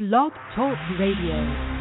Blog Talk Radio.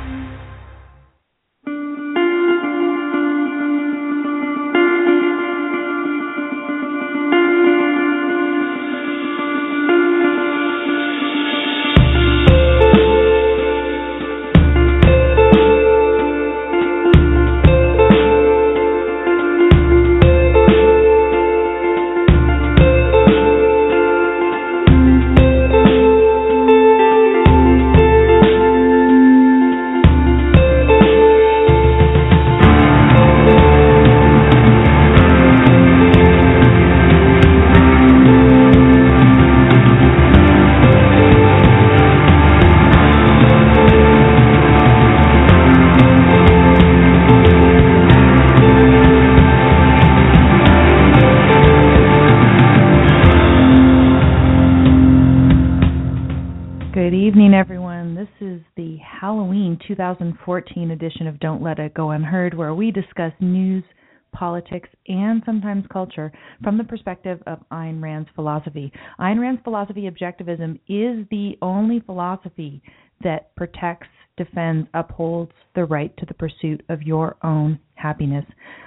2014 edition of Don't Let It Go Unheard, where we discuss news, politics, and sometimes culture from the perspective of Ayn Rand's philosophy. Ayn Rand's philosophy, objectivism, is the only philosophy that protects, defends, upholds the right to the pursuit of your own happiness.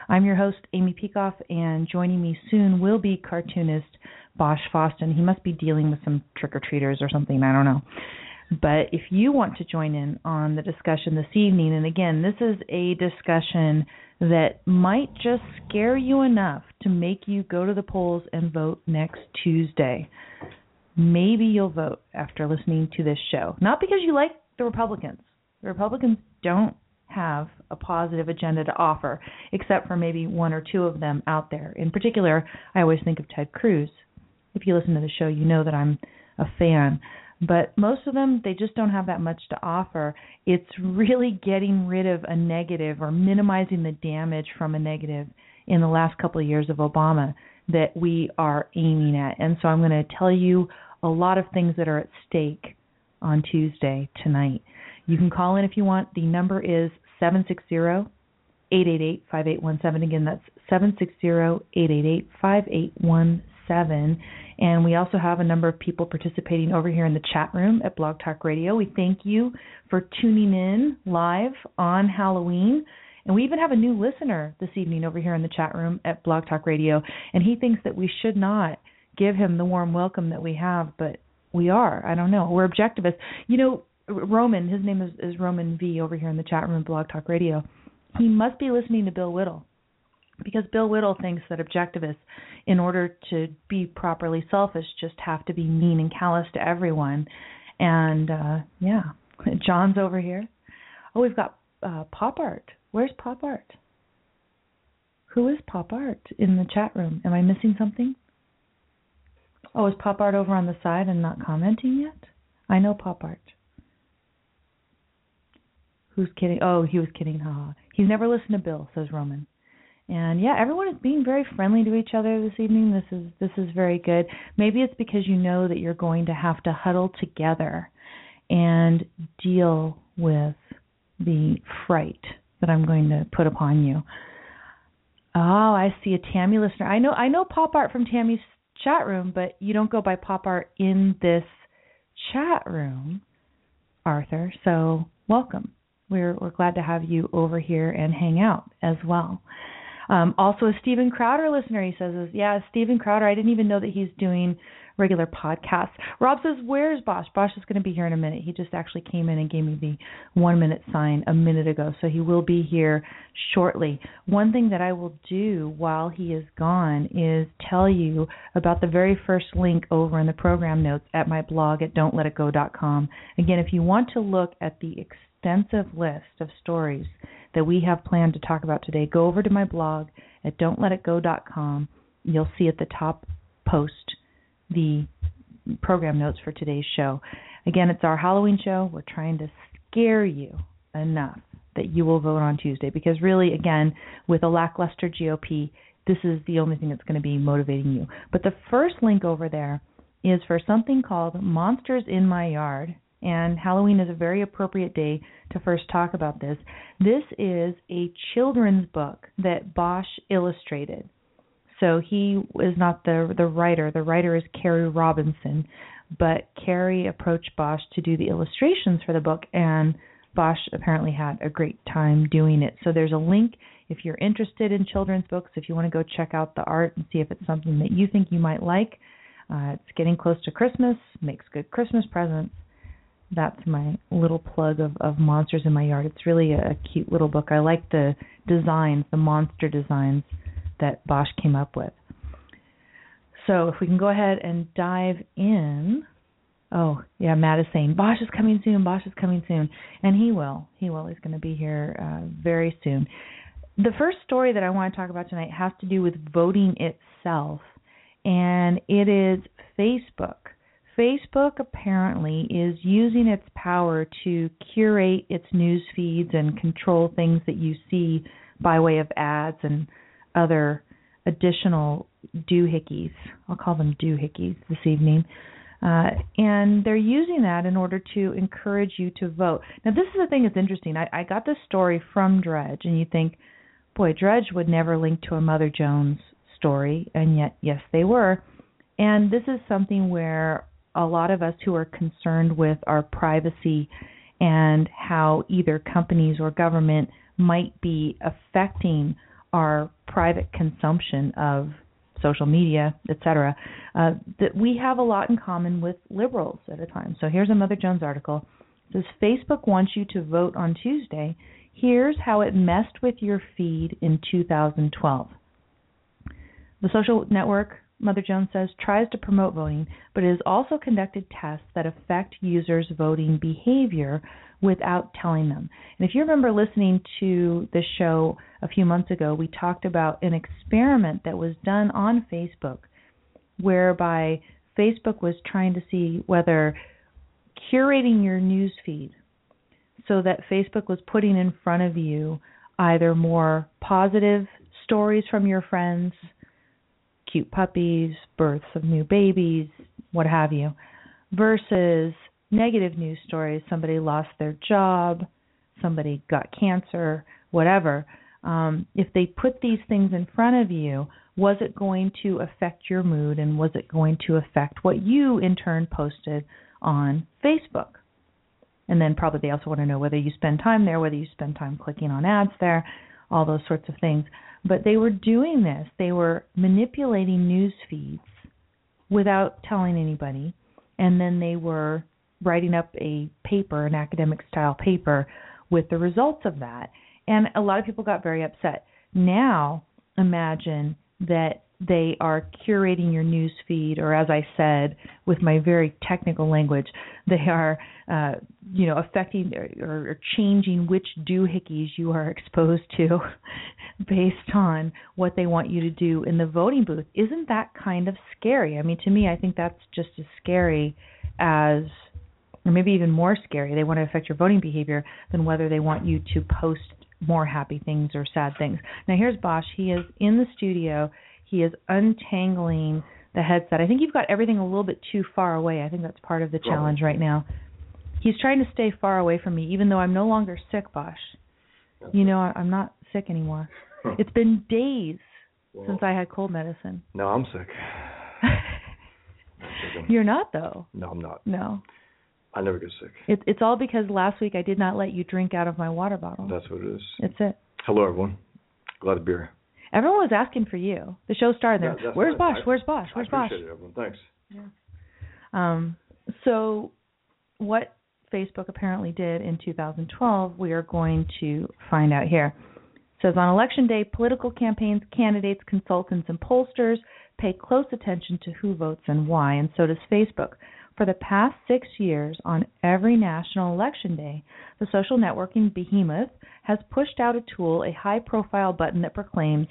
I'm your host, Amy Peikoff, and joining me soon will be cartoonist Bosch Fawstin. He must be dealing with some trick or treaters or something. I don't know. But if you want to join in on the discussion this evening, and again, this is a discussion that might just scare you enough to make you go to the polls and vote next Tuesday. Maybe you'll vote after listening to this show. Not because you like the Republicans. The Republicans don't have a positive agenda to offer, except for maybe one or two of them out there. In particular, I always think of Ted Cruz if you listen to the show, you know that I'm a fan. But most of them, they just don't have that much to offer. It's really getting rid of a negative or minimizing the damage from a negative in the last couple of years of Obama that we are aiming at. And so I'm going to tell you a lot of things that are at stake on Tuesday tonight. You can call in if you want. The number is 760 888 5817. Again, that's 760 888 5817. And we also have a number of people participating over here in the chat room at Blog Talk Radio. We thank you for tuning in live on Halloween. And we even have a new listener this evening over here in the chat room at Blog Talk Radio. And he thinks that we should not give him the warm welcome that we have, but we are. I don't know. We're objectivists. You know, Roman, his name is, is Roman V over here in the chat room at Blog Talk Radio. He must be listening to Bill Whittle because Bill Whittle thinks that objectivists, in order to be properly selfish, just have to be mean and callous to everyone. And uh yeah, John's over here. Oh, we've got uh Pop Art. Where's Pop Art? Who is Pop Art in the chat room? Am I missing something? Oh, is Pop Art over on the side and not commenting yet? I know Pop Art. Who's kidding? Oh, he was kidding. Ha. He's never listened to Bill, says Roman. And yeah, everyone is being very friendly to each other this evening. This is this is very good. Maybe it's because you know that you're going to have to huddle together and deal with the fright that I'm going to put upon you. Oh, I see a Tammy listener. I know I know pop art from Tammy's chat room, but you don't go by pop art in this chat room, Arthur. So welcome. We're we're glad to have you over here and hang out as well. Um, also, a Steven Crowder listener, he says, yeah, Steven Crowder, I didn't even know that he's doing regular podcasts. Rob says, where's Bosch? Bosch is going to be here in a minute. He just actually came in and gave me the one minute sign a minute ago, so he will be here shortly. One thing that I will do while he is gone is tell you about the very first link over in the program notes at my blog at don'tletitgo.com. Again, if you want to look at the extensive list of stories that we have planned to talk about today, go over to my blog at don'tletitgo.com. You'll see at the top post the program notes for today's show. Again, it's our Halloween show. We're trying to scare you enough that you will vote on Tuesday because really again, with a lackluster GOP, this is the only thing that's going to be motivating you. But the first link over there is for something called Monsters in My Yard. And Halloween is a very appropriate day to first talk about this. This is a children's book that Bosch illustrated. So he is not the the writer. The writer is Carrie Robinson, but Carrie approached Bosch to do the illustrations for the book, and Bosch apparently had a great time doing it. So there's a link if you're interested in children's books. If you want to go check out the art and see if it's something that you think you might like, uh, it's getting close to Christmas. Makes good Christmas presents. That's my little plug of, of monsters in my yard. It's really a, cute little book. I like the designs, the monster designs that Bosch came up with. So if we can go ahead and dive in. Oh, yeah, Matt is saying Bosch is coming soon. Bosch is coming soon, and he will. He will. He's going to be here uh, very soon. The first story that I want to talk about tonight has to do with voting itself, and it is Facebook. Facebook apparently is using its power to curate its news feeds and control things that you see by way of ads and other additional doohickeys. I'll call them doohickeys this evening. Uh, and they're using that in order to encourage you to vote. Now, this is the thing that's interesting. I, I got this story from Drudge, and you think, boy, Drudge would never link to a Mother Jones story, and yet, yes, they were. And this is something where a lot of us who are concerned with our privacy and how either companies or government might be affecting our private consumption of social media, etc., uh, that we have a lot in common with liberals at a time. So here's a Mother Jones article. It says Facebook wants you to vote on Tuesday. Here's how it messed with your feed in 2012. The social network, Mother Jones says, tries to promote voting, but it has also conducted tests that affect users' voting behavior without telling them. And if you remember listening to the show a few months ago, we talked about an experiment that was done on Facebook whereby Facebook was trying to see whether curating your news feed so that Facebook was putting in front of you either more positive stories from your friends, cute puppies, births of new babies, what have you, versus negative news stories somebody lost their job, somebody got cancer, whatever. Um, if they put these things in front of you, was it going to affect your mood and was it going to affect what you in turn posted on Facebook? And then probably they also want to know whether you spend time there, whether you spend time clicking on ads there, all those sorts of things. But they were doing this, they were manipulating news feeds without telling anybody, and then they were writing up a paper, an academic style paper, with the results of that. And a lot of people got very upset. Now, imagine that they are curating your news feed, or as I said, with my very technical language, they are, uh, you know, affecting or, or changing which doohickeys you are exposed to based on what they want you to do in the voting booth. Isn't that kind of scary? I mean, to me, I think that's just as scary as or maybe even more scary, they want to affect your voting behavior than whether they want you to post more happy things or sad things. Now here's Bosch. He is in the studio. He is untangling the headset. I think you've got everything a little bit too far away. I think that's part of the challenge right now. He's trying to stay far away from me, even though I'm no longer sick, Bosch. You know, I'm not sick anymore. It's been days well, since I had cold medicine. No, I'm sick. You're not though. No, I'm not. No. I never get sick. It, it's all because last week I did not let you drink out of my water bottle. That's what it is. That's it. Hello, everyone. Glad to be here. Everyone was asking for you. The show started there. That, Where's Bosch? I, Where's Bosch? Where's I Bosch? It, everyone. Thanks. Yeah. Um, so, what Facebook apparently did in 2012, we are going to find out here. Says on election day, political campaigns, candidates, consultants, and pollsters pay close attention to who votes and why, and so does Facebook. For the past six years, on every national election day, the social networking behemoth has pushed out a tool, a high profile button that proclaims,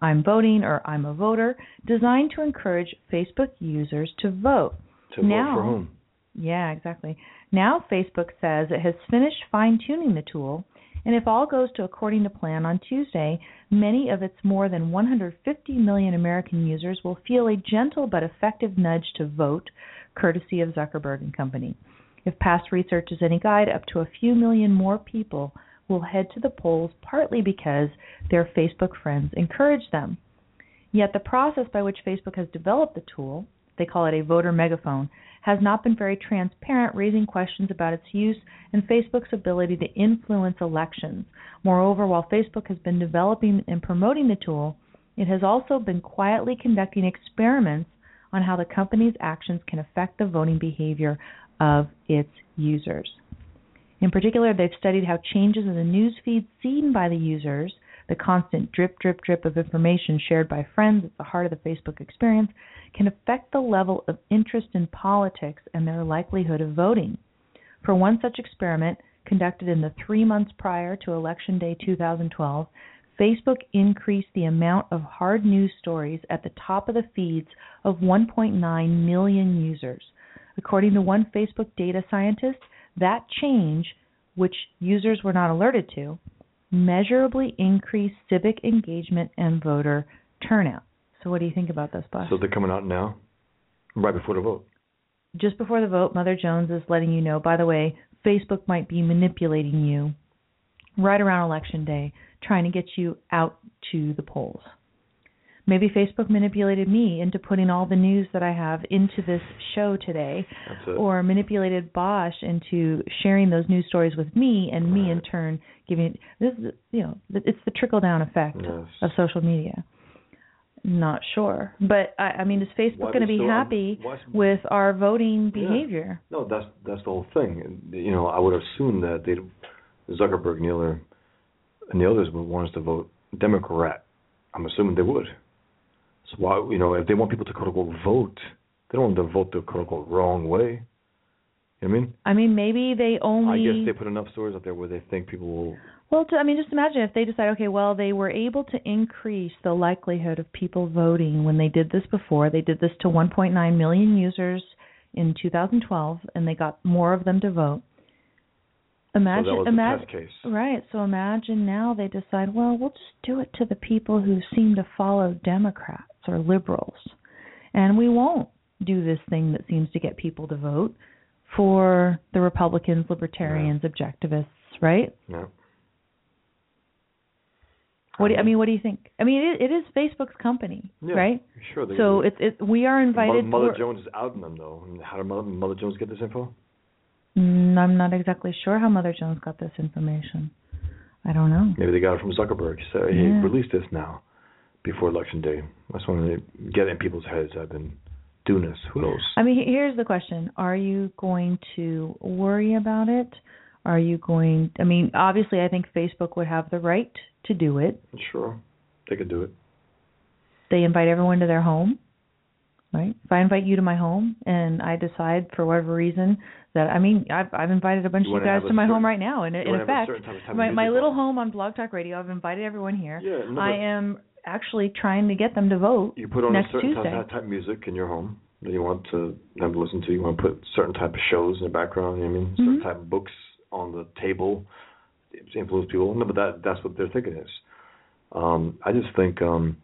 I'm voting or I'm a voter, designed to encourage Facebook users to vote. To now, vote for whom? Yeah, exactly. Now Facebook says it has finished fine tuning the tool, and if all goes to according to plan on Tuesday, many of its more than 150 million American users will feel a gentle but effective nudge to vote, courtesy of Zuckerberg and Company. If past research is any guide, up to a few million more people will head to the polls partly because their Facebook friends encourage them. Yet the process by which Facebook has developed the tool, they call it a voter megaphone, has not been very transparent, raising questions about its use and Facebook's ability to influence elections. Moreover, while Facebook has been developing and promoting the tool, it has also been quietly conducting experiments on how the company's actions can affect the voting behavior of its users. In particular, they've studied how changes in the news feed seen by the users, the constant drip, drip, drip of information shared by friends at the heart of the Facebook experience, can affect the level of interest in politics and their likelihood of voting. For one such experiment, conducted in the three months prior to Election Day 2012, Facebook increased the amount of hard news stories at the top of the feeds of 1.9 million users. According to one Facebook data scientist, that change, which users were not alerted to, measurably increased civic engagement and voter turnout. So, what do you think about this, Bosch? So they're coming out now, right before the vote. Just before the vote, Mother Jones is letting you know. By the way, Facebook might be manipulating you right around election day, trying to get you out to the polls. Maybe Facebook manipulated me into putting all the news that I have into this show today, or manipulated Bosch into sharing those news stories with me, and me in turn giving. It this is, you know, it's the trickle down effect yes. of social media. Not sure, but I, I mean, is Facebook going to be happy with our voting behavior? Yeah. No, that's that's the whole thing. You know, I would assume that they, Zuckerberg, Neeler, and the others would want us to vote Democrat. I'm assuming they would. So why, you know, if they want people to quote unquote vote, they don't want them to vote the quote unquote wrong way. You know what I mean? I mean, maybe they only. I guess they put enough stories out there where they think people will well, to, I mean, just imagine if they decide, okay, well, they were able to increase the likelihood of people voting when they did this before. They did this to 1.9 million users in 2012, and they got more of them to vote. Imagine, imagine, right? So imagine now they decide, well, we'll just do it to the people who seem to follow Democrats or liberals, and we won't do this thing that seems to get people to vote for the Republicans, Libertarians, yeah. objectivists, right? Yeah. What do you, I mean, what do you think? I mean, it, it is Facebook's company, yeah, right? Sure. So it's it. We are invited. Mother, Mother Jones is out outing them though. How did Mother, Mother Jones get this info? Mm, I'm not exactly sure how Mother Jones got this information. I don't know. Maybe they got it from Zuckerberg. So hey, yeah. release this now before election day. That's when they get in people's heads. I've been doing this. Who knows? I mean, here's the question: Are you going to worry about it? Are you going? I mean, obviously, I think Facebook would have the right to do it. Sure, they could do it. They invite everyone to their home, right? If I invite you to my home and I decide for whatever reason that I mean, I've I've invited a bunch you of you guys to my certain, home right now, and in effect, my my little on. home on Blog Talk Radio, I've invited everyone here. Yeah, no, I am actually trying to get them to vote. You put on next a certain Tuesday. type, type of music in your home that you want to them to listen to. You want to put certain type of shows in the background. You know I mean, certain mm-hmm. type of books on the table influence people. No, but that that's what their thinking is. Um, I just think um,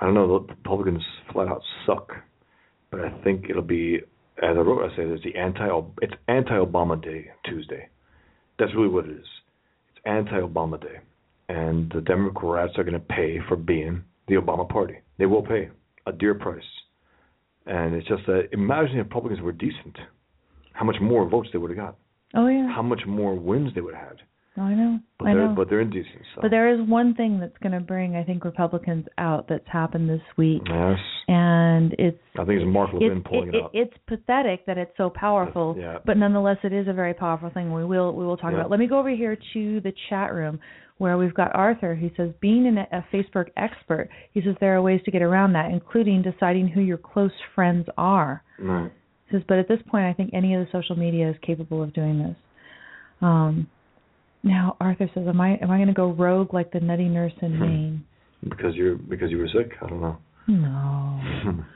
I don't know. The Republicans flat out suck, but I think it'll be as I wrote. I say it's the anti it's anti Obama Day Tuesday. That's really what it is. It's anti Obama Day, and the Democrats are going to pay for being the Obama Party. They will pay a dear price, and it's just that imagine if Republicans were decent, how much more votes they would have got. Oh yeah. How much more wins they would have had. I know. But I they're know. but they're indecent. So. But there is one thing that's going to bring, I think, Republicans out that's happened this week. Yes. And it's. I think it's Mark Levin pulling it, it, up. It's pathetic that it's so powerful. Yeah. But nonetheless, it is a very powerful thing. We will we will talk yeah. about. Let me go over here to the chat room where we've got Arthur who says being an, a Facebook expert, he says there are ways to get around that, including deciding who your close friends are. Right. He says, but at this point, I think any of the social media is capable of doing this. Um, now Arthur says, "Am I am I going to go rogue like the nutty nurse in Hmm. Maine?" Because you're because you were sick. I don't know. No,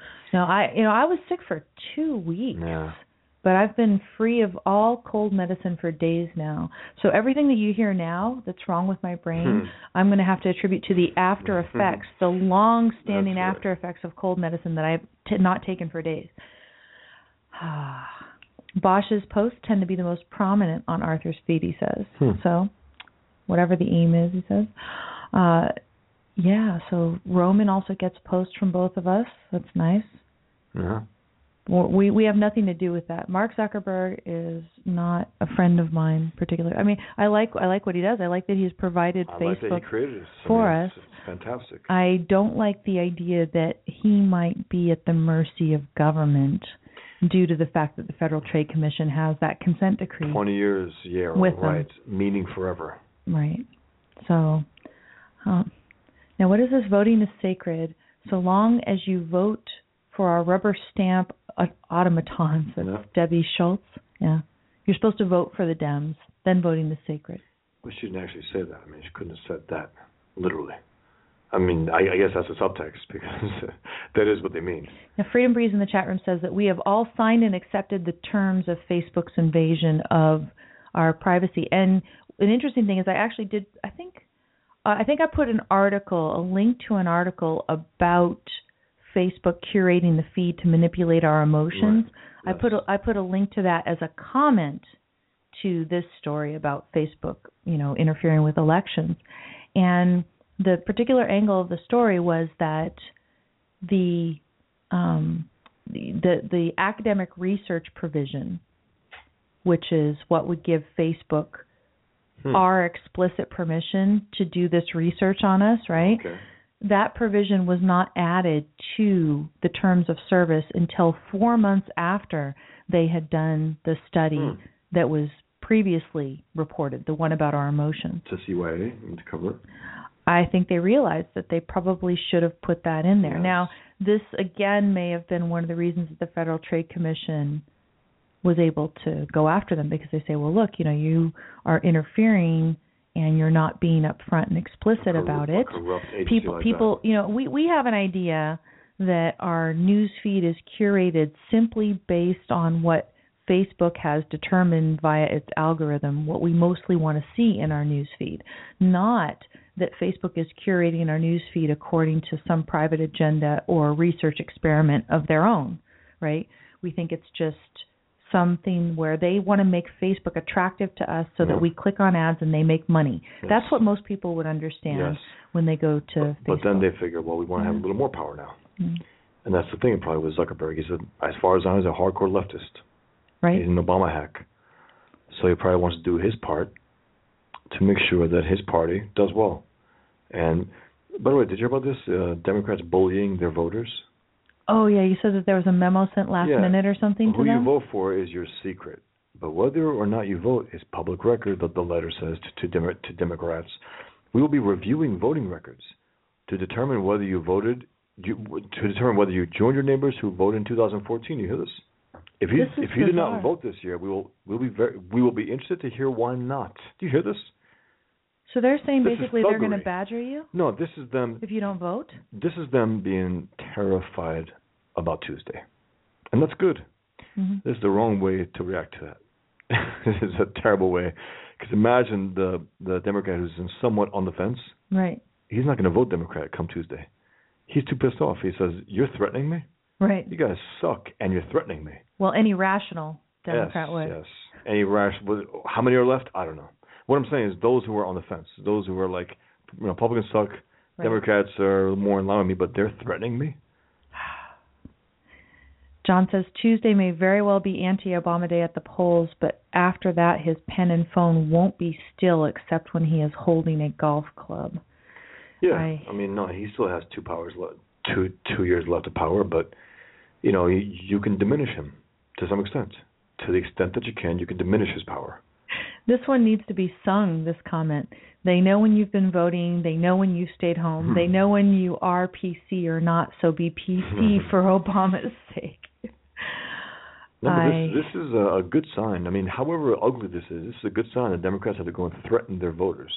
no. I you know I was sick for two weeks. Yeah. but I've been free of all cold medicine for days now. So everything that you hear now that's wrong with my brain, Hmm. I'm going to have to attribute to the after effects, the long-standing right. after effects of cold medicine that I've t- not taken for days. Bosch's posts tend to be the most prominent on Arthur's feed, he says. Hmm. So, whatever the aim is, he says. Uh, yeah, so Roman also gets posts from both of us. That's nice. Yeah. Well, we we have nothing to do with that. Mark Zuckerberg is not a friend of mine particularly. I mean, I like I like what he does. I like that he's provided I like he Facebook. this I for us. Fantastic. I don't like the idea that he might be at the mercy of government due to the fact that the Federal Trade Commission has that consent decree. Twenty years, yeah, With them. right. Meaning forever. Right. So, um, now what is this? Voting is sacred. So long as you vote for our rubber stamp automatons, that's Yeah. Debbie Schultz. Yeah. You're supposed to vote for the Dems, then voting is sacred. Well, she didn't actually say that. I mean, she couldn't have said that literally. I mean, I, I guess that's a subtext because that is what they mean. Now, Freedom Breeze in the chat room says that we have all signed and accepted the terms of Facebook's invasion of our privacy. And an interesting thing is, I actually did. I think, uh, I think I put an article, a link to an article about Facebook curating the feed to manipulate our emotions. Right. I put a, I put a link to that as a comment to this story about Facebook, you know, interfering with elections. And the particular angle of the story was that the um, the, the the academic research provision, which is what would give Facebook Hmm. our explicit permission to do this research on us, right? Okay. That provision was not added to the terms of service until four months after they had done the study Hmm. that was previously reported, the one about our emotions. To CYA and to cover it. I think they realized that they probably should have put that in there. Yes. Now, this again may have been one of the reasons that the Federal Trade Commission was able to go after them because they say, well, look, you know, you are interfering and you're not being upfront and explicit about it. People, like people, you know, we we have an idea that our news feed is curated simply based on what Facebook has determined via its algorithm, what we mostly want to see in our news feed, not that Facebook is curating our news feed according to some private agenda or research experiment of their own, right? We think it's just something where they want to make Facebook attractive to us so that we click on ads and they make money. Yes. That's what most people would understand Yes. when they go to But, Facebook. but then they figure, well, we want to have a little more power now. Mm. And that's the thing, probably with Zuckerberg. He's a, as far as I know, he's a hardcore leftist. right? He's an Obama hack. So he probably wants to do his part to make sure that his party does well. And by the way, did you hear about this? Uh, Democrats bullying their voters. Oh yeah, you said that there was a memo sent last Yeah. minute or something to Who you vote for is your secret, but whether or not you vote is public record. That the letter says to to, Demo- to Democrats, we will be reviewing voting records to determine whether you voted. You, to determine whether you joined your neighbors who voted in 2014. You hear this? If you This if you did not vote this year, we will we'll be very we will be interested to hear why not. Do you hear this? So they're saying This basically they're going to badger you No, this is them. if you don't vote. This is them being terrified about Tuesday, and that's good. hmm This is the wrong way to react to that. this is a terrible way. Because imagine the the Democrat who's in somewhat on the fence. Right, He's not going to vote Democrat come Tuesday. He's too pissed off. He says, "You're threatening me. right. You guys suck, and you're threatening me." Well, any rational Democrat yes, would. Yes. Any rational. How many are left? I don't know. What I'm saying is those who are on the fence, those who are like, you know, Republicans suck. Right. Democrats are more in line with me, but they're threatening me. John says Tuesday may very well be anti-Obama Day at the polls, but after that, his pen and phone won't be still except when he is holding a golf club. Yeah, I- I, mean, no, he still has two powers left, two two years left of power, but you know, you, you can diminish him to some extent. To the extent that you can, you can diminish his power. This one needs to be sung. This comment. They know when you've been voting. They know when you stayed home. Hmm. They know when you are PC or not. So be PC for Obama's sake. No, but I- this this is a, a good sign. I mean, however ugly this is, this is a good sign that Democrats have to go and threaten their voters.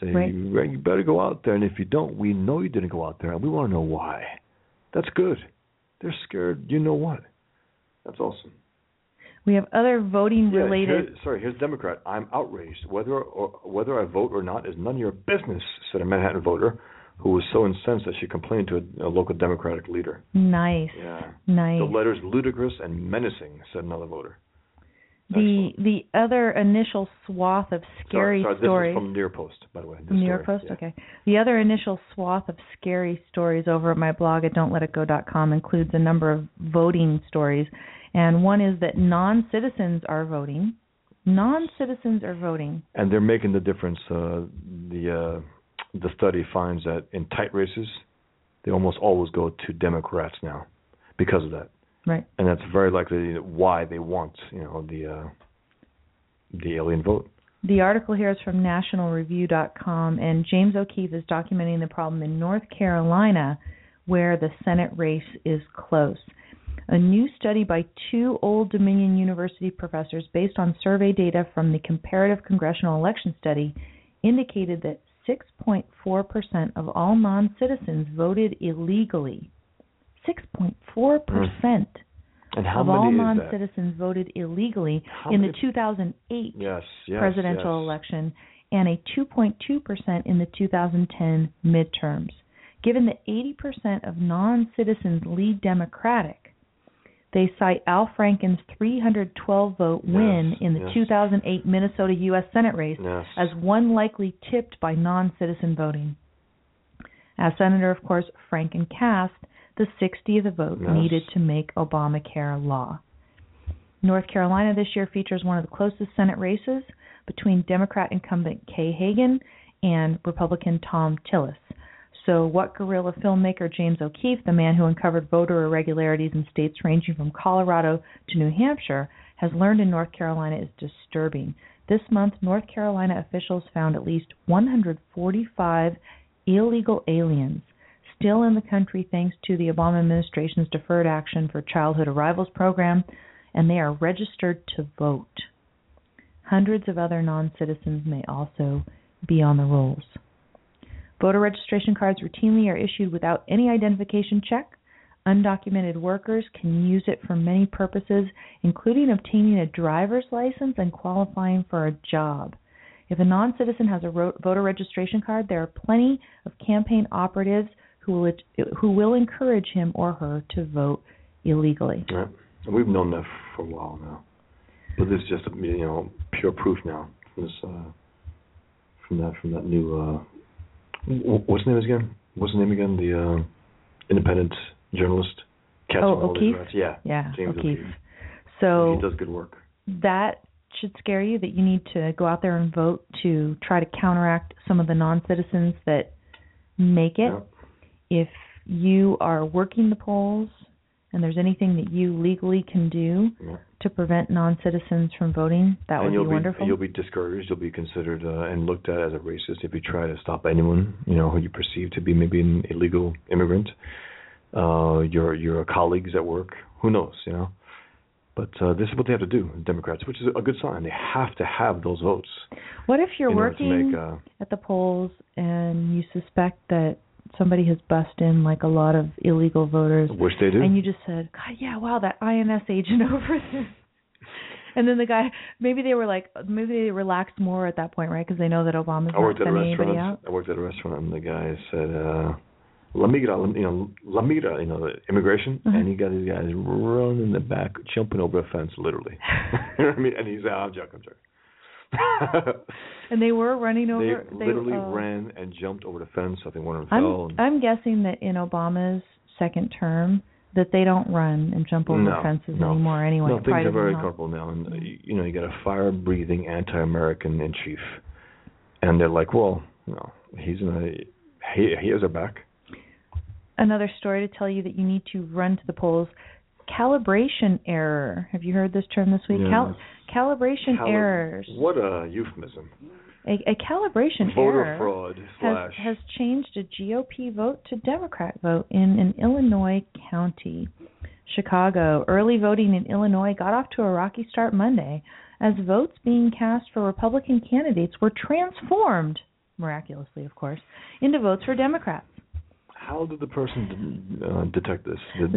Say, Right. You better go out there, and if you don't, we know you didn't go out there, and we want to know why. That's good. They're scared. You know what? That's awesome. We have other voting Yeah, related. here- sorry, here's a Democrat. I'm outraged. Whether or whether I vote or not is none of your business," said a Manhattan voter who was so incensed that she complained to a, a local Democratic leader. nice, Yeah. nice. The letter's ludicrous and menacing," said another voter. the Excellent. the other initial swath of scary sorry, sorry, stories. This is from New York Post, by the way. This From New York. Post, Yeah. okay. The other initial swath of scary stories over at my blog at don'tletitgo.com includes a number of voting stories, and one is that non-citizens are voting. Non-citizens are voting. And they're making the difference. Uh, the uh, the study finds that in tight races, they almost always go to Democrats now because of that. Right. and that's very likely why they want you know the uh, the alien vote. The article here is from nationalreview.com, and James O'Keefe is documenting the problem in North Carolina where the Senate race is close. A new study by two Old Dominion University professors, based on survey data from the Comparative Congressional Election Study, indicated that 6.4% of all non citizens voted illegally. 6.4% mm. And how of all non citizens voted illegally How in the 2008 Yes, yes, presidential yes. election and a 2.2% in the 2010 midterms. Given that 80% of non citizens lead Democratic, they cite Al Franken's 312 vote win Yes, in the yes. 2008 Minnesota U.S. Senate race Yes. as one likely tipped by non citizen voting. As Senator, of course, Franken cast the 60th vote needed to make Obamacare law. North Carolina this year features one of the closest Senate races between Democrat incumbent Kay Hagan and Republican Thom Tillis. So, what guerrilla filmmaker James O'Keefe, the man who uncovered voter irregularities in states ranging from Colorado to New Hampshire, has learned in North Carolina is disturbing. This month, North Carolina officials found at least 145 illegal aliens still in the country thanks to the Obama administration's Deferred Action for Childhood Arrivals program, and they are registered to vote. Hundreds of other non citizens may also be on the rolls. Voter registration cards routinely are issued without any identification check. Undocumented workers can use it for many purposes, including obtaining a driver's license and qualifying for a job. If a non citizen has a voter registration card, there are plenty of campaign operatives who will, who will encourage him or her to vote illegally. Right. We've known that for a while now, but this is just you know pure proof now. From this, uh, from that from that new uh, what's the name again? What's the name again? The uh, independent journalist. catching Oh, O'Keefe? Yeah. Yeah, James O'Keefe. O'Keefe. So he does good work. that should scare you that you need to go out there and vote to try to counteract some of the non citizens that make it. Yeah. If you are working the polls and there's anything that you legally can do Yeah. To prevent non citizens from voting, that would you'll be wonderful. You'll be discouraged. You'll be considered uh, and looked at as a racist if you try to stop anyone, you know, who you perceive to be maybe an illegal immigrant. Uh, your your colleagues at work, who knows, you know. But uh, this is what they have to do, Democrats, which is a good sign. They have to have those votes what if you're in order to working make. Uh, at the polls and you suspect that somebody has bussed in like a lot of illegal voters which they do. and you just said, God, yeah, wow, that INS agent over there. And then the guy, maybe they were like, maybe they relaxed more at that point, right? Because they know that Obama's I not worked at a restaurant. out. I worked at a restaurant, and the guy said, uh, "La migra, you know, la migra, you know, the immigration," Mhm. and he got these guys running in the back, jumping over a fence, literally. you know what I mean? And he said, "I'm joking, I'm joking." And they were running over. they literally oh. ran and jumped over the fence. I think one of them I'm fell. and- I'm guessing that in Obama's second term that they don't run and jump over No, fences no. anymore anyway. no, things are very comfortable now, and uh, you- know, you got a fire-breathing anti-American in chief, and they're like, "Well, you know, he's in a he he has our back." Another story to tell you that you need to run to the polls. Calibration error. Have you heard this term this week? Yeah. Cal- calibration Cali- errors. What a euphemism. A, a calibration Voter error fraud has, has changed a GOP vote to Democrat vote in an Illinois county. Chicago. Early voting in Illinois got off to a rocky start Monday as votes being cast for Republican candidates were transformed, miraculously, of course, into votes for Democrats. How did the person uh, detect this? Did,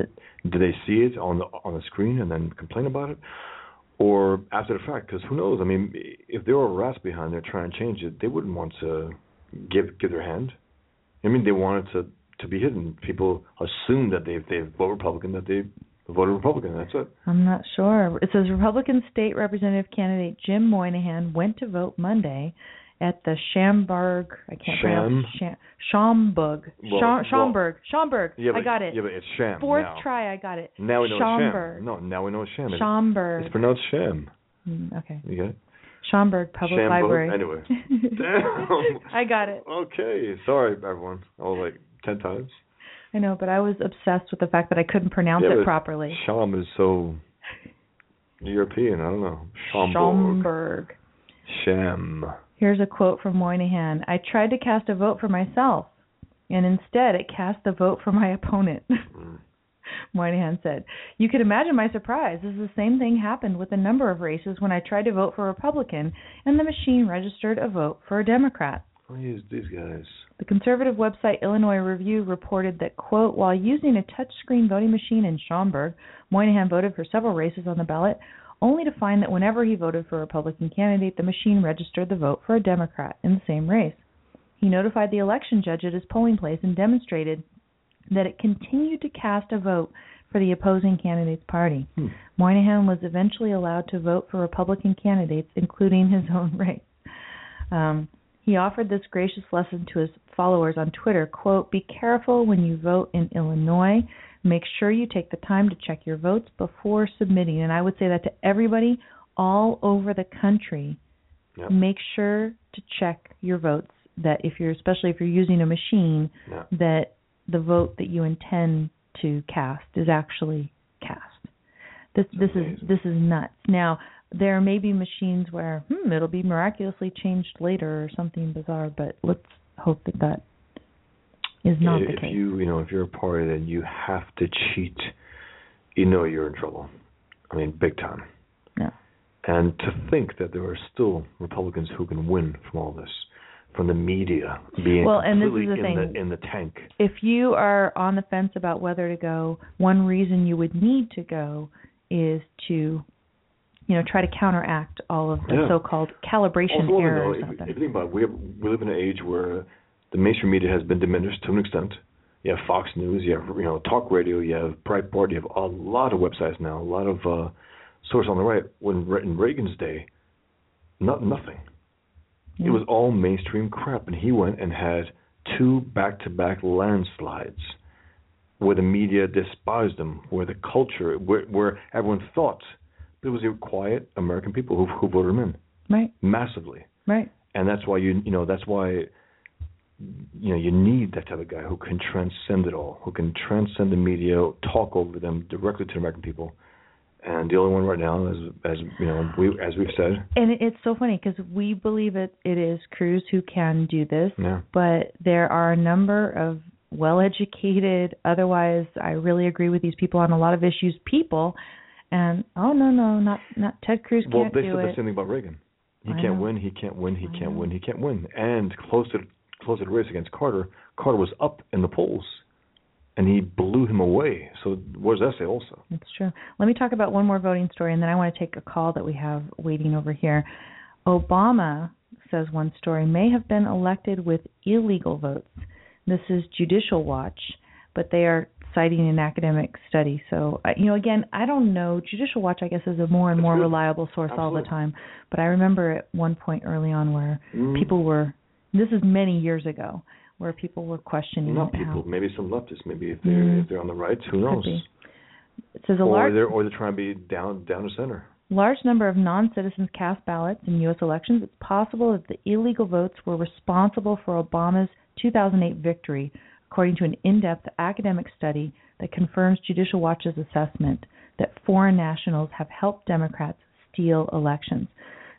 did they see it on the on the screen and then complain about it, or after the fact, because who knows? I mean, if there were rats behind there trying to change it, they wouldn't want to give give their hand. I mean, they wanted to to be hidden. People assume that they they vote Republican, that they voted Republican. That's it. I'm not sure. It says Republican state representative candidate Jim Moynihan went to vote Monday at the Schaumburg. I can't Sham? pronounce Sham, Schaumburg. Well, Schaum, well- Schaumburg. Schaumburg. Yeah, but, I got it. Yeah, but it's sham. Fourth now. try, I got it. Now we know Schaumburg. it's sham. No, now we know it's sham. Schaumburg. It's pronounced sham. Mm, okay. You get it? Schaumburg Public Schaumburg? Library. Anyway. Damn. I got it. Okay, sorry everyone. I was like ten times. I know, but I was obsessed with the fact that I couldn't pronounce Yeah, it properly. Sham is so European. I don't know. Schaumburg. Schaumburg. Sham. Here's a quote from Moynihan. I tried to cast a vote for myself, and instead it cast the vote for my opponent. Mm. Moynihan said, You could imagine my surprise as the same thing happened with a number of races when I tried to vote for a Republican and the machine registered a vote for a Democrat. These these guys. The conservative website Illinois Review reported that, quote, while using a touchscreen voting machine in Schaumburg, Moynihan voted for several races on the ballot, only to find that whenever he voted for a Republican candidate, the machine registered the vote for a Democrat in the same race. He notified the election judge at his polling place and demonstrated that it continued to cast a vote for the opposing candidate's party. Hmm. Moynihan was eventually allowed to vote for Republican candidates, including his own race. Um, he offered this gracious lesson to his followers on Twitter, quote, "Be careful when you vote in Illinois. Make sure you take the time to check your votes before submitting." And I would say that to everybody all over the country. Yeah. Make sure to check your votes that if you're especially if you're using a machine Yeah. that the vote that you intend to cast is actually cast. This this is this is nuts. Now there may be machines where hmm it'll be miraculously changed later or something bizarre, but let's hope that that is not if the case. you you know if you're a party that you have to cheat, you know you're in trouble. I mean, big time. Yeah. And to think that there are still Republicans who can win from all this, from the media being Well, and this is the in thing. the in the tank. if you are on the fence about whether to go, one reason you would need to go is to, you know, try to counteract all of the Yeah. so-called calibration Also, errors if, out if you think about it, we have, we live in an age where the mainstream media has been diminished to an extent. You have Fox News, you have you know talk radio, you have Breitbart, you have a lot of websites now, a lot of uh, sources on the right. When in Reagan's day, not nothing. It was all mainstream crap, and he went and had two back-to-back landslides where the media despised him, where the culture, where, where everyone thought, it was the quiet American people who, who voted him in right, massively right. and that's why you you know that's why you know you need that type of guy who can transcend it all, who can transcend the media, talk over them directly to the American people. And the only one right now, as as you know, we as we've said, And it's so funny because we believe it it is Cruz who can do this, yeah, but there are a number of well-educated, otherwise I really agree with these people on a lot of issues. People, and oh no no not not Ted Cruz well can't they do said the same thing about Reagan. He I can't know. win. He can't win. He I can't know. win. He can't win. And close to close the race against Carter, Carter was up in the polls, and he blew him away. So what does that say? Also, It's true. Let me talk about one more voting story, and then I want to take a call that we have waiting over here. Obama says one story may have been elected with illegal votes. This is Judicial Watch, but they are citing an academic study. So, you know, again, I don't know. Judicial Watch, I guess, is a more and That's more good. reliable source all the time. But I remember at one point early on where Mm. people were. This is many years ago, where people were questioning not how. people, maybe some leftists, maybe if they're Mm. if they're on the right, who knows? be. It says a or large they're or they're trying to be down down to center. large number of non-citizens cast ballots in U.S. elections, it's possible that the illegal votes were responsible for Obama's 2008 victory, according to an in-depth academic study that confirms Judicial Watch's assessment that foreign nationals have helped Democrats steal elections.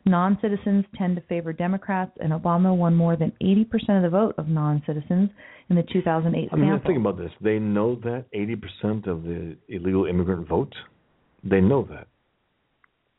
Non-citizens tend to favor Democrats, and Obama won more than 80% of the vote of non-citizens in the 2008 I mean, sample. think about this. They know that 80% of the illegal immigrant vote. They know that.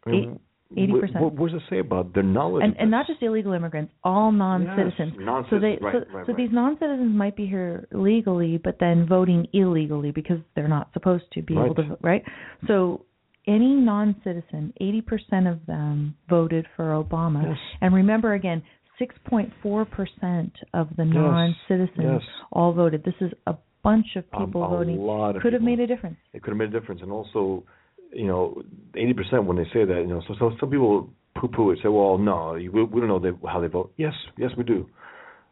I mean, 80%. What, what does it say about their knowledge? and and not just illegal immigrants, all non-citizens. Yes, non-citizens, so they right, so, right, so right. these non-citizens might be here legally, but then voting illegally because they're not supposed to be able to vote, right? So any non-citizen, 80% of them voted for Obama. Yes. And remember again, 6.4% of the Yes. non-citizens Yes. all voted. This is a bunch of Um, people a voting. of Could have made a difference. it could have made a difference. And also, you know, eighty percent when they say that, you know, so, so some people poo-poo it, say, well, no, we, we don't know they, how they vote. Yes, yes, we do.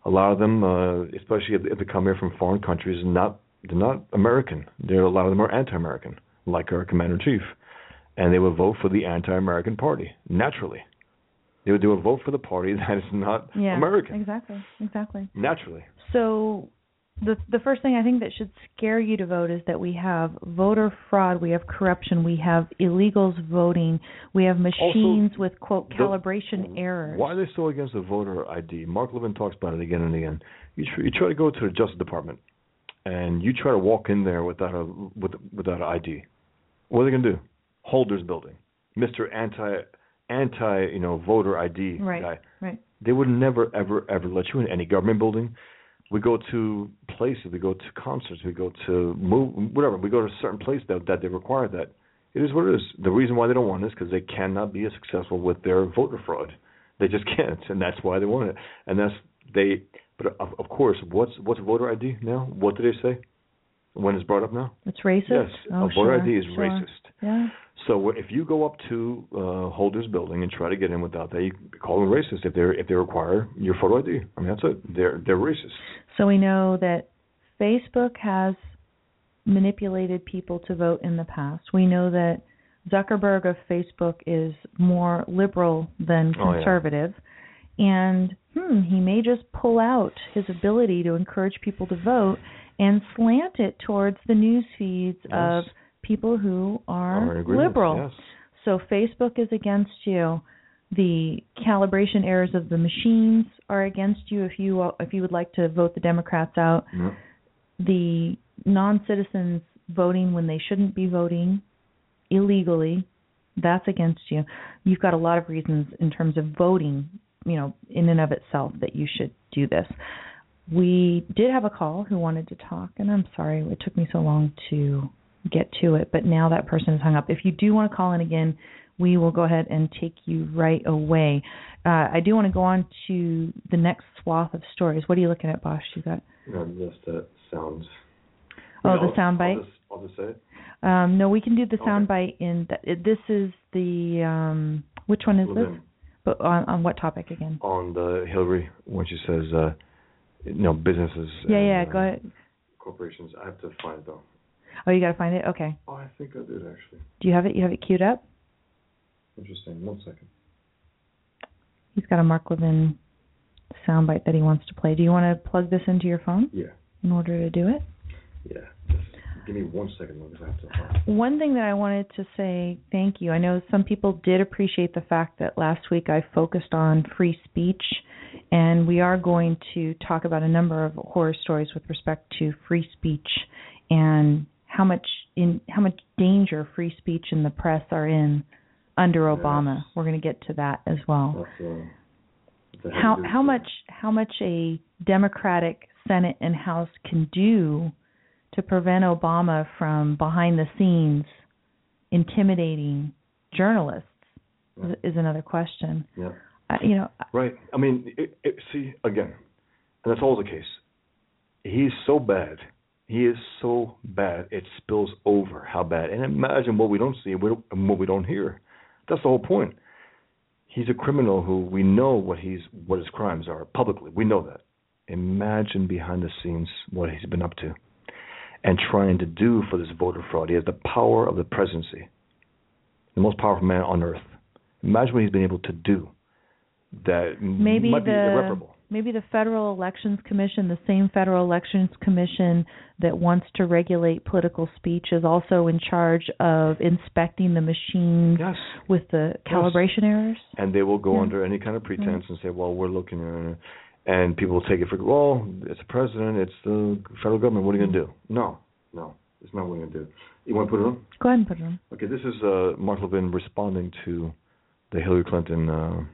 A lot of them, uh, especially if, if they come here from foreign countries, not they're not American. They're a lot of them are anti-American, like our commander in chief, and they would vote for the anti-American party naturally. They would, they would vote for the party that is not Yeah. American Exactly. Exactly. naturally. So the the first thing I think that should scare you to vote is that we have voter fraud, we have corruption, we have illegals voting, we have machines with quote the- calibration errors. Why are they so against the voter ID? Mark Levin talks about it again and again. You tr- you try to go to the Justice Department, and you try to walk in there without a with, without an ID. What are they gonna do? Holders building, Mister Anti Anti you know voter ID Right. guy. Right. They would never ever ever let you in any government building. We go to places, we go to concerts, we go to move whatever. We go to a certain place that that they require that. It is what it is. The reason why they don't want it is because they cannot be as successful with their voter fraud. They just can't, and that's why they want it. And that's they. But of, of course, what's what's voter ID now? What do they say when it's brought up now? It's racist. Yes, oh, a voter sure, ID is sure. racist. Yeah. So if you go up to uh, Holder's building and try to get in without that, you call them racist if they if they require your photo ID. I mean that's it. They're they're racist. So we know that Facebook has manipulated people to vote in the past. We know that Zuckerberg of Facebook is more liberal than Oh, yeah. conservative. And hmm, he may just pull out his ability to encourage people to vote and slant it towards the news feeds Yes. of people who are, Are liberal. Yes. So Facebook is against you. The calibration errors of the machines are against you if you if you would like to vote the Democrats out. Yeah. The non-citizens voting when they shouldn't be voting illegally, that's against you. You've got a lot of reasons in terms of voting, you know, in and of itself that you should do this. We did have a call who wanted to talk, and I'm sorry it took me so long to get to it, but now that person is hung up. If you do want to call in again, we will go ahead and take you right away. Uh, I do want to go on to the next swath of stories. What are you looking at, Bosch? You got No, just uh, sounds. Oh, the sound bite? I'll just, say it. um, no. We can do the Okay. sound bite in. The, this is the um, which one is this? But on, on what topic again? on the Hillary when she says, uh, you know, businesses. Yeah, and, yeah. uh, Go ahead. Corporations. I have to find it though. Oh, you got to find it. Okay. Oh, I think I did actually. Do you have it? You have it queued up? Interesting. One second. He's got a Mark Levin soundbite that he wants to play. Do you want to plug this into your phone Yeah. in order to do it? Yeah. Give me one second because I have to find. One thing that I wanted to say thank you. I know some people did appreciate the fact that last week I focused on free speech, and we are going to talk about a number of horror stories with respect to free speech and how much in how much danger free speech and the press are in under Yes. Obama. We're going to get to that as well. Uh, that's a heavy how how much how much a Democratic Senate and House can do to prevent Obama from behind the scenes intimidating journalists is, is another question. Yeah. I, you know, Right. I mean, it, it, see again, and that's always the case. He's so bad. He is so bad. It spills over how bad. And imagine what we don't see and what and what we don't hear. That's the whole point. He's a criminal who we know what he's what his crimes are publicly. We know that. Imagine behind the scenes what he's been up to and trying to do for this voter fraud. He has the power of the presidency, the most powerful man on earth. Imagine what he's been able to do that maybe might be the irreparable. maybe the Federal Elections Commission, the same Federal Elections Commission that wants to regulate political speech, is also in charge of inspecting the machines Yes. with the calibration errors. And they will go Yeah. under any kind of pretense and say, well, we're looking at. And people will take it for, well, it's the president, it's the federal government. What are you going to do? No, no, it's not what we're going to do. You want to put it on? Go ahead and put it on. Okay, this is uh, Mark Levin responding to the Hillary Clinton uh,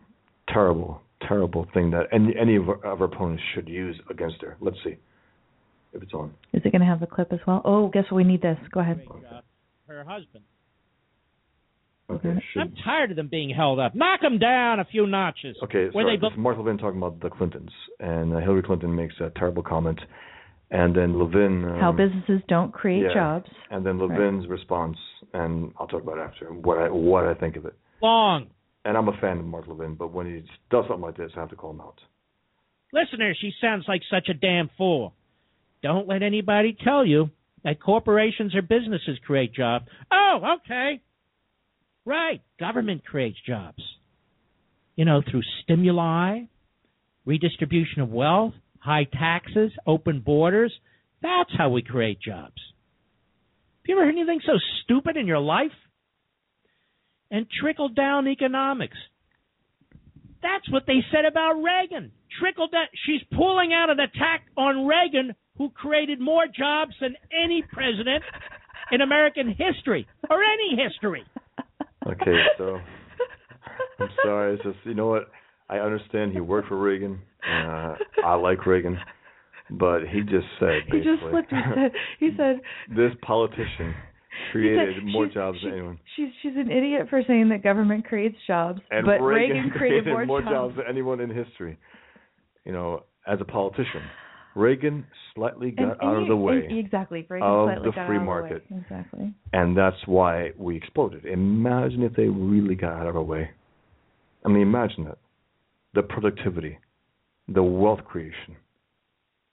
terrible, terrible thing that any, any of, our, of our opponents should use against her. Let's see if it's on. Is it going to have the clip as well? Oh, guess what? We need this. Go ahead. uh, her husband. Okay. Should, I'm tired of them being held up. Knock them down a few notches. okay. Where sorry, they this is Mark Levin talking about the Clintons, and uh, Hillary Clinton makes a terrible comment, and then Levin. Um, How businesses don't create yeah. jobs. And then Levin's response, and I'll talk about it after what I what I think of it. long. And I'm a fan of Mark Levin, but when he does something like this, I have to call him out. Listener, she sounds like such a damn fool. Don't let anybody tell you that corporations or businesses create jobs. Oh, okay. Right. Government creates jobs. You know, through stimuli, redistribution of wealth, high taxes, open borders. That's how we create jobs. Have you ever heard anything so stupid in your life? And trickle down economics. That's what they said about Reagan. Trickle down. She's pulling out an attack on Reagan, who created more jobs than any president in American history or any history. Okay, so I'm sorry. It's just you know what? I understand he worked for Reagan. Uh, I like Reagan, but he just said He just flipped. He said, he said this politician created said more jobs than anyone. She's she's an idiot for saying that government creates jobs, And but Reagan, created, more, jobs than anyone in history. You know, as a politician, Reagan slightly got And- out and of the way. exactly. Reagan of slightly the got free out of the market. way. Exactly. and that's why we exploded. Imagine if they really got out of our way. I mean, imagine that. The productivity, the wealth creation,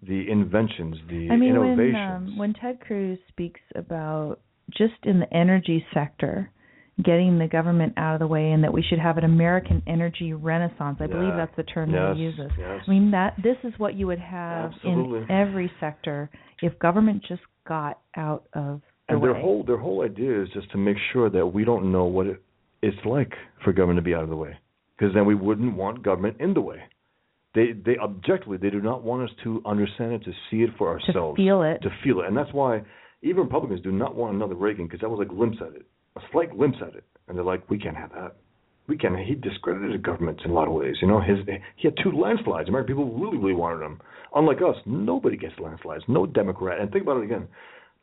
the inventions, the I mean, when innovations. um, when Ted Cruz speaks about just in the energy sector, getting the government out of the way, and that we should have an American energy renaissance. I believe that's the term yes, he uses. Yes. I mean that this is what you would have Absolutely. in every sector if government just got out of the and way. their whole their whole idea is just to make sure that we don't know what it, it's like for government to be out of the way, because then we wouldn't want government in the way. They they objectively they do not want us to understand it, to see it for ourselves to feel it. to feel it, and that's why even Republicans do not want another Reagan because that was a glimpse at it, a slight glimpse at it, and they're like, we can't have that. We can't. He discredited governments in a lot of ways. You know, his he had two landslides. American people really, really wanted him. Unlike us, nobody gets landslides. No Democrat. And think about it again.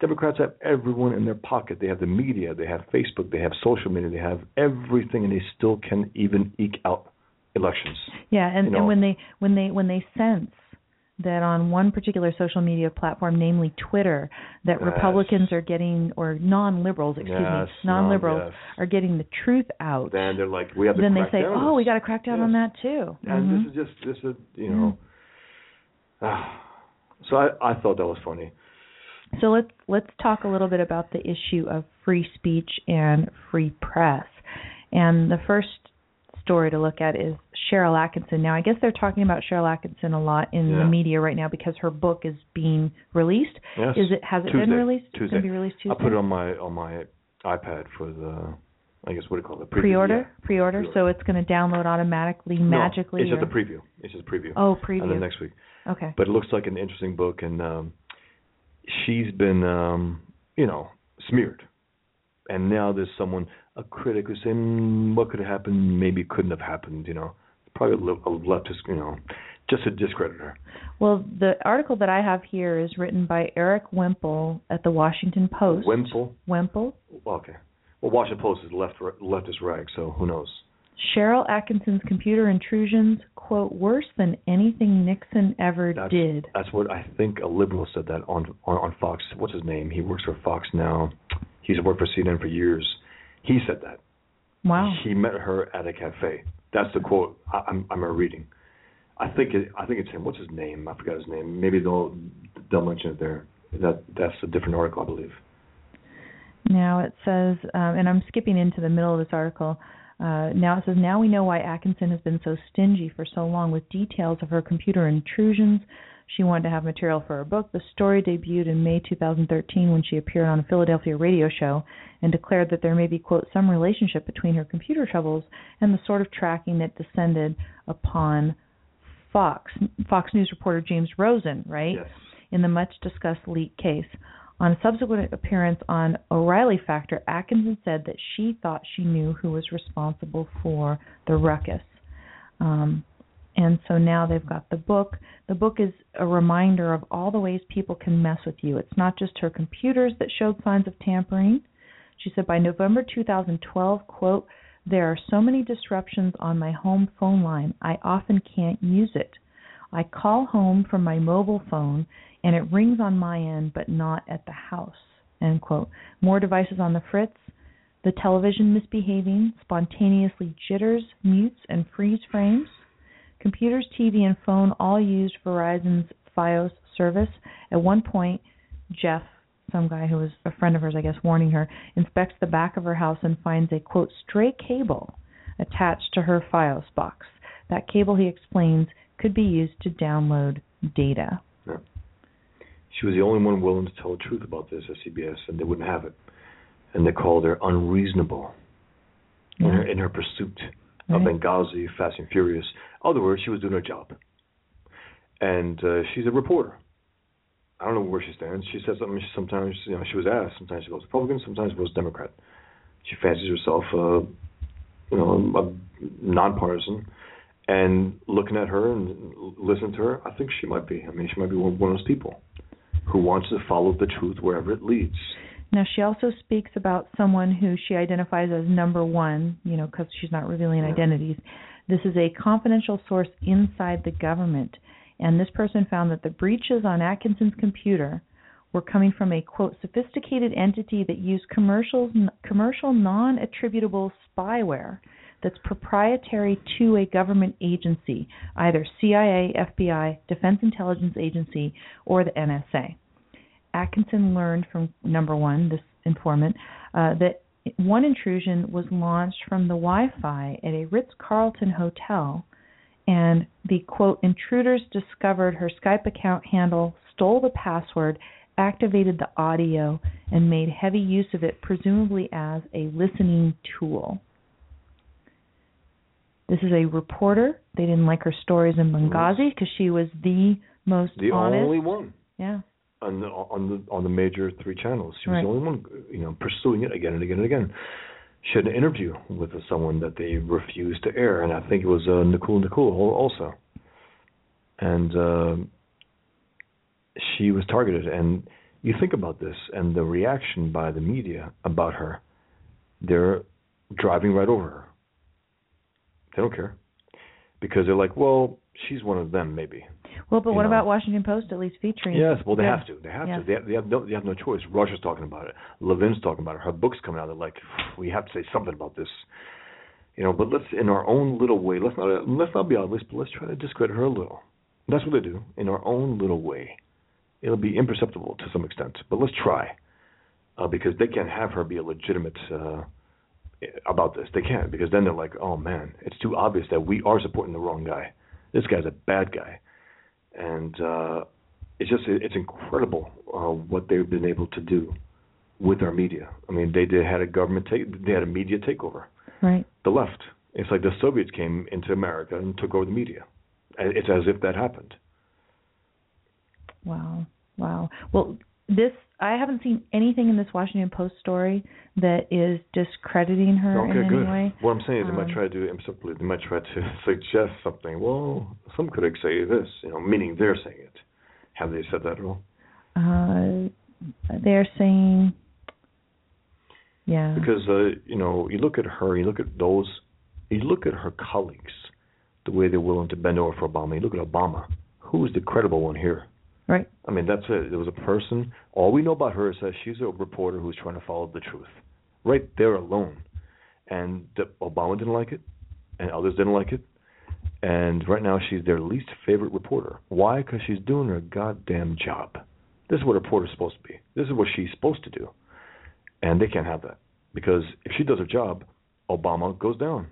Democrats have everyone in their pocket. They have the media, they have Facebook, they have social media, they have everything, and they still can even eke out elections. Yeah, and, you know. and when they when they when they sense that on one particular social media platform, namely Twitter, that Yes. Republicans are getting or non-liberals, excuse Yes, me, non-liberals non- yes. are getting the truth out. Then they're like, we have to then they say, down "Oh, we got to crack down on that too." And Mhm. this is just this is you know. so I I thought that was funny. So let's let's talk a little bit about the issue of free speech and free press. And the first story to look at is Sharyl Attkisson. Now, I guess they're talking about Sharyl Attkisson a lot in the media right now because her book is being released. Yes. Is it has it Tuesday. been released? It's Tuesday. going to be released Tuesday. I put it on my on my iPad for the I guess what do you call it? Preview. pre-order, Yeah. pre-order. Pre-order. So it's going to download automatically, magically. No, it's just or- a preview. It's just a preview. Oh, preview. And then next week. Okay. But it looks like an interesting book, and um, she's been, um, you know, smeared. And now there's someone, a critic, who's saying, mm, what could have happened? Maybe couldn't have happened. You know, probably a leftist, you know, just a discredit her. Well, the article that I have here is written by Erik Wemple at the Washington Post. Wemple. Wemple. Okay. Well, Washington Post is left leftist rag, so who knows? Sharyl Attkisson's computer intrusions, quote, worse than anything Nixon ever That's, did. That's what I think a liberal said that on, on on Fox. What's his name? He works for Fox now. He's worked for CNN for years. He said that. Wow. He met her at a cafe. That's the quote I, I'm I'm reading. I think it, I think it's him. What's his name? I forgot his name. Maybe they'll they'll mention it there. That that's a different article, I believe. Now it says, um, and I'm skipping into the middle of this article. Uh, now it says, now we know why Attkisson has been so stingy for so long with details of her computer intrusions. She wanted to have material for her book. The story debuted in May 2013 when she appeared on a Philadelphia radio show and declared that there may be, quote, some relationship between her computer troubles and the sort of tracking that descended upon Fox. Fox News reporter James Rosen, right? Yes. in the much discussed leak case. On a subsequent appearance on O'Reilly Factor, Attkisson said that she thought she knew who was responsible for the ruckus. Um, and so now they've got the book. The book is a reminder of all the ways people can mess with you. It's not just her computers that showed signs of tampering. She said by November 2012, quote, there are so many disruptions on my home phone line, I often can't use it. I call home from my mobile phone and it rings on my end but not at the house. End quote. More devices on the fritz. The television misbehaving, spontaneously jitters, mutes, and freeze frames. Computers, TV, and phone all used Verizon's FiOS service. At one point, Jeff, some guy who was a friend of hers, I guess, warning her, inspects the back of her house and finds a quote stray cable attached to her FiOS box. That cable, he explains, could be used to download data. Yeah. She was the only one willing to tell the truth about this at CBS, and they wouldn't have it. And they called her unreasonable Yeah. in, her, in her pursuit Right. of Benghazi, Fast and Furious. In other words, she was doing her job. And uh, she's a reporter. I don't know where she stands. She says something. She, sometimes, you know, she was asked. Sometimes she goes Republican. Sometimes she goes Democrat. She fancies herself, uh, you know, a nonpartisan. And looking at her and listening to her, I think she might be. I mean, she might be one of those people who wants to follow the truth wherever it leads. Now, she also speaks about someone who she identifies as number one, you know, because she's not revealing identities. This is a confidential source inside the government. And this person found that the breaches on Attkisson's computer were coming from a, quote, sophisticated entity that used commercials, commercial non attributable spyware that's proprietary to a government agency, either CIA, FBI, Defense Intelligence Agency, or the NSA. Attkisson learned from number one, this informant, uh, that one intrusion was launched from the Wi Fi at a Ritz Carlton hotel, and the quote, intruders discovered her Skype account handle, stole the password, activated the audio, and made heavy use of it, presumably as a listening tool. This is a reporter. They didn't like her stories in Benghazi because she was the most The honest. only one yeah. On the on the on the major three channels. She was Right. the only one, you know, pursuing it again and again and again. She had an interview with someone that they refused to air, and I think it was uh, Nicole Nicole also. And uh, she was targeted, and you think about this and the reaction by the media about her. They're driving right over her. They don't care because they're like, well, she's one of them, maybe. Well, but what know. about Washington Post at least featuring? Yes, well, they Yeah. have to. They have Yeah. to. They have, they have no. They have no choice. Rush's talking about it. Levin's talking about it. Her book's coming out. They're like, we have to say something about this. You know, but let's, in our own little way, let's not let's not be honest, but let's try to discredit her a little. That's what they do in our own little way. It'll be imperceptible to some extent, but let's try, uh, because they can't have her be a legitimate uh, about this. They can't because then they're like, oh man, it's too obvious that we are supporting the wrong guy. This guy's a bad guy and uh, it's just it's incredible uh, what they've been able to do with our media. I mean, they did had a government take they had a media takeover. Right. The left. It's like the Soviets came into America and took over the media. It's as if that happened. Wow. Wow. Well, this I haven't seen anything in this Washington Post story that is discrediting her okay, in good. any way. What I'm saying is they might Um, try to imperceptibly. They might try to suggest something. Well, some critics say this, you know, meaning they're saying it. Have they said that at all? Uh, they're saying, yeah, because uh, you know you look at her, you look at those, you look at her colleagues, the way they're willing to bend over for Obama. You look at Obama, who is the credible one here? Right. I mean, that's it. There was a person. All we know about her is that she's a reporter who's trying to follow the truth. Right there alone, and Obama didn't like it, and others didn't like it, and right now she's their least favorite reporter. Why? Because she's doing her goddamn job. This is what a reporter's supposed to be. This is what she's supposed to do, and they can't have that because if she does her job, Obama goes down,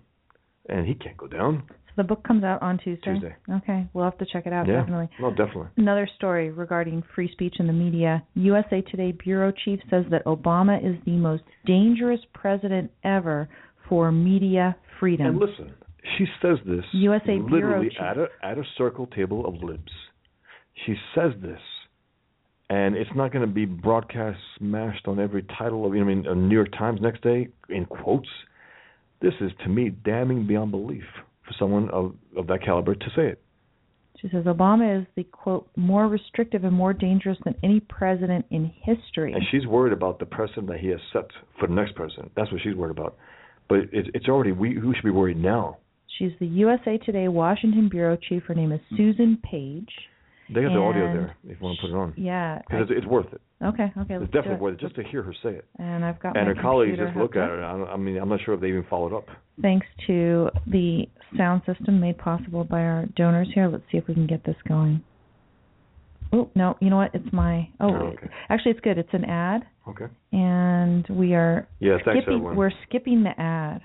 and he can't go down. So the book comes out on Tuesday. Tuesday. Okay, we'll have to check it out yeah, definitely. no, definitely. Another story regarding free speech in the media. USA Today bureau chief says that Obama is the most dangerous president ever for media freedom. And listen, she says this USA Bureau literally at a at a circle table of libs. She says this, and it's not going to be broadcast smashed on every title of you know, I mean, New York Times next day in quotes. This is to me damning beyond belief for someone of of that caliber to say it. She says Obama is the quote more restrictive and more dangerous than any president in history. And she's worried about the precedent that he has set for the next president. That's what she's worried about. But it, it's already we who should be worried now. She's the USA Today Washington bureau chief. Her name is Susan Page. They have the audio there if you want to put it on. Yeah. Because it's, it's worth it. Okay. Okay. Let's It's definitely it. worth it just to hear her say it. And I've got And my her colleagues just look at it. I, I mean, I'm not sure if they even followed up. Thanks to the sound system made possible by our donors here. Let's see if we can get this going. Oh no! You know what? It's my. Oh, Oh, okay. actually, it's good. It's an ad, Okay. and we are Yeah, thanks everyone. We're skipping the ad.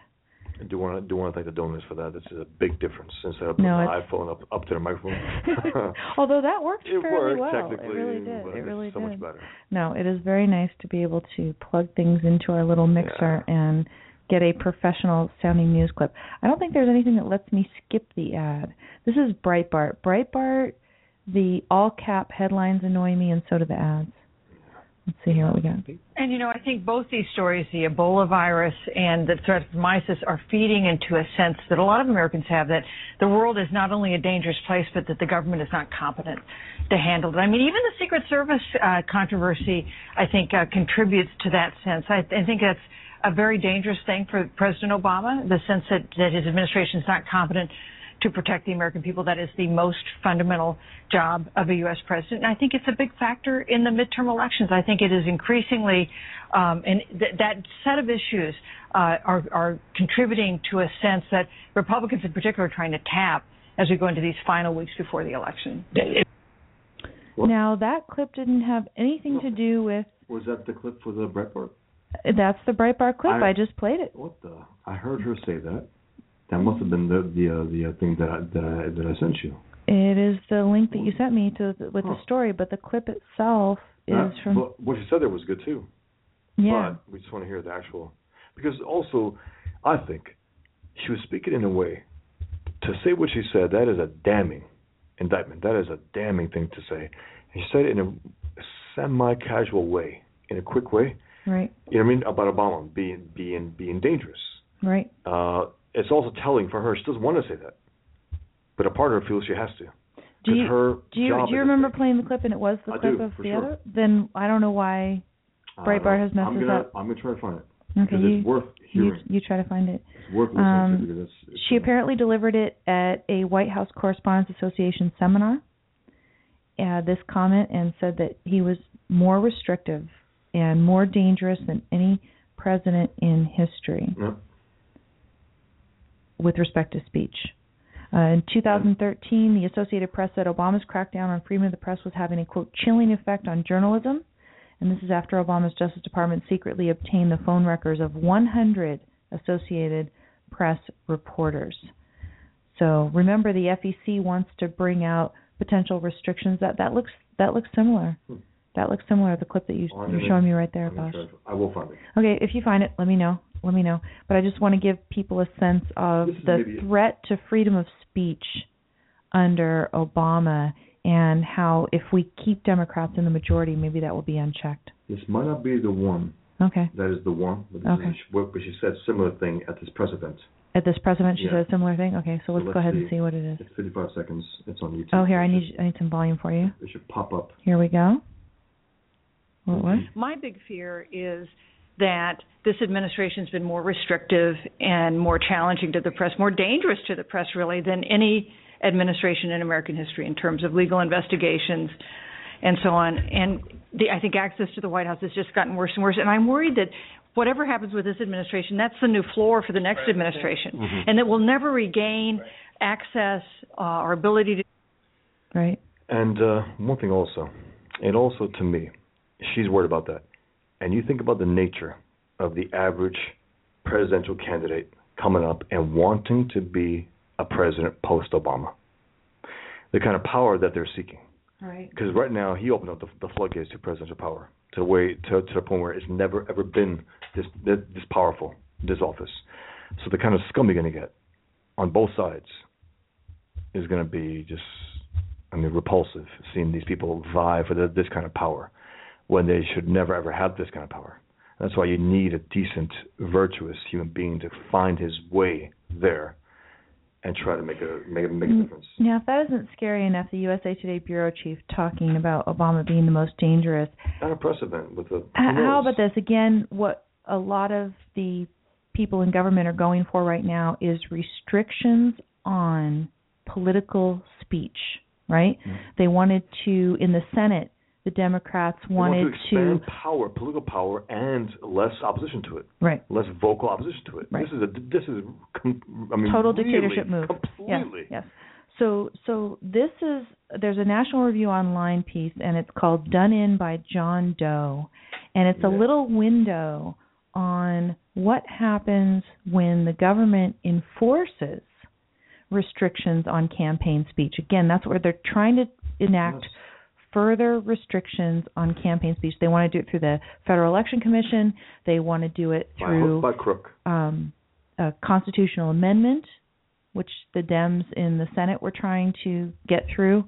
I do want to do want to thank the donors for that. This is a big difference instead of No, putting the it's- iPhone up up to the microphone. Although that worked it fairly worked well. technically, it really did. It really so did. much better. No, it is very nice to be able to plug things into our little mixer and get a professional sounding news clip. I don't think there's anything that lets me skip the ad. This is Breitbart. Breitbart, the all cap headlines annoy me, and so do the ads. Let's see here what we got. And you know, I think both these stories, the Ebola virus and the threat of ISIS, are feeding into a sense that a lot of Americans have that the world is not only a dangerous place, but that the government is not competent to handle it. I mean, even the Secret Service uh, controversy, I think, uh, contributes to that sense. I, I think that's a very dangerous thing for President Obama, the sense that, that his administration is not competent to protect the American people. That is the most fundamental job of a U.S. president. And I think it's a big factor in the midterm elections. I think it is increasingly, um, and th- that set of issues uh, are, are contributing to a sense that Republicans in particular are trying to tap as we go into these final weeks before the election. Now that clip didn't have anything to do with. Was that the clip for the Breitbart? That's the Breitbart clip. I- I just played it. What the? I heard her say that. That must have been the the uh, the uh, thing that I, that I that I sent you. It is the link that you sent me to with the story, but the clip itself is That- from. but what she said there was good too. yeah. But we just want to hear the actual, because also, I think she was speaking in a way to say what she said. That is a damning indictment. That is a damning thing to say. And she said it in a semi-casual way, in a quick way. Right. You know what I mean about Obama being being being dangerous. Right. Uh, it's also telling for her. She doesn't want to say that, but a part of her feels she has to. Do you her do you do you remember playing the clip and it was the I clip do, of the sure. other? Then I don't know why. Breitbart has messed I'm gonna, up. I'm gonna try to find it Okay, you, it's worth you hearing. you try to find it. It's worth listening Um, to because it's, it's She apparently delivered it at a White House Correspondents Association seminar. Uh, this comment and said that he was more restrictive and more dangerous than any president in history Yeah. With respect to speech. Uh, in 2013, the Associated Press said Obama's crackdown on freedom of the press was having a quote chilling effect on journalism, and this is after Obama's Justice Department secretly obtained the phone records of 100 Associated Press reporters. So remember, the FEC wants to bring out potential restrictions. That that looks that looks similar. Hmm. That looks similar. The clip that you, you're showing me right there, I'm Bosch. I will find it. Okay, if you find it, let me know. Let me know. But I just want to give people a sense of the maybe- threat to freedom of speech under Obama and how if we keep Democrats in the majority, maybe that will be unchecked. This might not be the one. Okay. That is the one. Okay. is what but she said similar thing at this press event. At this president, she Yeah. said a similar thing. Okay, so So let's, let's go ahead and see. see what it is. It's 55 seconds. It's on YouTube. Oh, here I need I need some volume for you. It should pop up. Here we go. What was? My big fear is that this administration's been more restrictive and more challenging to the press, more dangerous to the press, really, than any administration in American history in terms of legal investigations and so on. And the, I think access to the White House has just gotten worse and worse. And I'm worried that whatever happens with this administration, that's the new floor for the next administration, and that we'll never regain access uh, or ability to. Right. And uh, one thing also, and also to me, she's worried about that. And you think about the nature of the average presidential candidate coming up and wanting to be a president post Obama. The kind of power that they're seeking. Right. Because right now he opened up the, the floodgates to presidential power to the way to, to the point where it's never ever been this this, this powerful this office. So the kind of scum you're going to get on both sides is going to be just I mean repulsive seeing these people vie for the, this kind of power when they should never ever have this kind of power. That's why you need a decent, virtuous human being to find his way there and try to make a make a make a Mm. difference. Now, if that isn't scary enough, the USA Today bureau chief talking about Obama being the most dangerous. Not a precedent with the. How about this? Again, what a lot of the people in government are going for right now is restrictions on political speech, right? Mm-hmm. They wanted to, in the Senate, the Democrats They want wanted to expand power, political power, and less opposition to it, right. less vocal opposition to it. Right. This is a this is com- I mean total really, dictatorship move. Completely. Yes, yes. So so this is there's a National Review Online piece and it's called Done In by John Doe, and it's a little window on what happens when the government enforces restrictions on campaign speech. Again, that's where they're trying to enact Yes. Further restrictions on campaign speech. They want to do it through the Federal Election Commission. They want to do it through hook by crook. um, a constitutional amendment, which the Dems in the Senate were trying to get through.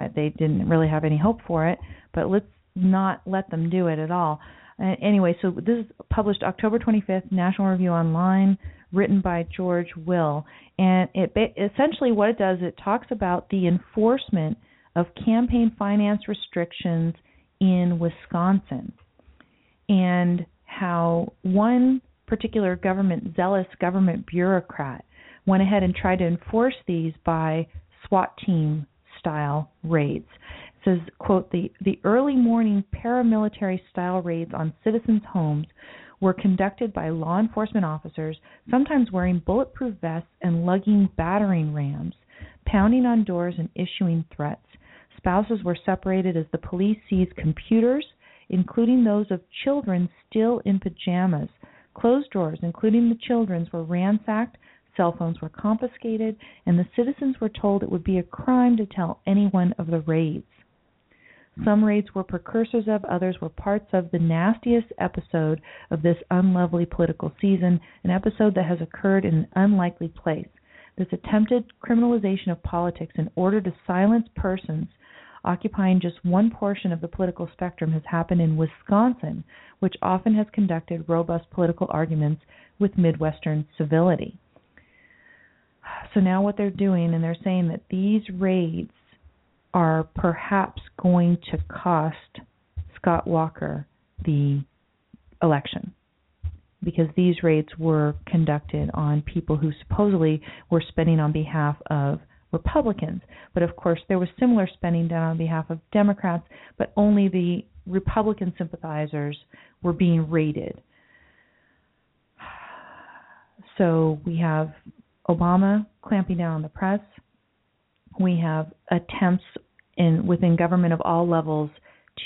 Uh, they didn't really have any hope for it, but let's not let them do it at all. Uh, anyway, so this is published October 25th, National Review Online, written by George Will, and it essentially what it does it talks about the enforcement of campaign finance restrictions in Wisconsin and how one particular government zealous government bureaucrat went ahead and tried to enforce these by SWAT team style raids. It says, quote, the, the early morning paramilitary style raids on citizens' homes were conducted by law enforcement officers, sometimes wearing bulletproof vests and lugging battering rams, pounding on doors and issuing threats. Spouses were separated as the police seized computers, including those of children still in pajamas. Closed doors, including the children's, were ransacked, cell phones were confiscated, and the citizens were told it would be a crime to tell anyone of the raids. Some raids were precursors of, others were parts of the nastiest episode of this unlovely political season, an episode that has occurred in an unlikely place. This attempted criminalization of politics in order to silence persons occupying just one portion of the political spectrum has happened in Wisconsin, which often has conducted robust political arguments with Midwestern civility. So now what they're doing, and they're saying that these raids are perhaps going to cost Scott Walker the election because these raids were conducted on people who supposedly were spending on behalf of Republicans. But of course, there was similar spending done on behalf of Democrats, but only the Republican sympathizers were being raided. So we have Obama clamping down on the press. We have attempts in within government of all levels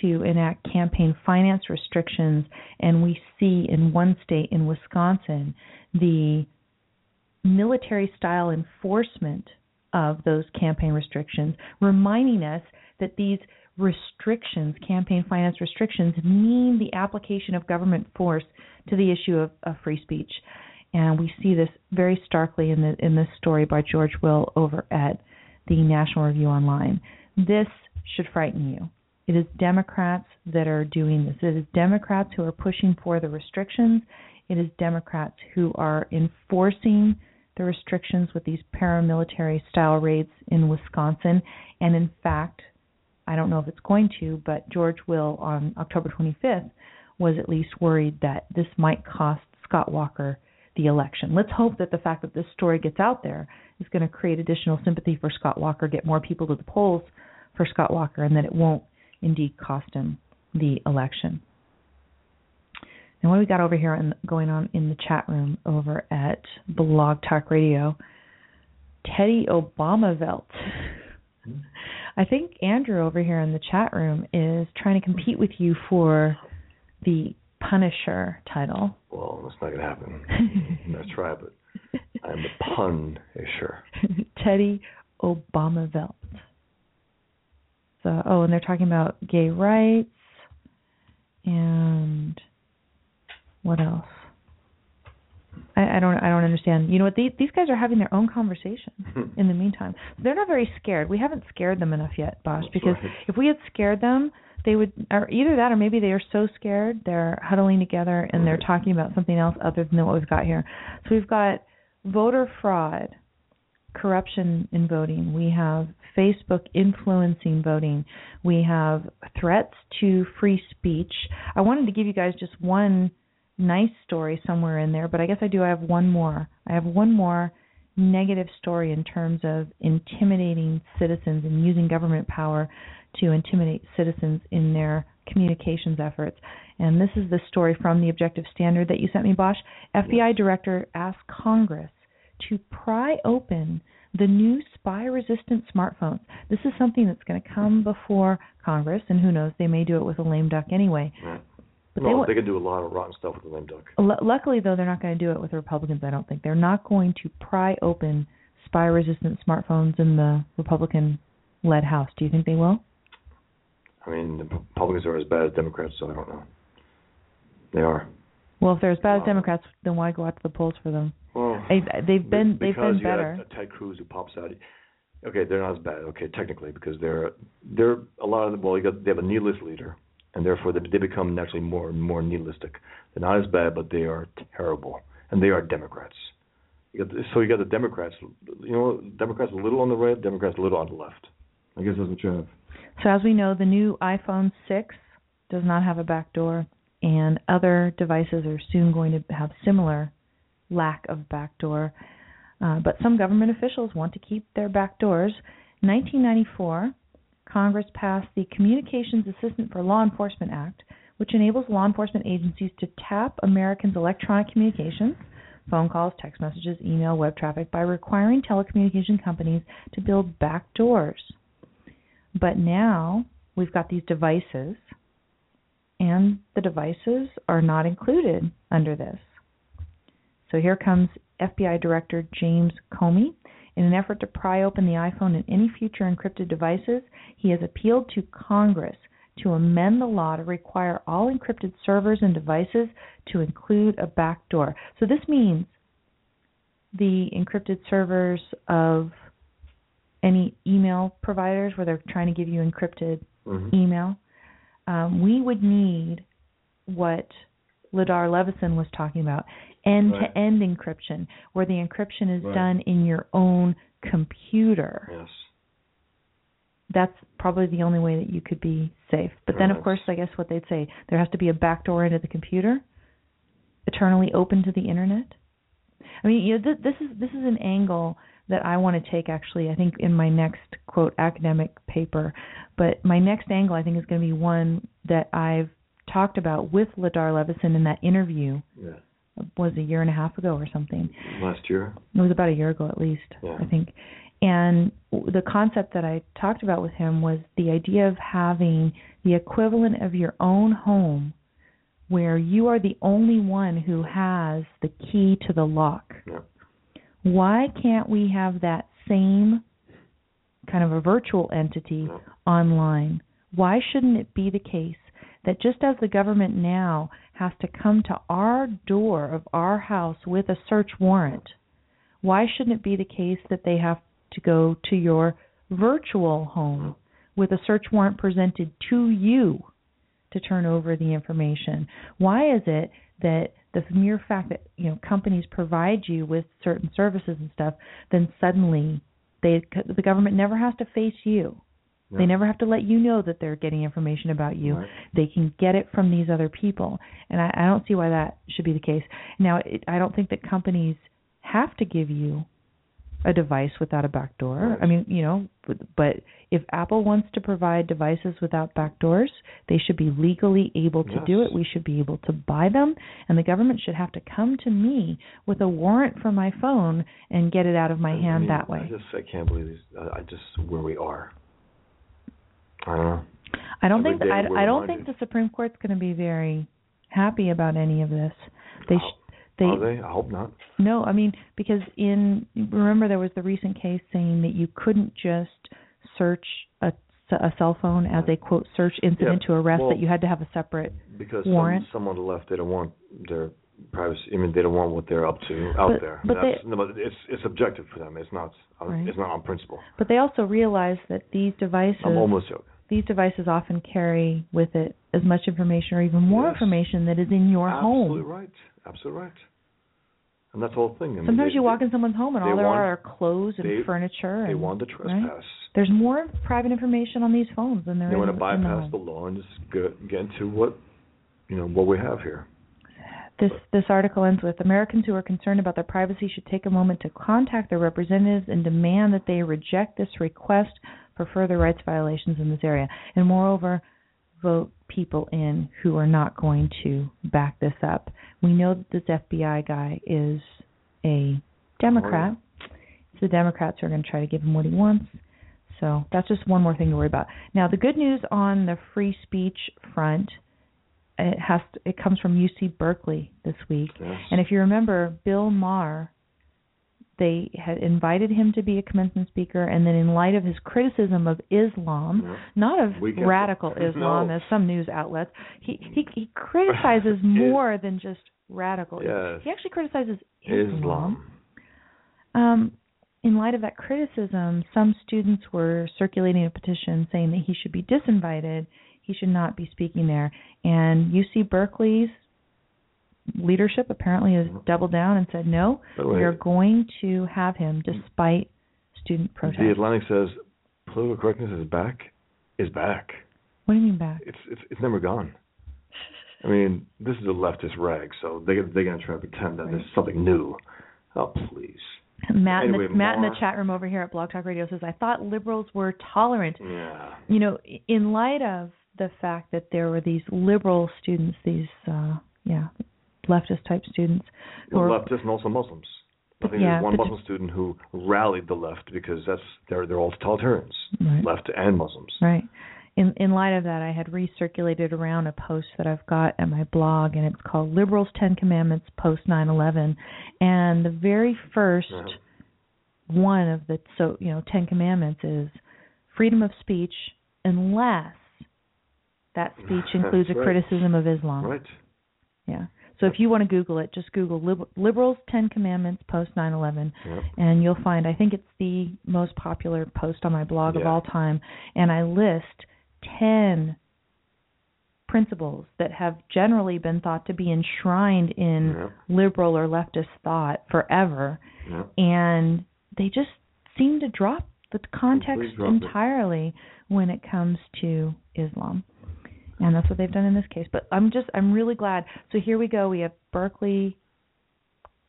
to enact campaign finance restrictions, and we see in one state, in Wisconsin, the military style enforcement of those campaign restrictions, reminding us that these restrictions, campaign finance restrictions, mean the application of government force to the issue of, of free speech. And we see this very starkly in the in this story by George Will over at the National Review Online. This should frighten you. It is Democrats that are doing this. It is Democrats who are pushing for the restrictions. It is Democrats who are enforcing the restrictions with these paramilitary style raids in Wisconsin. And in fact, I don't know if it's going to, but George Will on October 25th was at least worried that this might cost Scott Walker the election. Let's hope that the fact that this story gets out there is going to create additional sympathy for Scott Walker, get more people to the polls for Scott Walker, and that it won't indeed cost him the election. And what do we got over here in, going on in the chat room over at Blog Talk Radio? Teddy Obamavelt. Hmm. I think Andrew over here in the chat room is trying to compete with you for the Punisher title. Well, that's not gonna happen. That's right, but I'm the pun isher. Teddy Obamavelt. So, oh, and they're talking about gay rights and what else? I, I don't. I don't understand. You know what? These these guys are having their own conversation hmm. in the meantime. They're not very scared. We haven't scared them enough yet, Bosch. Because right. if we had scared them, they would, or either that, or maybe they are so scared they're huddling together and they're hmm. talking about something else other than what we've got here. So we've got voter fraud corruption in voting. We have Facebook influencing voting. We have threats to free speech. I wanted to give you guys just one nice story somewhere in there, but I guess I do. I have one more. I have one more negative story in terms of intimidating citizens and using government power to intimidate citizens in their communications efforts. And this is the story from the Objective Standard that you sent me, Bosch. FBI director asked Congress to pry open the new spy resistant smartphones. This is something that's going to come before Congress, and who knows, they may do it with a lame duck anyway. But well, they, they could do a lot of rotten stuff with the lame duck. L- luckily, though, they're not going to do it with the Republicans. I don't think they're not going to pry open spy-resistant smartphones in the Republican-led House. Do you think they will? I mean, the Republicans are as bad as Democrats, so I don't know. They are. Well, if they're as bad as Democrats, then why go out to the polls for them? Well, They, they've been be- they've been you better. a Ted Cruz who pops out. Okay, they're not as bad. Okay, technically, because they're they're a lot of them. Well, you got they have a nihilist leader, and therefore they, become naturally more and more nihilistic. They're not as bad, but they are terrible, and they are Democrats. So you got the Democrats. You know, Democrats a little on the right, Democrats a little on the left. I guess that's what you have. So as we know, the new iPhone 6 does not have a back door, and other devices are soon going to have similar lack of back door. Uh, but some government officials want to keep their back doors. 1994, Congress passed the Communications Assistance for Law Enforcement Act, which enables law enforcement agencies to tap Americans' electronic communications, phone calls, text messages, email, web traffic, by requiring telecommunication companies to build back doors. But now we've got these devices, and the devices are not included under this. So here comes FBI Director James Comey. In an effort to pry open the iPhone and any future encrypted devices, he has appealed to Congress to amend the law to require all encrypted servers and devices to include a backdoor. So this means the encrypted servers of any email providers where they're trying to give you encrypted Mm-hmm. email, um, we would need what Ladar Levison was talking about end to end encryption, where the encryption is Right. done in your own computer. Yes. That's probably the only way that you could be safe. But then, of course, I guess what they'd say there has to be a backdoor into the computer, eternally open to the internet. I mean, you know, th- this is this is an angle that I want to take actually. I think in my next quote academic paper, but my next angle I think is going to be one that I've talked about with Ladar Levison in that interview Yeah. Was a year and a half ago or something. Last year. It was about a year ago at least, Yeah. I think. And the concept that I talked about with him was the idea of having the equivalent of your own home where you are the only one who has the key to the lock. Yeah. Why can't we have that same kind of a virtual entity Yeah. online? Why shouldn't it be the case that just as the government now has to come to our door of our house with a search warrant, why shouldn't it be the case that they have to go to your virtual home with a search warrant presented to you to turn over the information? Why is it that the mere fact that you know companies provide you with certain services and stuff, then suddenly they the government never has to face you. They never have to let you know that they're getting information about you. Right. They can get it from these other people, and I, I don't see why that should be the case. Now, it, I don't think that companies have to give you a device without a backdoor. Right. I mean, you know, but, but if Apple wants to provide devices without backdoors, they should be legally able to do it. We should be able to buy them, and the government should have to come to me with a warrant for my phone and get it out of my I hand mean, that I just I can't believe these. I just where we are. I don't know. I don't Every think I, I don't think the Supreme Court's going to be very happy about any of this. They sh- they Are they? I hope not. no, I mean because in remember there was the recent case saying that you couldn't just search a a cell phone as a quote search incident Yeah, to arrest well, that you had to have a separate Because Warrant? some, some on the left they don't want their privacy. I mean, they don't want what they're up to out But- there. but That's, they- no, but it's it's subjective for them. It's not. on Right. It's not on principle. but they also realize that these devices I'm almost joking. These devices often carry with it as much information or even more Yes. information that is in your Absolutely home. Absolutely right. Absolutely right. and that's the whole thing. I mean, Sometimes they, you walk they, in someone's home and all there want- are are clothes and they- furniture. They and, want to trespass. There's more private information on these phones than there are. They is want to bypass the the law and just get, get into what you know what we have here. This this article ends with Americans who are concerned about their privacy should take a moment to contact their representatives and demand that they reject this request for further rights violations in this area. And moreover, vote people in who are not going to back this up. We know that this FBI guy is a Democrat. Oh, it's the Democrats who are going to try to give him what he wants. So that's just one more thing to worry about. Now, the good news on the free speech front, it has to, it comes from UC Berkeley this week. Yes. And if you remember, Bill Maher, they had invited him to be a commencement speaker, and then in light of his criticism of Islam, Yeah. not of radical Islam No. as some news outlets, he he, he criticizes more than just radical. Yes. He actually criticizes Islam. Islam. Um, in light of that criticism, some students were circulating a petition saying that he should be disinvited. He should not be speaking there. And UC Berkeley's leadership apparently has doubled down and said, no, we are going to have him despite student protests. The Atlantic says political correctness is back. Is back. what do you mean back? It's it's it's never gone. I mean, this is a leftist rag, so they they're gonna try to pretend that there's something new. Oh please. Matt, in the, Matt in the chat room over here at Blog Talk Radio says, I thought liberals were tolerant. Yeah. you know, in light of the fact that there were these liberal students, these uh yeah, leftist type students who Well, were leftists and also Muslims. I think Yeah, there's one Muslim student who rallied the left because that's they're they're all totalitarians, Right. left and Muslims. right. In in light of that, I had recirculated around a post that I've got at my blog, and it's called "Liberals' Ten Commandments Post 9/11," and the very first Yeah. one of the so you know Ten Commandments is freedom of speech, unless that speech includes a criticism of Islam. Right. Yeah. So if you want to Google it, just Google Lib- Liberals Ten Commandments post 9/11, Yeah. and you'll find. I think it's the most popular post on my blog of all time, and I list ten principles that have generally been thought to be enshrined in Yeah. liberal or leftist thought forever, Yeah. and they just seem to drop the context drop it. entirely when it comes to Islam. And that's what they've done in this case. But I'm just I'm really glad. So here we go. We have Berkeley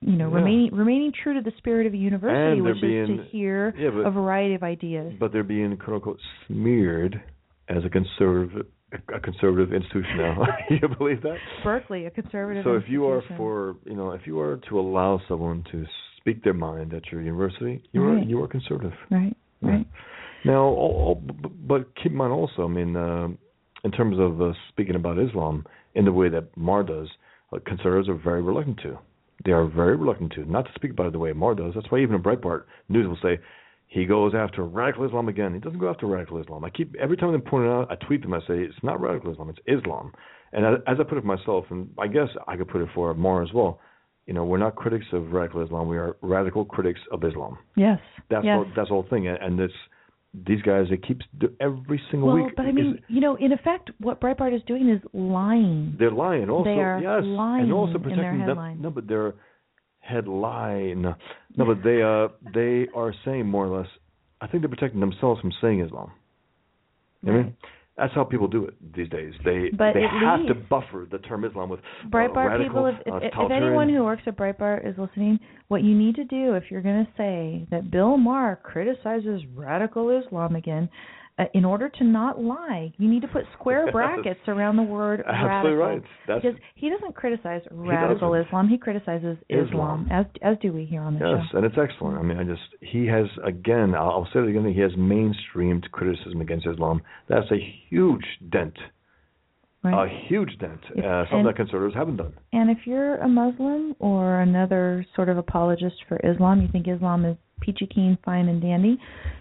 you know, Yeah. remaining remaining true to the spirit of a university, And they're is being- to hear yeah, but- a variety of ideas. But they're being quote unquote smeared as a conservative a conservative institution now. you believe that? Berkeley, a conservative So if you are for you know if you are to allow someone to speak their mind at your university, you are—you are conservative. right, right, Now, all, all, but keep in mind also, I mean, uh, in terms of uh, speaking about Islam in the way that Maher does, uh, conservatives are very reluctant to. They are very reluctant to, not to speak about it the way Maher does. That's why even in Breitbart News will say he goes after radical Islam again. He doesn't go after radical Islam. I keep every time they point it out, I tweet them. I say it's not radical Islam, it's Islam. And as, as I put it myself, and I guess I could put it for Maher as well. You know, we're not critics of radical Islam. We are radical critics of Islam. yes, That's yes. all, that's the whole thing, and, and it's these guys. They keep do- every single well, week. but I mean, you know, in effect, what Breitbart is doing is lying. they're lying. Also, They are yes, lying and also in their protecting them. No, but their headline. No, but they uh they are saying more or less. I think they're protecting themselves from saying Islam. You know what I mean? That's how people do it these days. They But they have to buffer the term Islam with uh, Breitbart radical, people, if, uh, if, if anyone who works at Breitbart is listening, what you need to do if you're going to say that Bill Maher criticizes radical Islam again, uh, in order to not lie, you need to put square brackets around the word Absolutely radical. right. That's because he doesn't criticize radical doesn't. Islam; he criticizes Islam, Islam. as as do we here on the Yes, show. Yes, and it's excellent. I mean, I just he has again. I'll, I'll say it again. He has mainstreamed criticism against Islam. That's a huge dent, Right. a huge dent. If- Uh, something and- that conservatives haven't done. And if you're a Muslim or another sort of apologist for Islam, you think Islam is peachy keen, fine and dandy,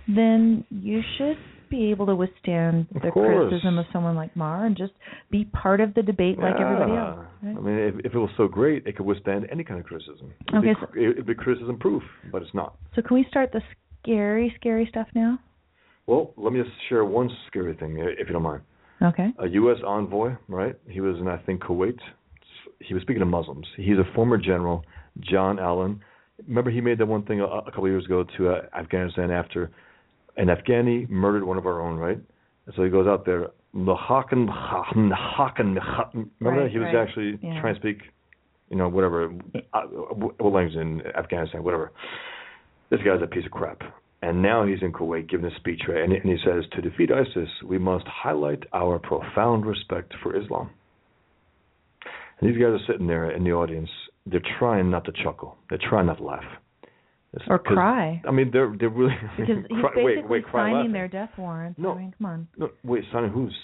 then you should be able to withstand Of the course. criticism of someone like Maher and just be part of the debate like everybody else. right? I mean, if, if it was so great, it could withstand any kind of criticism. It'd Okay, be, so- it'd be criticism proof, but it's not. So can we start the scary, scary stuff now? Well, let me just share one scary thing, if you don't mind. Okay. A U.S. envoy, right? He was in, I think, Kuwait, he was speaking to Muslims. He's a former general, John Allen. Remember, he made that one thing a, a couple of years ago to uh, Afghanistan after an Afghani murdered one of our own, right? And so he goes out there. Remember, Right, he was right. actually Yeah. trying to speak, you know, whatever, uh, what language in Afghanistan, whatever. This guy's a piece of crap. And now he's in Kuwait giving a speech, right? And, and he says, to defeat ISIS, we must highlight our profound respect for Islam. And these guys are sitting there in the audience. They're trying not to chuckle. They're trying not to laugh. Or cray. I mean, they're they're really Because he's cry, basically wait, wait, cry signing laughing. their death warrants. No. I mean, come on. No, wait, signing whose?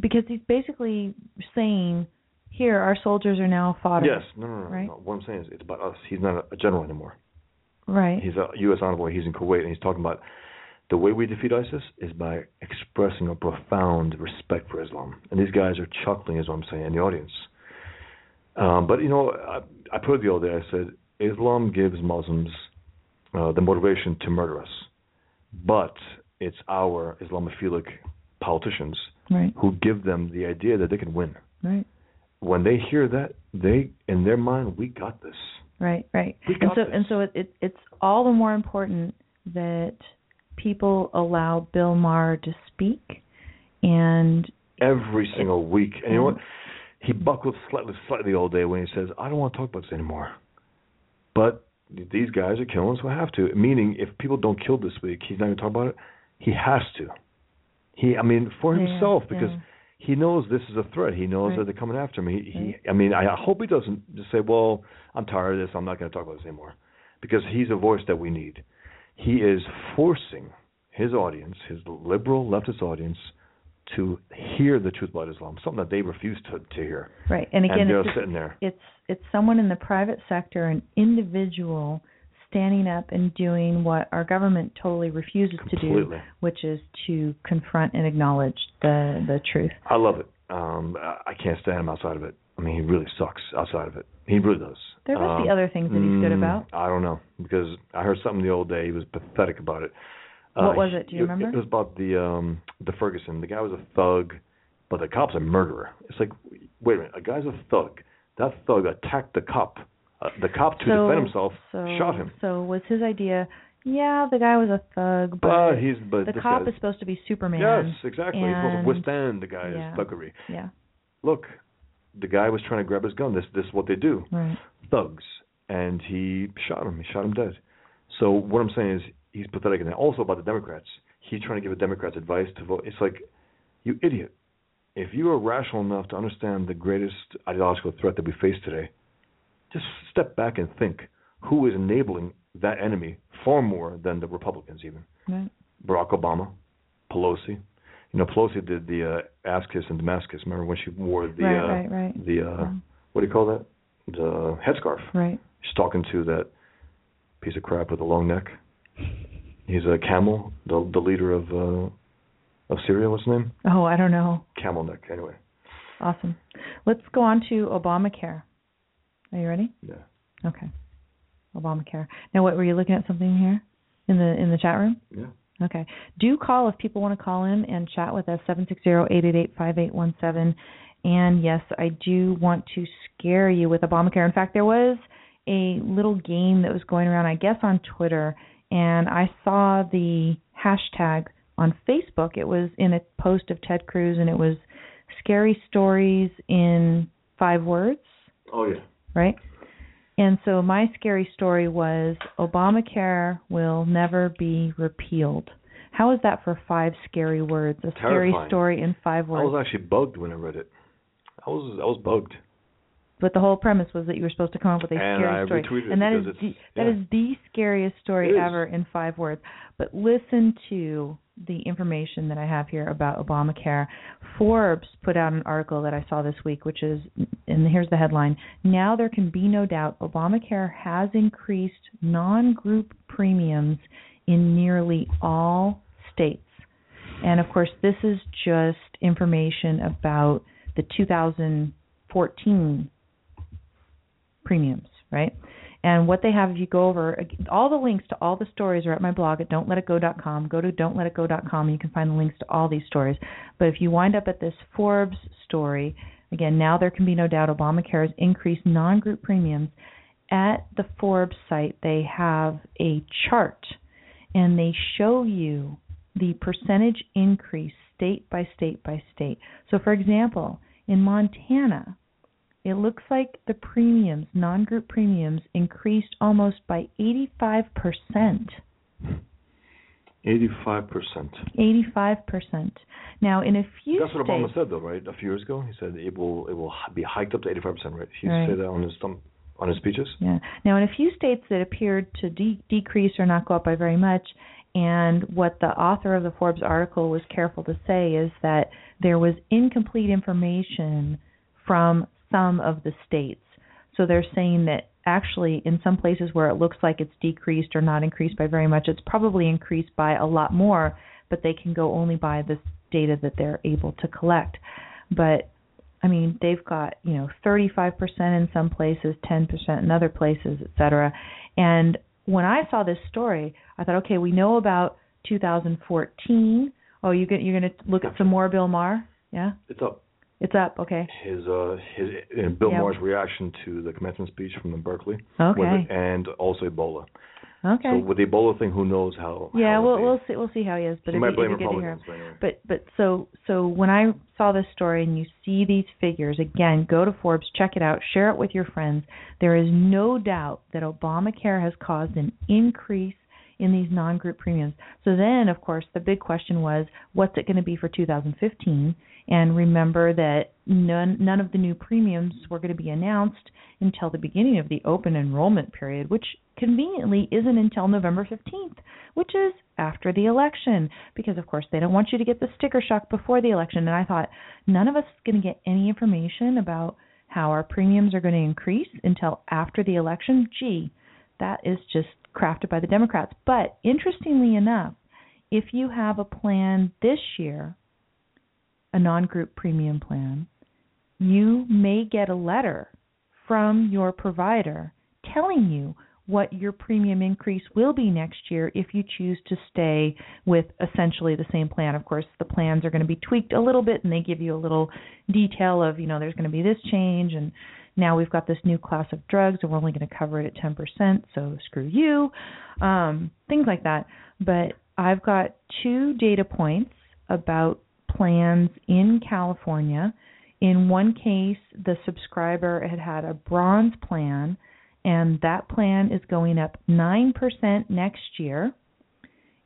Because he's basically saying, here, our soldiers are now fodder. Yes, no, no, no, Right. no. What I'm saying is, it's about us. He's not a, a general anymore. Right. He's a U.S. envoy. He's in Kuwait, and he's talking about the way we defeat ISIS is by expressing a profound respect for Islam. And these guys are chuckling, is what I'm saying, in the audience. Um, but you know, I, I put it the other day. I said Islam gives Muslims uh, the motivation to murder us, but it's our Islamophilic politicians Right. who give them the idea that they can win. Right. When they hear that, they in their mind, we got this. Right, right. We And so this. and so it, it it's all the more important that people allow Bill Maher to speak and every single week. And you know what? He buckles slightly, slightly all day when he says, "I don't want to talk about this anymore." But these guys are killing, so I have to. Meaning, if people don't kill this week, he's not going to talk about it. He has to. He, I mean, for Yeah, himself, because yeah. he knows this is a threat. He knows Right. that they're coming after him. He, Right. he, I mean, I hope he doesn't just say, "Well, I'm tired of this. I'm not going to talk about this anymore," because he's a voice that we need. He is forcing his audience, his liberal leftist audience, to hear the truth about Islam, something that they refuse to to hear. right. And again and they're it's sitting there. it's it's someone in the private sector, an individual standing up and doing what our government totally refuses to do, which is to confront and acknowledge the the truth. I love it. Um, I can't stand him outside of it. I mean, he really sucks outside of it. He really does. There must be Um, other things that he's good mm, about. I don't know because I heard something the old day. He was pathetic about it. What was it? Do you it, remember? It was about the um the Ferguson. The guy was a thug, but the cop's a murderer. It's like, wait a minute, a guy's a thug. That thug attacked the cop. Uh, the cop to so, defend himself so, shot him. So was his idea? Yeah, the guy was a thug, but But he's but the cop is supposed to be Superman. Yes, exactly. He's supposed to withstand the guy's yeah. thuggery. Yeah, Look, the guy was trying to grab his gun. This this is what they do. right. thugs, and he shot him. He shot him dead. So what I'm saying is he's pathetic. And also about the Democrats, he's trying to give the Democrats advice to vote. It's like, you idiot. If you are rational enough to understand the greatest ideological threat that we face today, just step back and think who is enabling that enemy far more than the Republicans even. Right. Barack Obama, Pelosi. You know, Pelosi did the uh, ass kiss in Damascus. Remember when she wore the right, uh, right, right. the uh, what do you call that? The headscarf. Right. She's talking to that piece of crap with a long neck. He's a camel, the the leader of uh of Syria. What's his name? Oh, I don't know. Camel neck. Anyway. Awesome. Let's go on to Obamacare. Are you ready? Yeah. Okay. Obamacare. Now, what were you looking at something here in the in the chat room? Yeah. Okay. Do call if people want to call in and chat with us, 760-888-5817. And yes, I do want to scare you with Obamacare. In fact, there was a little game that was going around, I guess, on Twitter, and I saw the hashtag on Facebook. It was in a post of Ted Cruz, and it was scary stories in five words Oh yeah. right? And so my scary story was Obamacare will never be repealed. How is that for five scary words? A scary story in five words. I was actually bugged when I read it. I was I was bugged. But the whole premise was that you were supposed to come up with a And scary I story. and that is the, that yeah. is the scariest story ever in five words. But listen to the information that I have here about Obamacare. Forbes put out an article that I saw this week, which is, and here's the headline Now there can be no doubt Obamacare has increased non group premiums in nearly all states. And of course, this is just information about the 2014 premiums, right? And what they have, if you go over, all the links to all the stories are at my blog at don'tletitgo.com. Go to don'tletitgo.com you can find the links to all these stories. But if you wind up at this Forbes story, Again, now there can be no doubt Obamacare has increased non group premiums. At the Forbes site, they have a chart and they show you the percentage increase state by state by state. So, for example, in Montana, it looks like the premiums, non group premiums, increased almost by 85%. 85%. 85%. Now, in a few That's what states, Obama said, though, right? A few years ago, he said it will it will be hiked up to 85%, right? He Right. said that on his thumb, on his speeches. Yeah. Now, in a few states that appeared to de- decrease or not go up by very much, and what the author of the Forbes article was careful to say is that there was incomplete information from some of the states. So they're saying that actually, in some places where it looks like it's decreased or not increased by very much, it's probably increased by a lot more, but they can go only by the data that they're able to collect. But I mean, they've got, you know, 35% in some places, 10% in other places, et cetera. And when I saw this story, I thought, okay, we know about 2014. Oh, you get, you're going to look at some more Bill Maher? Yeah? It's up. It's up. Okay. His uh his Bill. Maher's reaction to the commencement speech from the Berkeley, Okay. and also Ebola. Okay. So with the Ebola thing, who knows how? yeah, how we'll we'll see we'll see how he is. But he if might you, blame if to hear anyway. But but so so when I saw this story and you see these figures again, go to Forbes, check it out, share it with your friends. There is no doubt that Obamacare has caused an increase in these non-group premiums. So then, of course, the big question was, what's it going to be for 2015? And remember that none none of the new premiums were going to be announced until the beginning of the open enrollment period, which conveniently isn't until November 15th, which is after the election, because of course they don't want you to get the sticker shock before the election. And I thought none of us is going to get any information about how our premiums are going to increase until after the election. Gee, that is just crafted by the Democrats. But interestingly enough, if you have a plan this year, a non group premium plan, you may get a letter from your provider telling you what your premium increase will be next year if you choose to stay with essentially the same plan. Of course, the plans are going to be tweaked a little bit and they give you a little detail of, you know, there's going to be this change and now we've got this new class of drugs and we're only going to cover it at 10%, so screw you. Um, things like that. But I've got two data points about plans in California. In one case, the subscriber had had a bronze plan, and that plan is going up 9% next year.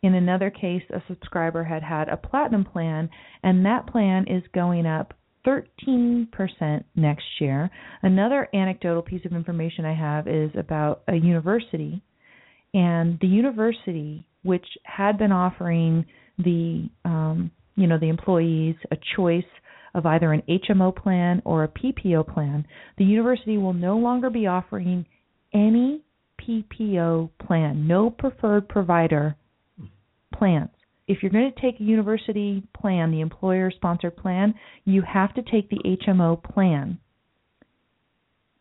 In another case, a subscriber had had a platinum plan, and that plan is going up 13% next year. Another anecdotal piece of information I have is about a university, and the university, which had been offering the um, you know the employees a choice of either an HMO plan or a PPO plan, the university will no longer be offering any PPO plan, no preferred provider plans. If you're going to take a university plan, the employer sponsored plan, you have to take the HMO plan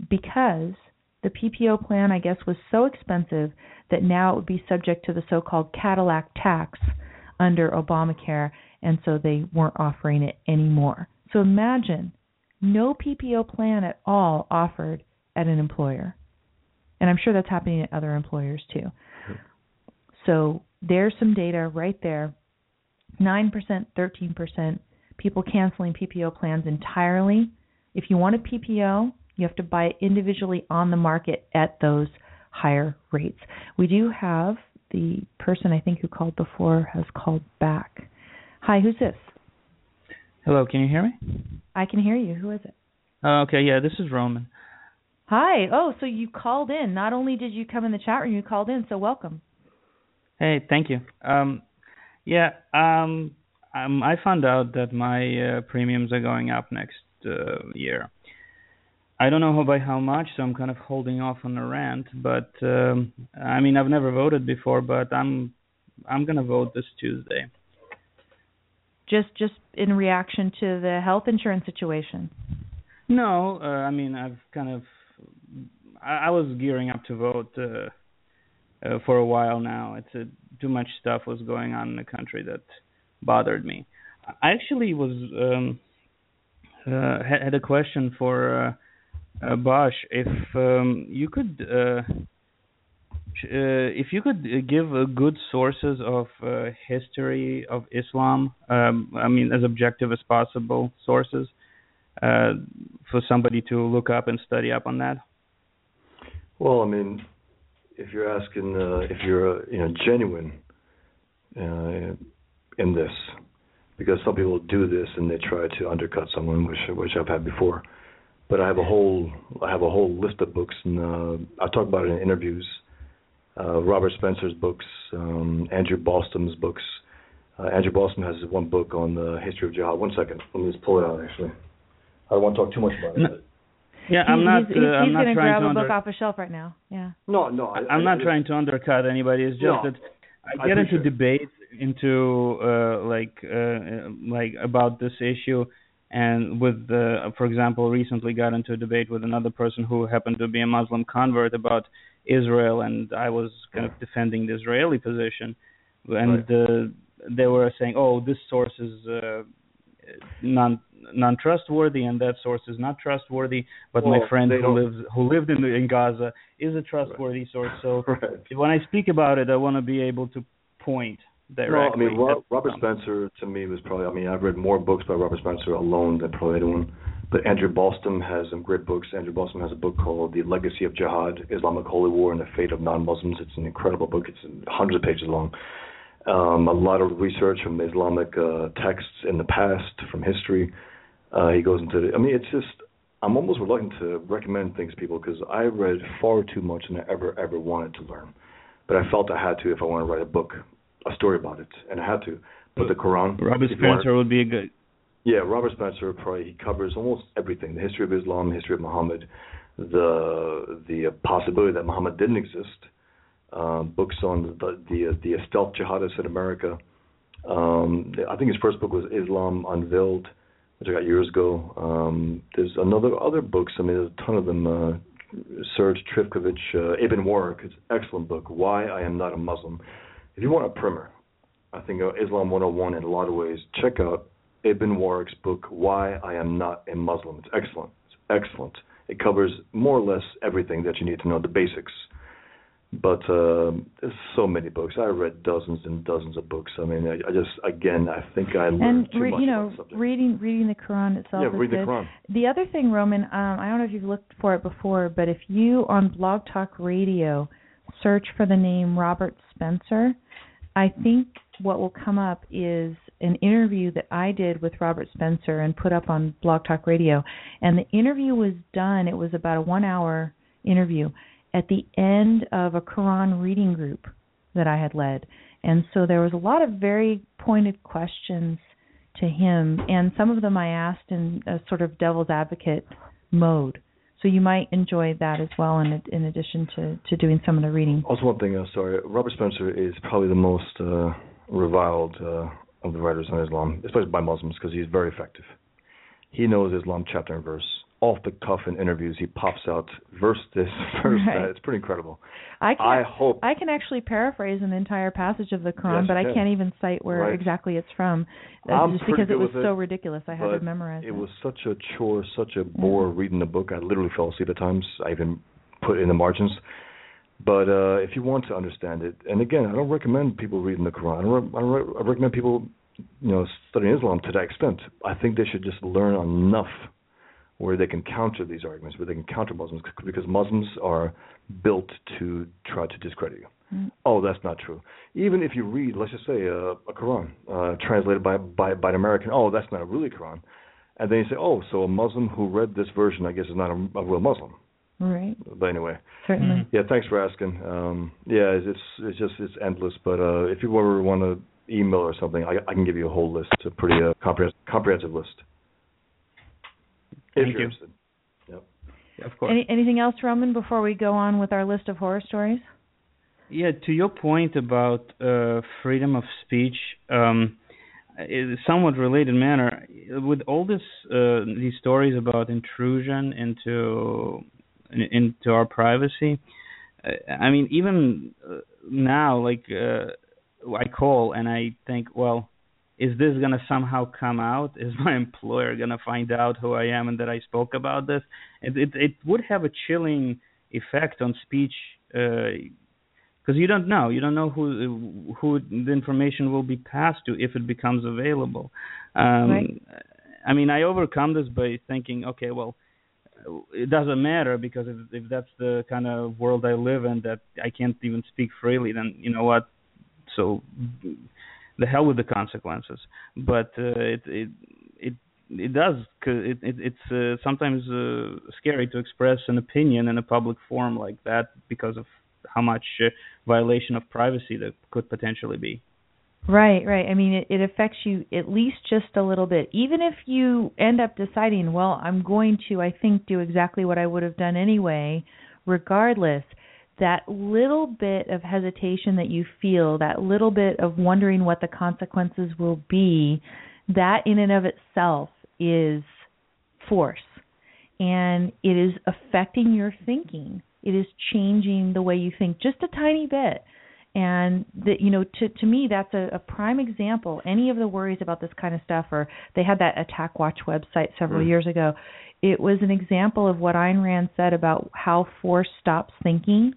because the PPO plan, I guess, was so expensive that now it would be subject to the so called Cadillac tax under Obamacare, and so they weren't offering it anymore. So imagine no PPO plan at all offered at an employer. And I'm sure that's happening at other employers too. So there's some data right there 9%, 13%, people canceling PPO plans entirely. If you want a PPO, you have to buy it individually on the market at those higher rates. We do have the person I think who called before has called back. Hi, who's this? Hello, can you hear me? I can hear you. Who is it? Uh, okay, yeah, this is Roman. Hi. Oh, so you called in. Not only did you come in the chat room, you called in, so welcome. Hey, thank you. Um, yeah, um, um, I found out that my uh, premiums are going up next uh, year. I don't know by how much, so I'm kind of holding off on the rant. But um, I mean, I've never voted before, but I'm I'm gonna vote this Tuesday. Just just in reaction to the health insurance situation. No, uh, I mean I've kind of I, I was gearing up to vote uh, uh, for a while now. It's uh, too much stuff was going on in the country that bothered me. I actually was um, uh, had a question for uh, uh, Bosch. If um, you could, uh, if you could give good sources of history of Islam, um, I mean, as objective as possible sources, for somebody to look up and study up on that. Well, I mean, if you're asking, if you're you know genuine in this, because some people do this and they try to undercut someone, which which I've had before. But I have a whole I have a whole list of books, and uh, I talk about it in interviews. Uh, Robert Spencer's books, um, Andrew Bostom's books. Uh, Andrew Bostom has one book on the history of jihad. One second, let me just pull it out. Actually, I don't want to talk too much about it. Yeah, I'm not. He's, uh, I'm he's not gonna trying grab to a under- book off a shelf right now. Yeah. No, no. I, am not I, trying to undercut anybody. It's just no, that I get I into debates into uh, like uh, like about this issue and with the for example recently got into a debate with another person who happened to be a muslim convert about israel and i was kind of defending the israeli position and right. uh, they were saying oh this source is uh, non non trustworthy and that source is not trustworthy but well, my friend who don't... lives who lived in in gaza is a trustworthy right. source so right. when i speak about it i want to be able to point directly. No, I mean Ro- Robert Spencer to me was probably. I mean, I've read more books by Robert Spencer alone than probably anyone. But Andrew Bostom has some great books. Andrew Bostom has a book called The Legacy of Jihad: Islamic Holy War and the Fate of Non-Muslims. It's an incredible book. It's hundreds of pages long. Um, a lot of research from Islamic uh, texts in the past, from history. Uh, he goes into. The, I mean, it's just. I'm almost reluctant to recommend things to people because I read far too much than I ever ever wanted to learn. But I felt I had to if I want to write a book a story about it, and I had to. But the Quran. Robert Spencer would be a good. Yeah, Robert Spencer probably he covers almost everything: the history of Islam, the history of Muhammad, the the possibility that Muhammad didn't exist, um, books on the the the stealth jihadists in America. Um, I think his first book was Islam Unveiled, which I got years ago. Um, there's another other books. I mean, there's a ton of them. Uh, Serge Trifkovich, uh, Ibn Warraq, it's an excellent book. Why I Am Not a Muslim if you want a primer, I think uh, Islam 101 in a lot of ways, check out Ibn Warraq's book, Why I Am Not a Muslim. It's excellent. It's excellent. It covers more or less everything that you need to know, the basics. But uh, there's so many books. I read dozens and dozens of books. I mean, I, I just, again, I think I learned and too re- much you know, reading reading the Quran itself yeah, read good. the Quran. The other thing, Roman, um, I don't know if you've looked for it before, but if you on Blog Talk Radio search for the name Robert Spencer, I think what will come up is an interview that I did with Robert Spencer and put up on Blog Talk Radio. And the interview was done, it was about a one hour interview at the end of a Quran reading group that I had led. And so there was a lot of very pointed questions to him, and some of them I asked in a sort of devil's advocate mode. So you might enjoy that as well, in in addition to to doing some of the reading. Also, one thing, uh, sorry, Robert Spencer is probably the most uh, reviled uh, of the writers on Islam, especially by Muslims, because he's very effective. He knows Islam chapter and verse. Off the cuff in interviews, he pops out verse this, verse Right. that. It's pretty incredible. I can I hope. I can actually paraphrase an entire passage of the Quran, Yes, but I can. can't even cite where Right. exactly it's from, uh, just because it was so it, ridiculous. I had to memorize it it was such a chore, such a bore reading the book. I literally fell asleep at times. I even put in the margins. But uh, if you want to understand it, and again, I don't recommend people reading the Quran. I, don't re- I, don't re- I recommend people, you know, studying Islam to that extent. I think they should just learn enough where they can counter these arguments, where they can counter Muslims, because Muslims are built to try to discredit you. Mm. Oh, that's not true. Even if you read, let's just say, uh, a Quran uh, translated by, by by an American, oh, that's not a really Quran, and then you say, oh, so a Muslim who read this version, I guess, is not a, a real Muslim. right. But anyway, Certainly. yeah, thanks for asking. Um, yeah, it's it's it's just it's endless. But uh, if you ever want to email or something, I, I can give you a whole list, a pretty uh, comprehensive comprehensive list. If Thank you're you. interested. Yep. Of course. Any, anything else, Roman, before we go on with our list of horror stories? Yeah, to your point about uh, freedom of speech, um, in a somewhat related manner, with all this uh, these stories about intrusion into into our privacy, uh, I mean, even uh, now, like uh, I call and I think, well, is this going to somehow come out? Is my employer going to find out who I am and that I spoke about this? It it, it would have a chilling effect on speech because uh, you don't know. You don't know who who the information will be passed to if it becomes available. Um, right. I mean, I overcome this by thinking, okay, well, it doesn't matter because if, if that's the kind of world I live in that I can't even speak freely, then you know what? So the hell with the consequences. But uh, it it it it does it, it it's uh, sometimes uh, scary to express an opinion in a public forum like that because of how much violation of privacy there could potentially be. Right, right. I mean, it, it affects you at least just a little bit. Even if you end up deciding, well, I'm going to, I think, do exactly what I would have done anyway, regardless, that little bit of hesitation that you feel, that little bit of wondering what the consequences will be, that in and of itself is force. And it is affecting your thinking. It is changing the way you think just a tiny bit. And that you know, to to me, that's a, a prime example. Any of the worries about this kind of stuff, or they had that Attack Watch website several mm. years ago. It was an example of what Ayn Rand said about how force stops thinking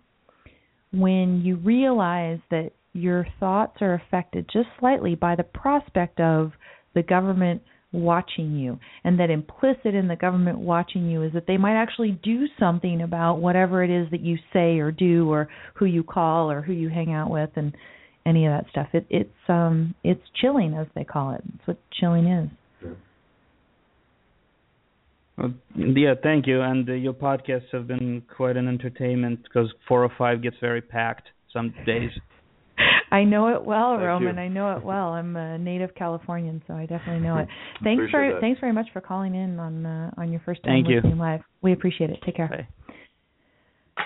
when you realize that your thoughts are affected just slightly by the prospect of the government watching you and that implicit in the government watching you is that they might actually do something about whatever it is that you say or do or who you call or who you hang out with and any of that stuff. It it's um it's chilling as they call it. It's what chilling is well, yeah, thank you. And uh, your podcasts have been quite an entertainment because 405 gets very packed some days. I know it well, Thank Roman. you. I know it well. I'm a native Californian, so I definitely know it. Thanks very that. thanks very much for calling in on uh, on your first time Thank you. listening live. We appreciate it. Take care. Bye.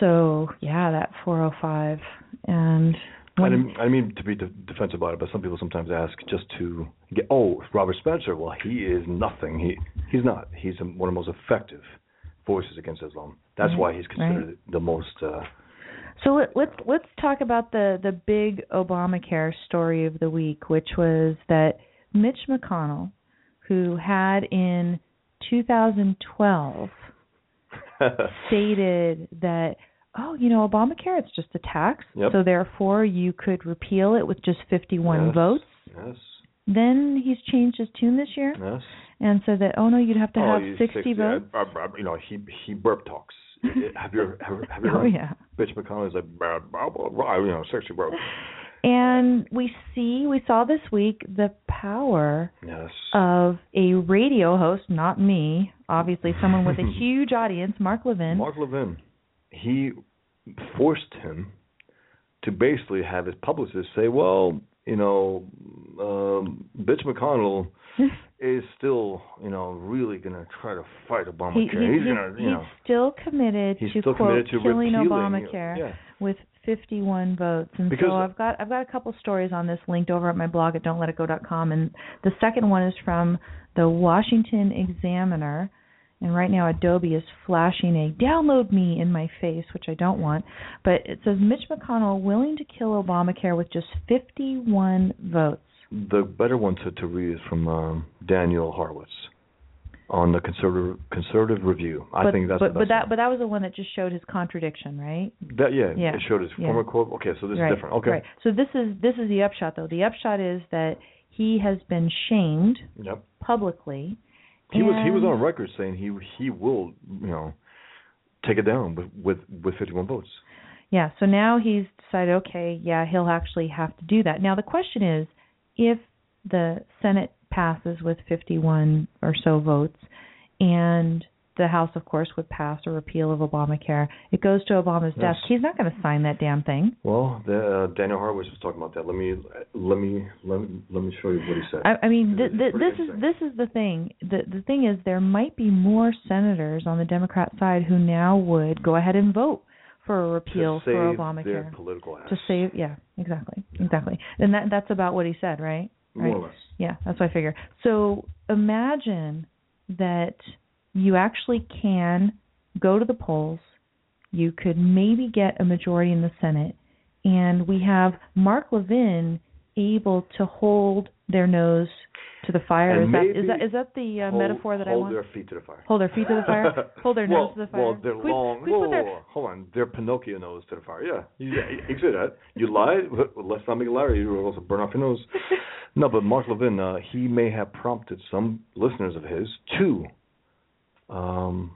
So yeah, that 405 and I didn't, I mean to be de- defensive about it, but some people sometimes ask just to get. Oh, Robert Spencer. Well, he is nothing. He he's not. He's one of the most effective voices against Islam. That's Right, why he's considered the most. Uh, So let, let's let's talk about the the big Obamacare story of the week, which was that Mitch McConnell, who had in 2012 stated that oh, you know, Obamacare it's just a tax, Yep. so therefore you could repeal it with just 51 yes, votes. Yes. Then he's changed his tune this year Yes. and said that oh no, you'd have to oh, have he's 60 votes. Uh, uh, you know, he he burp talks. have you have, have you Oh heard? yeah. Mitch McConnell is like blah, blah, blah, blah, you know, sexy bro. And we see, we saw this week the power Yes. of a radio host, not me, obviously someone with a huge audience, Mark Levin. Mark Levin, he forced him to basically have his publicist say, "Well, you know, um, Mitch McConnell is still, you know, really going to try to fight Obamacare. He, he, he's he's, going to, you know, still committed he's to still quote committed to killing Obamacare Yeah. with 51 votes. And Because- so I've got I've got a couple stories on this linked over at my blog at don'tletitgo.com and the second one is from the Washington Examiner. And right now Adobe is flashing a download me in my face, which I don't want. But it says Mitch McConnell willing to kill Obamacare with just 51 votes. The better one to, to read is from um, Daniel Horowitz on the conservative conservative review. I but, think that's but, the but best that one. but that was the one that just showed his contradiction, right? that yeah, Yeah. it showed his Yeah. former quote. Okay, so this right. is different. Okay. Right. So this is this is the upshot though. The upshot is that he has been shamed Yep. publicly. He was he was on record saying he he will you know take it down with with, with 51 votes. Yeah, so now he's decided okay, yeah, he'll actually have to do that. Now the question is if the Senate passes with 51 or so votes and the House of course would pass a repeal of Obamacare, it goes to Obama's Yes. desk. He's not going to sign that damn thing. Well, the, uh, Daniel Horowitz was talking about that. Let me let me let me let me show you what he said. I, I mean, th- It's th- this is this is the thing. The the thing is, there might be more senators on the Democrat side who now would go ahead and vote for a repeal to save for their Obamacare political ass. to save. Yeah, exactly, exactly. And that that's about what he said, right? more right. or less. Yeah, that's what I figure. So imagine that you actually can go to the polls. You could maybe get a majority in the Senate, and we have Mark Levin able to hold their nose to the fire. Is that, is that is that the uh, hold, metaphor that I want? hold their feet to the fire. Hold their feet to the fire. hold their well, nose to the fire. Well, they're long. whoa, their- hold on. Their Pinocchio nose to the fire. Yeah, you, yeah, you say that. You lied. Well, let's not make a liar. You also burn off your nose. No, but Mark Levin, uh, he may have prompted some listeners of his to. Um,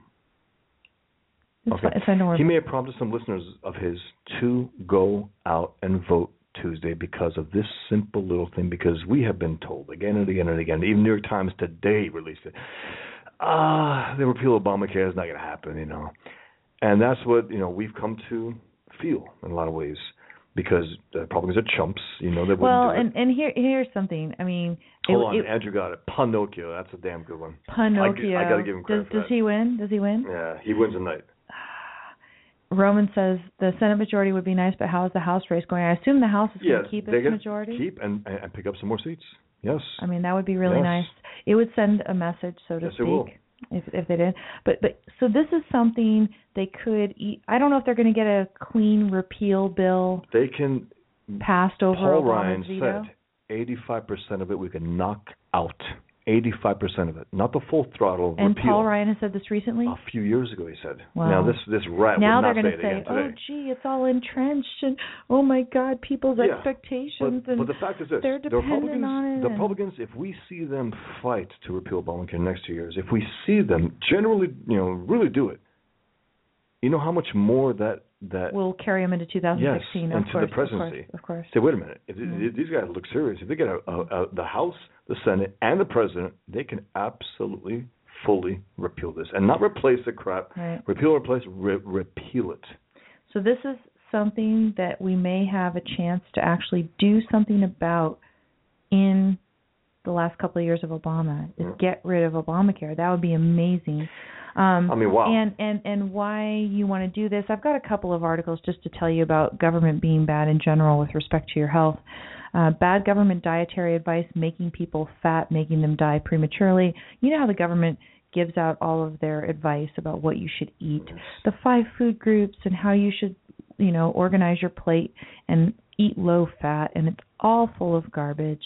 okay. fine- it's fine, he may have prompted some listeners of his to go out and vote Tuesday because of this simple little thing. Because we have been told again and again and again. Even New York Times today released it. Ah, the repeal of Obamacare is not going to happen, you know, and that's what you know we've come to feel in a lot of ways because the Republicans are chumps. You know they well, it. and and here here's something. I mean, it, Hold on, it, Andrew got it. Pinocchio, that's a damn good one. Pinocchio. I, got to give him credit does does he win? Does he win? Yeah, he wins tonight. Roman says the Senate majority would be nice, but how is the House race going? I assume the House is Yeah, going to keep they're its majority. Keep and and pick up some more seats. Yes. I mean, that would be really Yes. nice. It would send a message, so to Yes, it speak, will. If if they did. But but so this is something they could. Eat. I don't know if they're going to get a clean repeal bill They can. passed over Paul Ryan said 85% of it we can knock out. 85% of it, not the full throttle and repeal. Paul Ryan has said this recently. A few years ago, he said. Wow. Now this this rat now they're going to say, "Oh, gee, it's all entrenched," and "Oh my God, people's Yeah, expectations." But, and but the fact is this: they're the Republicans, on it the Republicans, if we see them fight to repeal Obamacare next two years, if we see them generally, you know, really do it, you know how much more that that will carry them into 2016. Yes, of and to course, the presidency. Of course, of course. Say, wait a minute. If, Mm. if these guys look serious, if they get a, a, a, the House, the Senate, and the President, they can absolutely, fully repeal this and not replace the crap. Right. Repeal, replace, re- repeal it. So this is something that we may have a chance to actually do something about in the last couple of years of Obama. Is get rid of Obamacare. That would be amazing. Um, I mean, wow. And and and why you want to do this? I've got a couple of articles just to tell you about government being bad in general with respect to your health. Uh, bad government dietary advice, making people fat, making them die prematurely. You know how the government gives out all of their advice about what you should eat, the five food groups, and how you should, you know, organize your plate and eat low fat, and it's all full of garbage.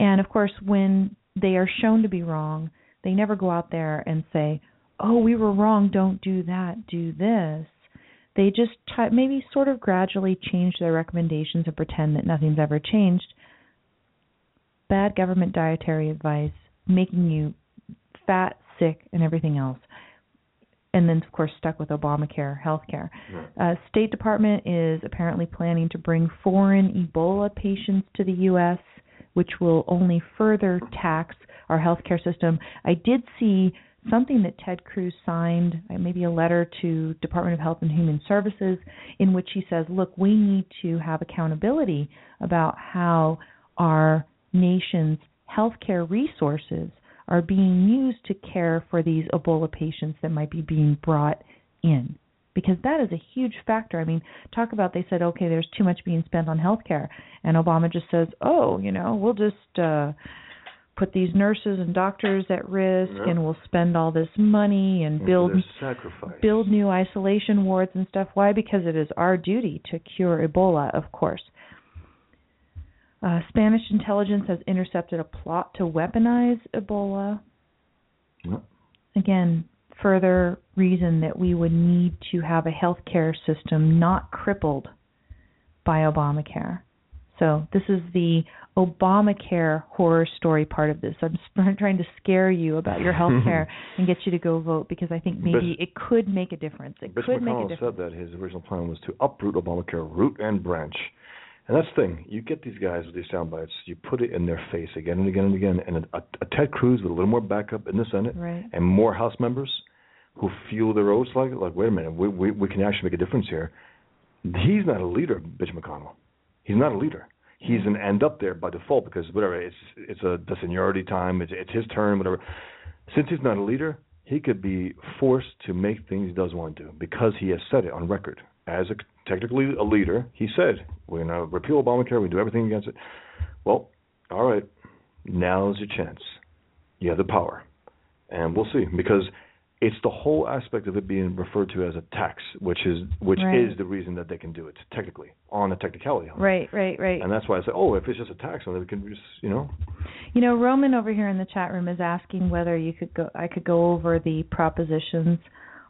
And of course, when they are shown to be wrong, they never go out there and say, "Oh, we were wrong. Don't do that. Do this." They just try, maybe sort of gradually change their recommendations and pretend that nothing's ever changed. Bad government dietary advice, making you fat, sick, and everything else. And then, of course, stuck with Obamacare health care. Uh, State Department is apparently planning to bring foreign Ebola patients to the U.S., which will only further tax our healthcare system. I did see something that Ted Cruz signed, uh, maybe a letter to Department of Health and Human Services, in which he says, "Look, we need to have accountability about how our nation's healthcare resources are being used to care for these Ebola patients that might be being brought in." Because that is a huge factor. I mean, talk about they said, okay, there's too much being spent on healthcare, and Obama just says, oh, you know, we'll just uh, put these nurses and doctors at risk, Yeah. and we'll spend all this money and build for their sacrifice. build new isolation wards and stuff. Why? Because it is our duty to cure Ebola, of course. Uh, Spanish intelligence has intercepted a plot to weaponize Ebola. Yeah. Again, further reason that we would need to have a healthcare system not crippled by Obamacare. So this is the Obamacare horror story part of this. I'm trying to scare you about your health care and get you to go vote because I think maybe Bis- it could make a difference. It Mitch could make a McConnell difference. said that his original plan was to uproot Obamacare root and branch. And that's the thing. You get these guys with these sound bites, you put it in their face again and again and again. And a, a Ted Cruz with a little more backup in the Senate Right. and more House members who feel their oaths like, like, wait a minute, we, we, we can actually make a difference here. He's not a leader, Mitch McConnell. He's not a leader. He's an end up there by default because whatever it's it's a the seniority time. It's it's his turn. Whatever. Since he's not a leader, he could be forced to make things he doesn't want to do because he has said it on record. As a technically a leader, he said we're going to repeal Obamacare. We do everything against it. Well, all right. Now's your chance. You have the power, and we'll see because it's the whole aspect of it being referred to as a tax, which is which Right. is the reason that they can do it technically on a technicality. on. Right, right, right. And that's why I say, oh, if it's just a tax, then we can just, you know, You know, Roman over here in the chat room is asking whether you could go I could go over the propositions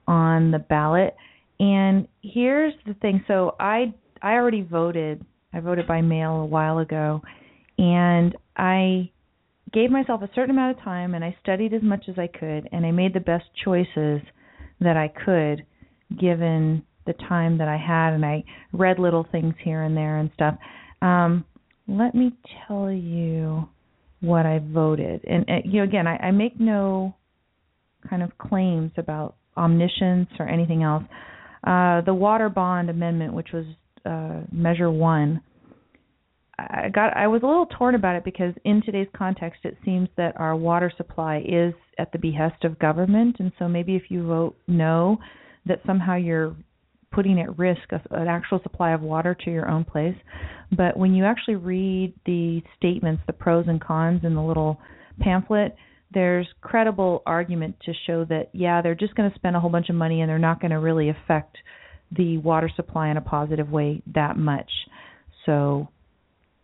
on the ballot. And here's the thing. So I I already voted. I voted by mail a while ago and I gave myself a certain amount of time and I studied as much as I could and I made the best choices that I could given the time that I had and I read little things here and there and stuff. Um let me tell you what I voted. And, uh you know, again, I, I make no kind of claims about omniscience or anything else. Uh, the water bond amendment, which was uh, measure one, I got I was a little torn about it because in today's context, it seems that our water supply is at the behest of government, and so maybe if you vote no, that somehow you're putting at risk an actual supply of water to your own place. But when you actually read the statements, the pros and cons in the little pamphlet, there's credible argument to show that yeah, they're just going to spend a whole bunch of money and they're not going to really affect the water supply in a positive way that much. So,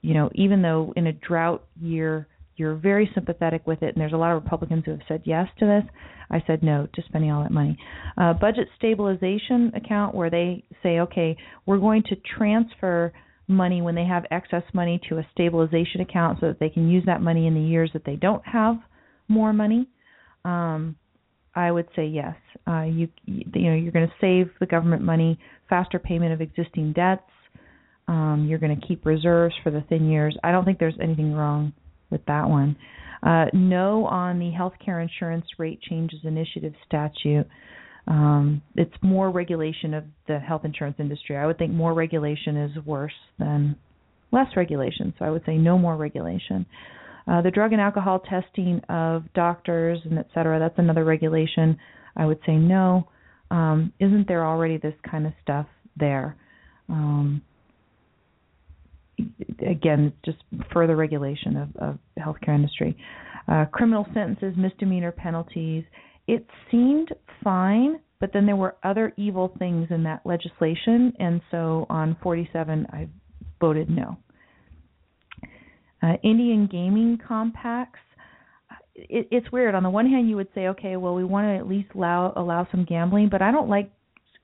you know, even though in a drought year you're very sympathetic with it, and there's a lot of Republicans who have said yes to this. I said no to spending all that money. Uh, budget stabilization account, where they say, okay, we're going to transfer money when they have excess money to a stabilization account so that they can use that money in the years that they don't have more money. Um, I would say yes. Uh, you you know you're going to save the government money, faster payment of existing debts. Um, you're going to keep reserves for the thin years. I don't think there's anything wrong with that one. Uh, no on the healthcare insurance rate changes initiative statute. Um, it's more regulation of the health insurance industry. I would think more regulation is worse than less regulation. So I would say no more regulation. Uh, the drug and alcohol testing of doctors and et cetera, that's another regulation. I would say no. Um, isn't there already this kind of stuff there? Um, again, just further regulation of, of healthcare industry. Uh, criminal sentences, misdemeanor penalties. It seemed fine, but then there were other evil things in that legislation, and so on 47, I voted no. Uh, Indian gaming compacts. It, it's weird. On the one hand, you would say, okay, well, we want to at least allow allow some gambling, but I don't like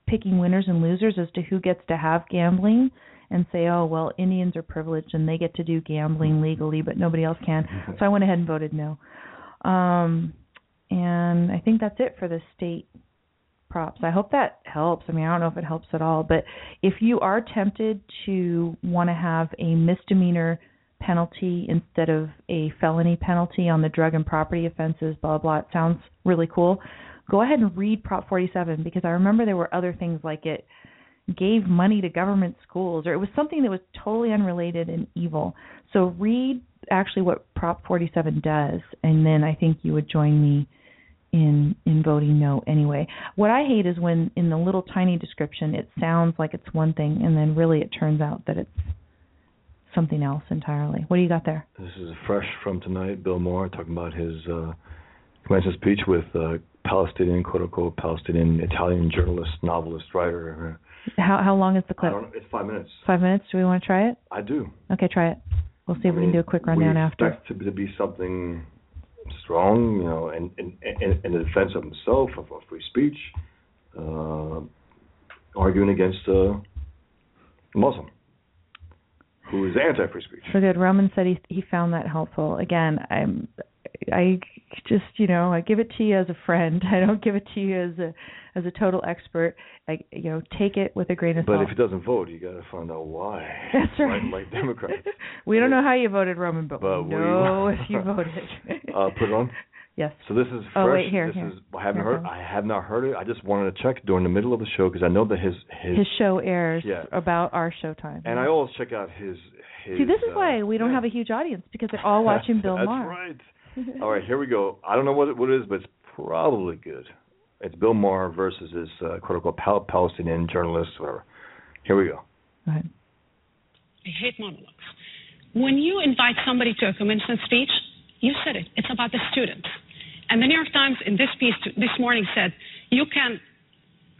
picking winners and losers as to who gets to have gambling and say, oh, well, Indians are privileged and they get to do gambling legally, but nobody else can. So I went ahead and voted no. Um, and I think that's it for the state props. I hope that helps. I mean, I don't know if it helps at all, but if you are tempted to want to have a misdemeanor penalty instead of a felony penalty on the drug and property offenses, blah, blah, it sounds really cool. Go ahead and read Prop 47 because I remember there were other things like it gave money to government schools or it was something that was totally unrelated and evil. So read actually what Prop 47 does and then I think you would join me in in voting no anyway. What I hate is when in the little tiny description it sounds like it's one thing and then really it turns out that it's something else entirely. What do you got there? This is fresh from tonight. Bill Maher talking about his uh, commencement speech with uh, Palestinian, quote unquote, Palestinian Italian journalist, novelist, writer. How how long is the I clip? don't know, it's five minutes. Five minutes. Do we want to try it? I do. Okay, try it. We'll see if I we can do a quick rundown we after. expect to, to be something strong, you know, in in, in, in the defense of himself, of, of free speech, uh, arguing against a Muslim who is anti-free speech. So good. Roman said he he found that helpful. Again, I'm I just you know I give it to you as a friend. I don't give it to you as a as a total expert. I you know take it with a grain of But salt. But if he doesn't vote, you got to find out why. That's right. Like, like Democrats. we don't know how you voted, Roman, but, But we we- know if you voted. uh, put it on. yes. So this is fresh. Oh, wait, here, this here. is I haven't Here heard. I have not heard it. I just wanted to check during the middle of the show because I know that his his, His show airs Yeah. about our showtime. and I always check out his his. See, this is uh, why we don't yeah. have a huge audience because they're all watching Bill Maher. That's right. All right, here we go. I don't know what it, what it is, but it's probably good. It's Bill Maher versus his uh, quote unquote Pal- Palestinian journalist, whatever. Here we go. Go ahead. I hate monologues. When you invite somebody to a commencement speech, you said it. It's about the students. And the New York Times in this piece t- this morning said you can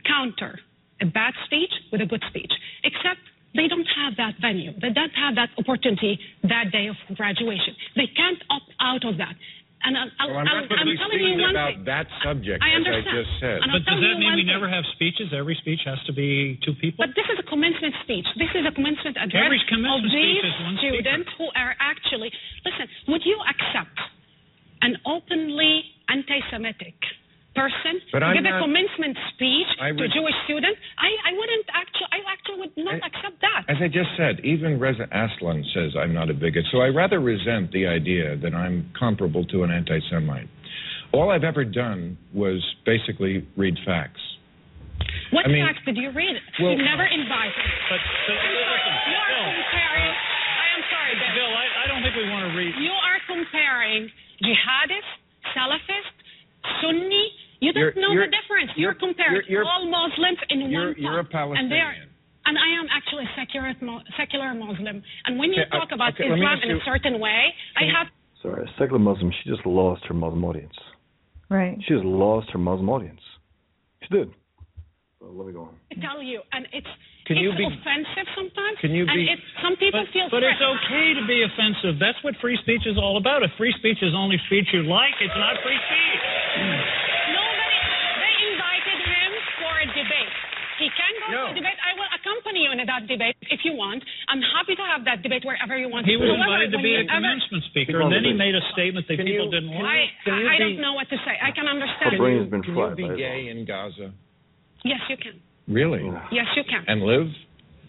counter a bad speech with a good speech, except they don't have that venue. They don't have that opportunity that day of graduation. They can't opt out of that. And I'll, I'll, Well, I'm I'm, going I'm be telling you speaking one about thing. that subject, I as I understand. just said. And I'll But does that mean we thing. never have speeches? Every speech has to be two people? But this is a commencement speech. This is a commencement address Every commencement of speech these is one speaker. students who are actually. Listen, would you accept an openly anti-Semitic person But to I'm give not- a commencement speech I to a Jewish student? I, I wouldn't actually. I actually would not I- accept that. As I just said, even Reza Aslan says I'm not a bigot, so I rather resent the idea that I'm comparable to an anti-Semite. All I've ever done was basically read facts. What I mean- facts did you read? Well- you never invited. But, but I'm sorry. You are Bill, comparing. I am sorry, Bill. Bill, I, I don't think we want to read. You are comparing jihadist, Salafist, Sunni. You don't You're- know you're- the difference. You're, you're- comparing you're- you're- all Muslims in You're, one you're a pot. And they are, and I am actually a secular, secular Muslim. And when you Okay, I- talk about okay, Islam in a certain way, I mm. have Sorry, a secular Muslim. She just lost her Muslim audience. Right. She just lost her Muslim audience. She did. Well, let me go on. to tell you, and it's Can it's you be- offensive sometimes. can you and be- it's, some people But, feel but it's okay to be offensive. That's what free speech is all about. If free speech is only speech you like, it's not free speech. Nobody. They invited him for a debate. He can go No. to a debate. I will accompany you in that debate if you want. I'm happy to have that debate wherever you want. To go. He was However, invited to be a commencement speaker, and then he made a statement that Can people you- didn't can like. I, I, I don't know what to say. I can Her understand. brain has been Can fried. you be gay in Gaza? Yes, you can. Really? Yes, you can. And live?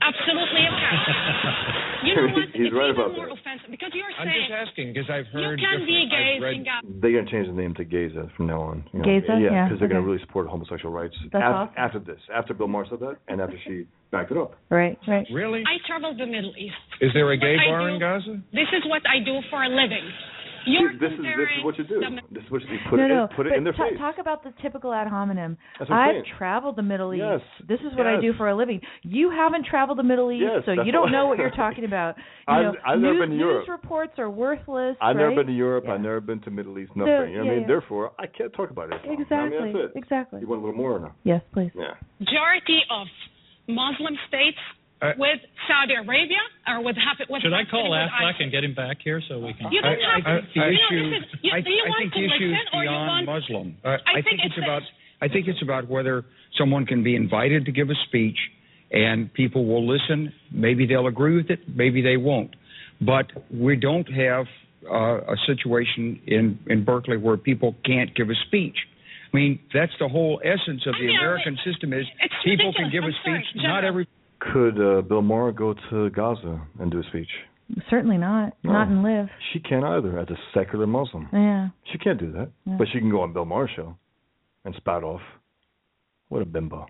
Absolutely, you can. You know what? He's it's right even about more that. offensive because you're I'm saying just asking because I've you heard. can be different- gay read- in Gaza. They're going to change the name to Gaza from now on. You know, Gaza? Yeah, Yeah, because they're going to really support homosexual rights That's af- awesome. after this, after Bill Maher said that, and after she backed it up. Right. Right. Really? I travel the Middle East. Is there a gay What bar do- in Gaza? This is what I do for a living. You're this is this is what you do. This is what you put no, it no. in, put it in their ta- face. talk about the typical ad hominem. I'm I've traveled the Middle East. Yes. This is what I do for a living. You haven't traveled the Middle East, Yes, so you don't what- know what you're talking about. You I've- know, I've never been to Europe. News reports are worthless. I've right? never been to Europe. Yeah. I've never been to Middle East. So, Nothing. you know what yeah, I mean? yeah. Therefore, I can't talk about Islam. I mean, Exactly. that's it. Exactly. You want a little more or no? Yes, please. Yeah. majority of Muslim states Uh, with Saudi Arabia or with happy with Should I call with Affleck ISIS. and get him back here so we can? You don't I- have I- to. the you issue- know, this is, you, I, you I think the issue is beyond want? Muslim. Uh, I I think think it's it's about. I think it's about whether someone can be invited to give a speech, and people will listen. Maybe they'll agree with it. Maybe they won't. But we don't have uh, a situation in in Berkeley where people can't give a speech. I mean, that's the whole essence of I the mean, American system is it's people can give a I'm sorry, speech. Not every Could uh, Bill Maher go to Gaza and do a speech? Certainly not. No. Not in live. She can't either, as a secular Muslim. Yeah. She can't do that. Yeah. But she can go on Bill Maher's show and spout off. What a bimbo.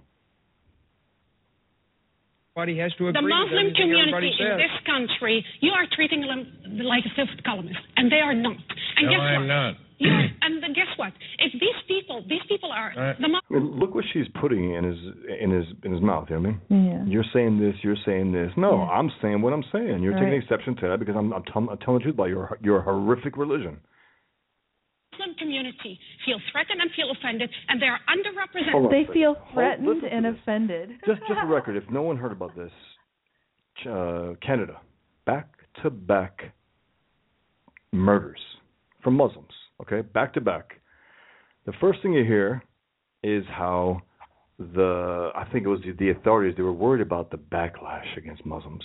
Everybody has to agree The Muslim community in this country, you are treating them like a fifth columnist, and they are not. And No, guess I am what? not. You and then guess what? If these people, these people are Uh, the Muslim I mean, look what she's putting in his in his in his mouth. You know what I mean? Yeah. You're saying this. You're saying this. No, Yeah. I'm saying what I'm saying. You're taking Right. exception to that because I'm I'm, tell, I'm telling the truth about your your horrific religion. Muslim community feel threatened and feel offended, and they are underrepresented. They feel threatened to and offended. Just just a record. If no one heard about this, uh, Canada, back to back murders from Muslims. Okay, back to back. The first thing you hear is how the I think it was the, the authorities they were worried about the backlash against Muslims.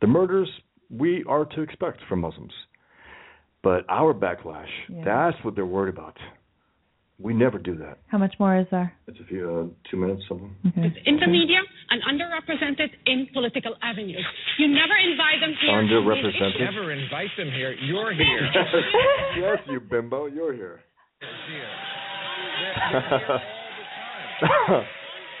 The murders we are to expect from Muslims, but our backlash Yeah. that's what they're worried about. We never do that. How much more is there? It's a few uh, two minutes something. Okay. in the media and underrepresented in political avenues. You never invite them here. Underrepresented? issues. Never invite them here. You're here. yes, you bimbo, you're here.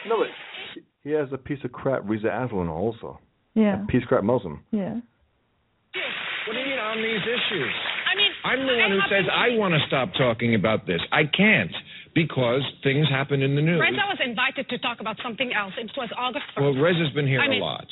no, but he- he has a piece of crap Reza Aslan also. Yeah. A piece of crap Muslim. Yeah. What do you mean on these issues? I mean, I'm the one who says I want to stop talking about this. I can't because things happen in the news. Reza was invited to talk about something else. It was August 1st. Well, Reza's been here I mean- a lot.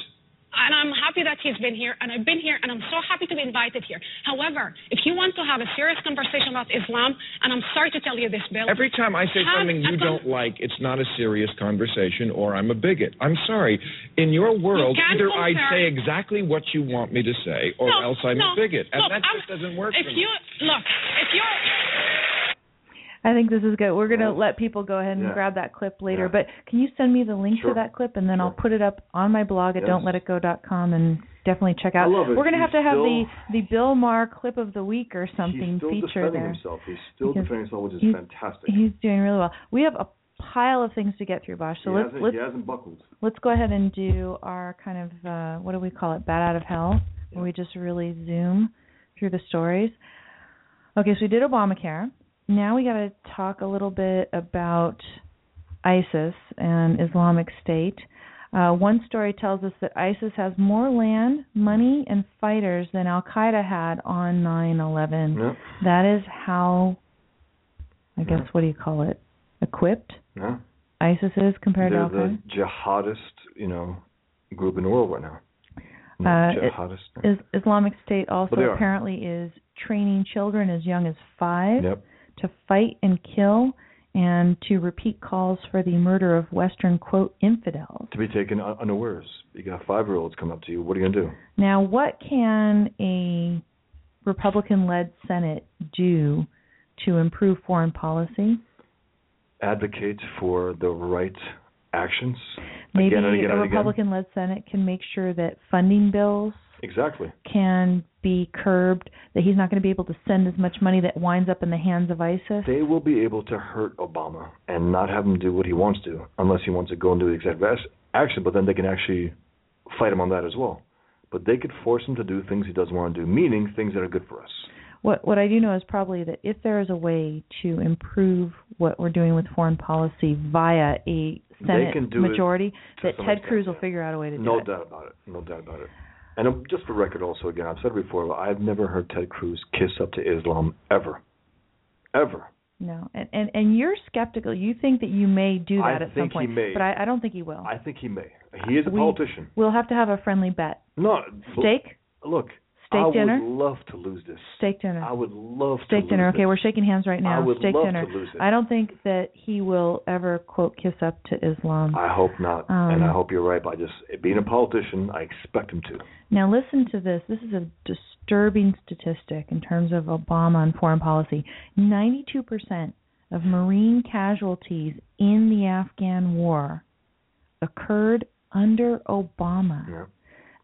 And I'm happy that he's been here, and I've been here, and I'm so happy to be invited here. However, if you want to have a serious conversation about Islam, and I'm sorry to tell you this, Bill. Every time I say something you don't like, it's not a serious conversation, or I'm a bigot. I'm sorry. In your world, can't either I'd say exactly what you want me to say, or No, else I'm no, a bigot, and look, that I'm- just doesn't work If for me. you look, if you're I think this is good. We're going to let people go ahead and Yeah. grab that clip later. Yeah. But can you send me the link Sure. to that clip and then I'll put it up on my blog at Yes. don'tletitgo.com and definitely check out. I love it. We're going to have to have the the Bill Maher clip of the week or something He's still feature defending there. himself. He's still Because defending himself, which is he's- fantastic. He's doing really well. We have a pile of things to get through, Bosch. So he, let's hasn't, let's he hasn't buckled. let's go ahead and do our kind of uh, what do we call it? Bat out of hell, where we just really zoom through the stories. Okay, so we did Obamacare. Now we got to talk a little bit about ISIS and Islamic State. Uh, one story tells us that ISIS has more land, money, and fighters than Al Qaeda had on 9/11. Yeah. That is how, I guess, what do you call it? Equipped Yeah. ISIS is compared They're to Al Qaeda? the jihadist, you know, group in the world right now. Uh, jihadist. Is Islamic State also But they are. apparently is training children as young as five Yep. To fight and kill and to repeat calls for the murder of Western quote infidels. To be taken unawares. You got five year olds come up to you. What are you gonna do? Now, what can a Republican-led Senate do to improve foreign policy? Advocate for the right actions. Maybe again and again a and again. Republican-led Senate can make sure that funding bills Exactly. can be curbed, that he's not going to be able to send as much money that winds up in the hands of ISIS. They will be able to hurt Obama and not have him do what he wants to, unless he wants to go and do executive ac- action. But then they can actually fight him on that as well. But they could force him to do things he doesn't want to do, meaning things that are good for us. What what I do know is probably that if there is a way to improve what we're doing with foreign policy via a Senate can do it majority, that Ted Cruz will figure out a way to do No it. doubt about it. No doubt about it. And um, just for record, also again, I've said it before. I've never heard Ted Cruz kiss up to Islam ever, ever. No, and, and and you're skeptical. You think that you may do that I at some point, may. but I, I don't think he will. I think he may. He is a We- politician. We'll have to have a friendly bet. No stake. Look, steak I dinner, would love to lose this. steak dinner. I would love to Steak lose dinner. this. Okay, we're shaking hands right now. I would Steak love dinner. to lose it. I don't think that he will ever quote kiss up to Islam. I hope not, Um, and I hope you're right. But I just being a politician, I expect him to. Now listen to this. This is a disturbing statistic in terms of Obama and foreign policy. 92% of Marine casualties in the Afghan war occurred under Obama. Yeah.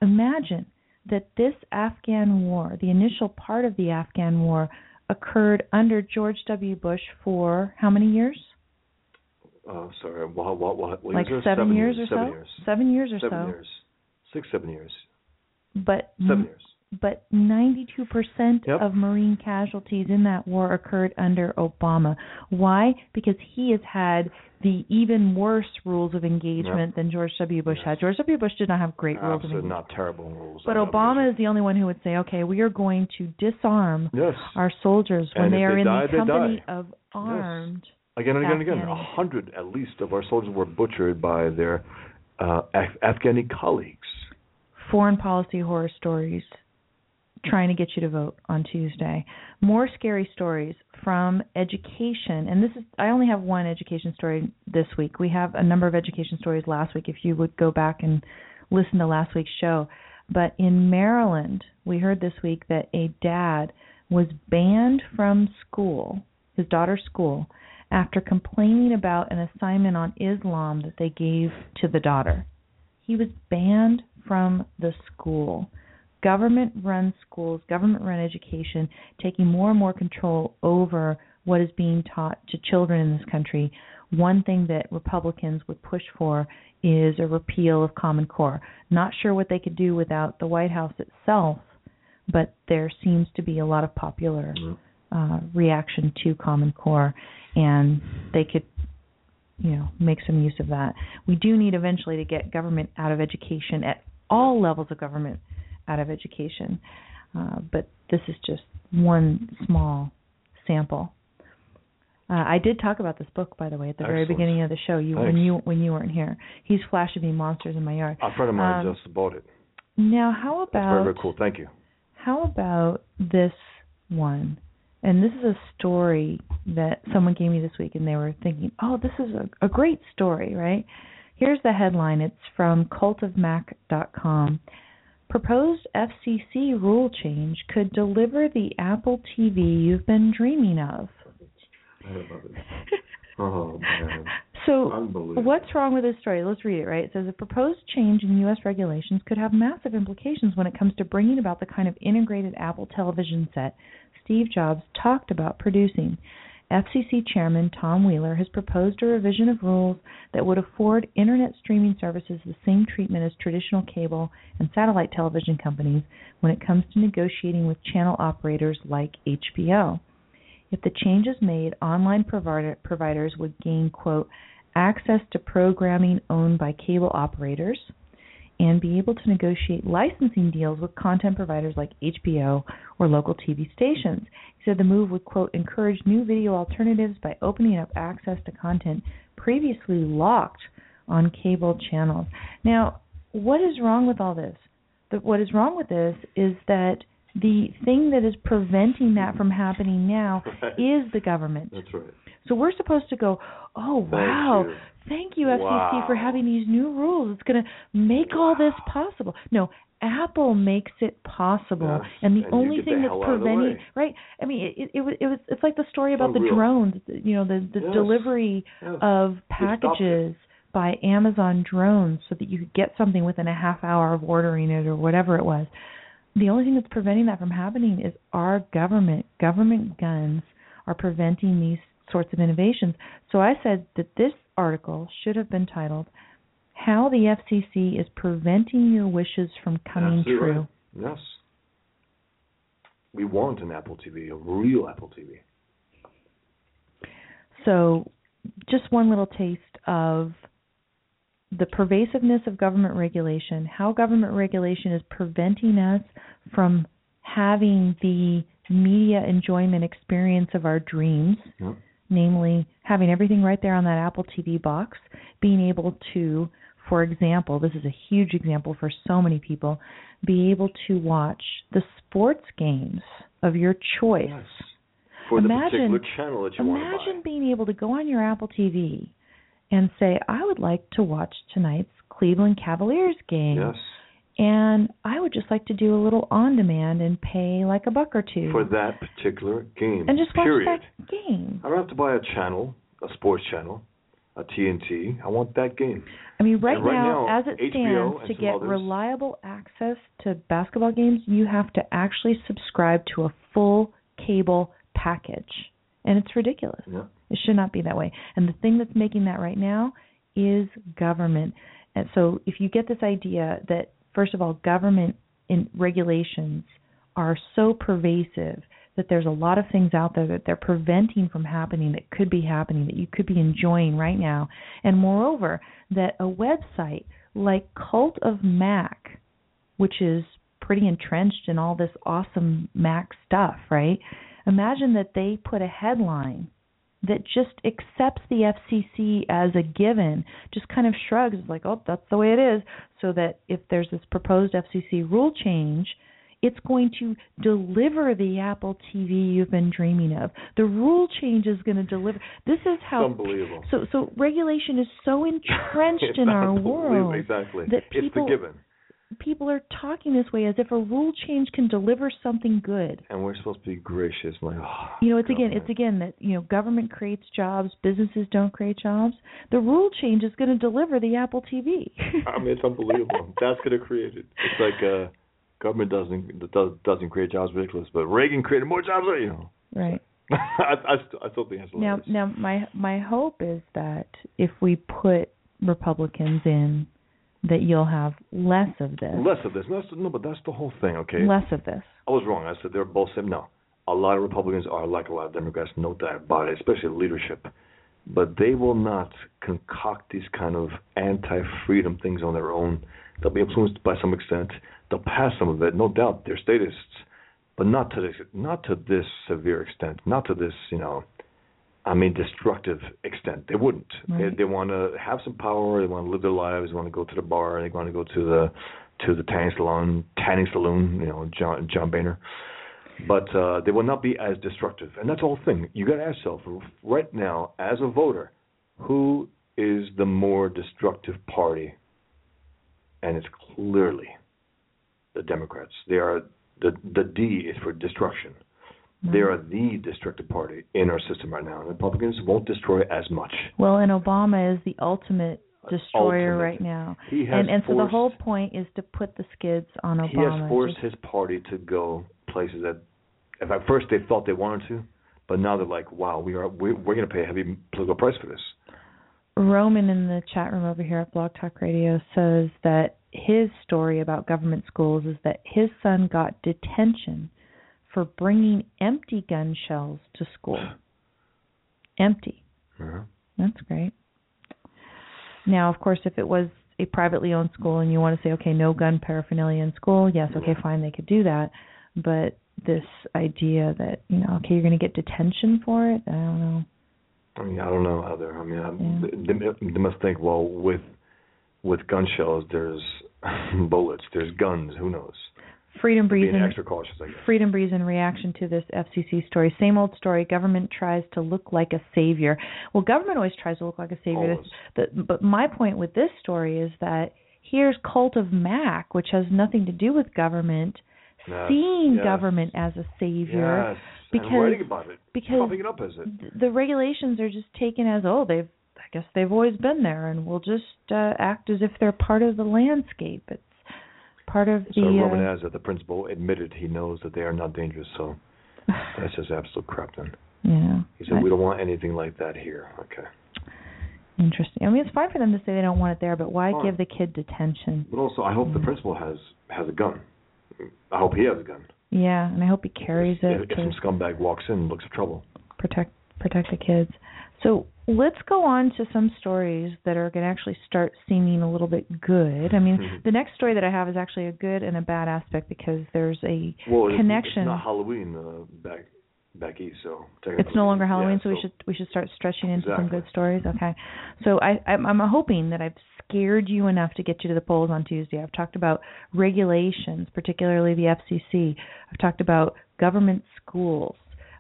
Imagine that this Afghan war, the initial part of the Afghan war, occurred under George W. Bush for how many years? Uh, sorry, what, what, what, like years? seven, years or seven so? Years. Seven years or Seven so. years. Six, seven years. But Seven years. But 92% Yep. of Marine casualties in that war occurred under Obama. Why? Because he has had the even worse rules of engagement than George W. Bush had. George W. Bush did not have great rules of Absolutely engagement. not terrible rules. But Obama is the only one who would say, okay, we are going to disarm Yes. our soldiers when And they are they in die, the company of armed. Again and again and again. A hundred at least of our soldiers were butchered by their uh, Af- Afghani colleagues. foreign policy horror stories trying to get you to vote on Tuesday. More scary stories from education. And this is I only have one education story this week. We have a number of education stories last week if you would go back and listen to last week's show. But in Maryland, we heard this week that a dad was banned from school, his daughter's school, after complaining about an assignment on Islam that they gave to the daughter. He was banned from the school. Government run schools, government run education, taking more and more control over what is being taught to children in this country. One thing that Republicans would push for is a repeal of Common Core. Not sure what they could do without the White House itself, but there seems to be a lot of popular uh, reaction to Common Core, and they could you know make some use of that. We do need eventually to get government out of education at all levels of government out of education, uh, but this is just one small sample. Uh, I did talk about this book, by the way, at the very beginning of the show. You when you when you weren't here. He's flashing me monsters in my yard. A friend of mine Um, just bought it. Now, how That's about very very cool. Thank you. How about this one? And this is a story that someone gave me this week, and they were thinking, oh, this is a, a great story, right? Here's the headline. It's from cultofmac.com. Proposed FCC rule change could deliver the Apple TV you've been dreaming of. I love it. Oh. So, what's wrong with this story? Let's read it, right? It says a proposed change in U.S. regulations could have massive implications when it comes to bringing about the kind of integrated Apple television set Steve Jobs talked about producing. FCC Chairman Tom Wheeler has proposed a revision of rules that would afford Internet streaming services the same treatment as traditional cable and satellite television companies when it comes to negotiating with channel operators like HBO. If the changes made, online provider, providers would gain, quote, access to programming owned by cable operators and be able to negotiate licensing deals with content providers like HBO or local TV stations. He said the move would, quote, encourage new video alternatives by opening up access to content previously locked on cable channels. Now, what is wrong with all this? The, what is wrong with this is that the thing that is preventing that from happening now Right. is the government. That's right. So we're supposed to go, oh wow. Thank you FCC for having these new rules. It's going to make all this possible. No, Apple makes it possible, Yes, and the and only get the thing that's hell out of the preventing right. I mean, it, it, it was it was it's like the story about the drones. You know, the the Yes, delivery yes. of They stopped it. packages by Amazon drones so that you could get something within a half hour of ordering it or whatever it was. The only thing that's preventing that from happening is our government. Government guns are preventing these sorts of innovations. So I said that this article should have been titled How the FCC is Preventing Your Wishes from Coming Absolutely True. right. Yes. We want an Apple TV, a real Apple TV. So, just one little taste of the pervasiveness of government regulation, how government regulation is preventing us from having the media enjoyment experience of our dreams, Yep. Namely having everything right there on that Apple TV box, being able to, for example, this is a huge example for so many people, be able to watch the sports games of your choice. Yes. For Imagine- the particular channel that you want to Imagine buy. being able to go on your Apple TV and say, I would like to watch tonight's Cleveland Cavaliers game. Yes. And I would just like to do a little on demand and pay like a buck or two. For that particular game. and just watch that game. I don't have to buy a channel, a sports channel, a TNT. I want that game. I mean, right, right now, now, as it HBO stands, to get others- reliable access to basketball games, you have to actually subscribe to a full cable package. And it's ridiculous. Yeah. It should not be that way. And the thing that's making that right now is government. And so if you get this idea that first of all government regulations are so pervasive that there's a lot of things out there that they're preventing from happening that could be happening that you could be enjoying right now. And moreover, that a website like Cult of Mac, which is pretty entrenched in all this awesome Mac stuff, right? Imagine that they put a headline that just accepts the FCC as a given, just kind of shrugs, like, oh, that's the way it is, so that if there's this proposed FCC rule change, it's going to deliver the Apple TV you've been dreaming of. The rule change is going to deliver. This is how. Unbelievable. So, so regulation is so entrenched in our world Exactly. that it's people the given. People are talking this way as if a rule change can deliver something good. And we're supposed to be gracious. Like, oh, You know, it's again, it's again that you know, government creates jobs, businesses don't create jobs. The rule change is going to deliver the Apple TV. I mean, it's unbelievable. That's gonna create it. It's like uh, government doesn't does, doesn't create jobs, ridiculous. But Reagan created more jobs. Than you know, right I I, I still think that's now, now my my hope is that if we put Republicans in, that you'll have less of this, Less of this. No, no, but that's the whole thing. Okay. less of this. I was wrong. I said they're both same. No, a lot of Republicans are like a lot of Democrats, no doubt about it, especially leadership. But they will not concoct these kind of anti-freedom things on their own. They'll be influenced by some extent. They'll pass some of it, no doubt. They're statists, but not to this, not to this severe extent, not to this, you know, I mean, destructive extent. They wouldn't. Right. They, they want to have some power. They want to live their lives. They want to go to the bar. They want to go to the to the tanning salon, tanning saloon, you know, John John Boehner. But uh, they will not be as destructive, and that's the whole thing. You got to ask yourself right now, as a voter, who is the more destructive party? And it's clearly the Democrats. They are the the D is for destruction. Mm-hmm. They are the destructive party in our system right now. And Republicans won't destroy as much. Well, and Obama is the ultimate destroyer ultimate. right now. He has and and forced, so the whole point is to put the skids on Obama. He has forced his party to go places that, if at first they thought they wanted to, but now they're like, wow, we are we're, we're going to pay a heavy political price for this. Roman in the chat room over here at Blog Talk Radio says that his story about government schools is that his son got detention for bringing empty gun shells to school. Empty. Uh-huh. That's great. Now, of course, if it was a privately owned school and you want to say, okay, no gun paraphernalia in school, yes, okay, fine, they could do that. But this idea that, you know, okay, you're going to get detention for it, I don't know. I mean, I don't know either. I mean, yeah. they, they must think, well, with with gun shells, there's bullets, there's guns. Who knows? Freedom Breeze in, extra cautious, Freedom Breeze in reaction to this FCC story. Same old story. Government tries to look like a savior. Well, government always tries to look like a savior. The, but my point with this story is that here's Cult of Mac, which has nothing to do with government, seeing yes. government as a savior. Yes. Because and writing about it, because it up as it. the regulations are just taken as oh they've I guess they've always been there and we'll just uh, act as if they're part of the landscape. It's part of the. So Roman uh, Azza, the principal, admitted he knows that they are not dangerous. So that's just absolute crap. Then. Yeah. He said we don't want anything like that here. Okay. Interesting. I mean, it's fine for them to say they don't want it there, but why give the kid detention? But also, I hope the principal has has a gun. I hope he has a gun. Yeah, and I hope he carries if, it if to some scumbag walks in and looks for trouble. protect protect the kids. So let's go on to some stories that are going to actually start seeming a little bit good. I mean, Mhm. the next story that I have is actually a good and a bad aspect because there's a Well, connection. It's not Halloween uh, back back east, so It's no longer Halloween, yeah, so we should we should start stretching into some good stories. Okay, so I I'm, I'm hoping that I've scared you enough to get you to the polls on Tuesday. I've talked about regulations, particularly the FCC. I've talked about government schools.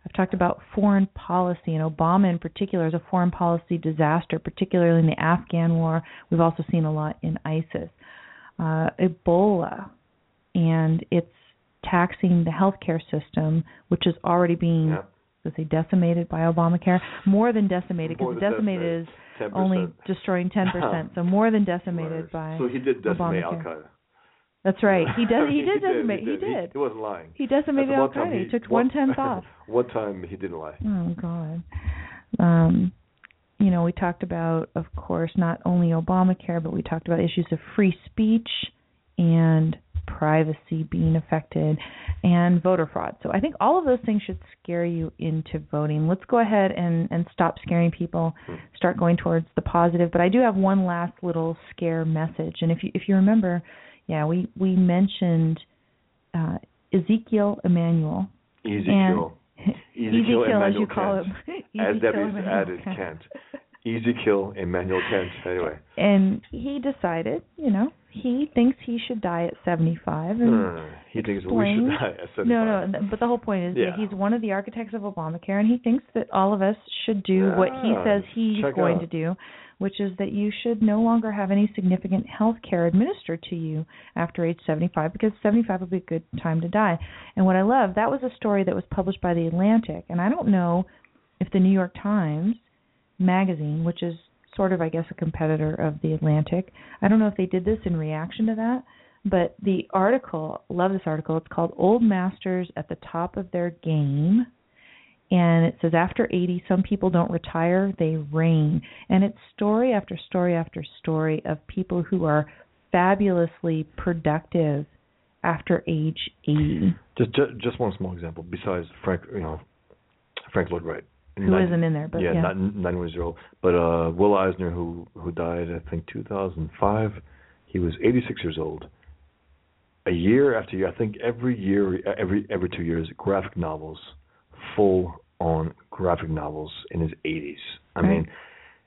I've talked about foreign policy, and Obama in particular is a foreign policy disaster, particularly in the Afghan war. We've also seen a lot in ISIS. Uh, Ebola, and it's taxing the healthcare system, which is already being Yeah. let's say decimated by Obamacare, more than decimated because decimated is 10%. only destroying 10%, so more than decimated by So he did decimate Al Obamacare. Qaeda. That's right. He does. He did did, decimate. He He did. He, did. he wasn't lying. He decimated Al one time Qaeda. He he- took one- one tenth off. One time he didn't lie. Oh God. Um, you know, we talked about, of course, not only Obamacare, but we talked about issues of free speech and privacy being affected and voter fraud. So I think all of those things should scare you into voting. Let's go ahead and, and stop scaring people, start going towards the positive. But I do have one last little scare message. And if you if you remember, yeah, we, we mentioned uh, Ezekiel Emanuel. Ezekiel. Ezekiel Ezekiel, as you call Kent. him. As Ezekiel Debbie's added Kent. Kent. Ezekiel Emanuel Kent. Anyway. And he decided, you know, he thinks he should die at 75. And no. He thinks we should die at 75. No, no, but the whole point is Yeah. that he's one of the architects of Obamacare, and he thinks that all of us should do what he says he's check going out. to do, which is that you should no longer have any significant health care administered to you after age 75, because 75 would be a good time to die. And what I love, that was a story that was published by The Atlantic, and I don't know if the New York Times magazine, which is sort of, I guess, a competitor of The Atlantic, I don't know if they did this in reaction to that, but the article, love this article. It's called Old Masters at the Top of Their Game. And it says after 80, some people don't retire, they reign. And it's story after story after story of people who are fabulously productive after age 80. Just, just just one small example. Besides Frank, you know, Frank Lloyd Wright, Who Nine- isn't in there, but yeah, yeah. years old. But uh, Will Eisner, who who died, I think, 2005. He was 86 years old. A year after year, I think every year, every every two years, graphic novels, full on graphic novels in his 80s. I Right. mean,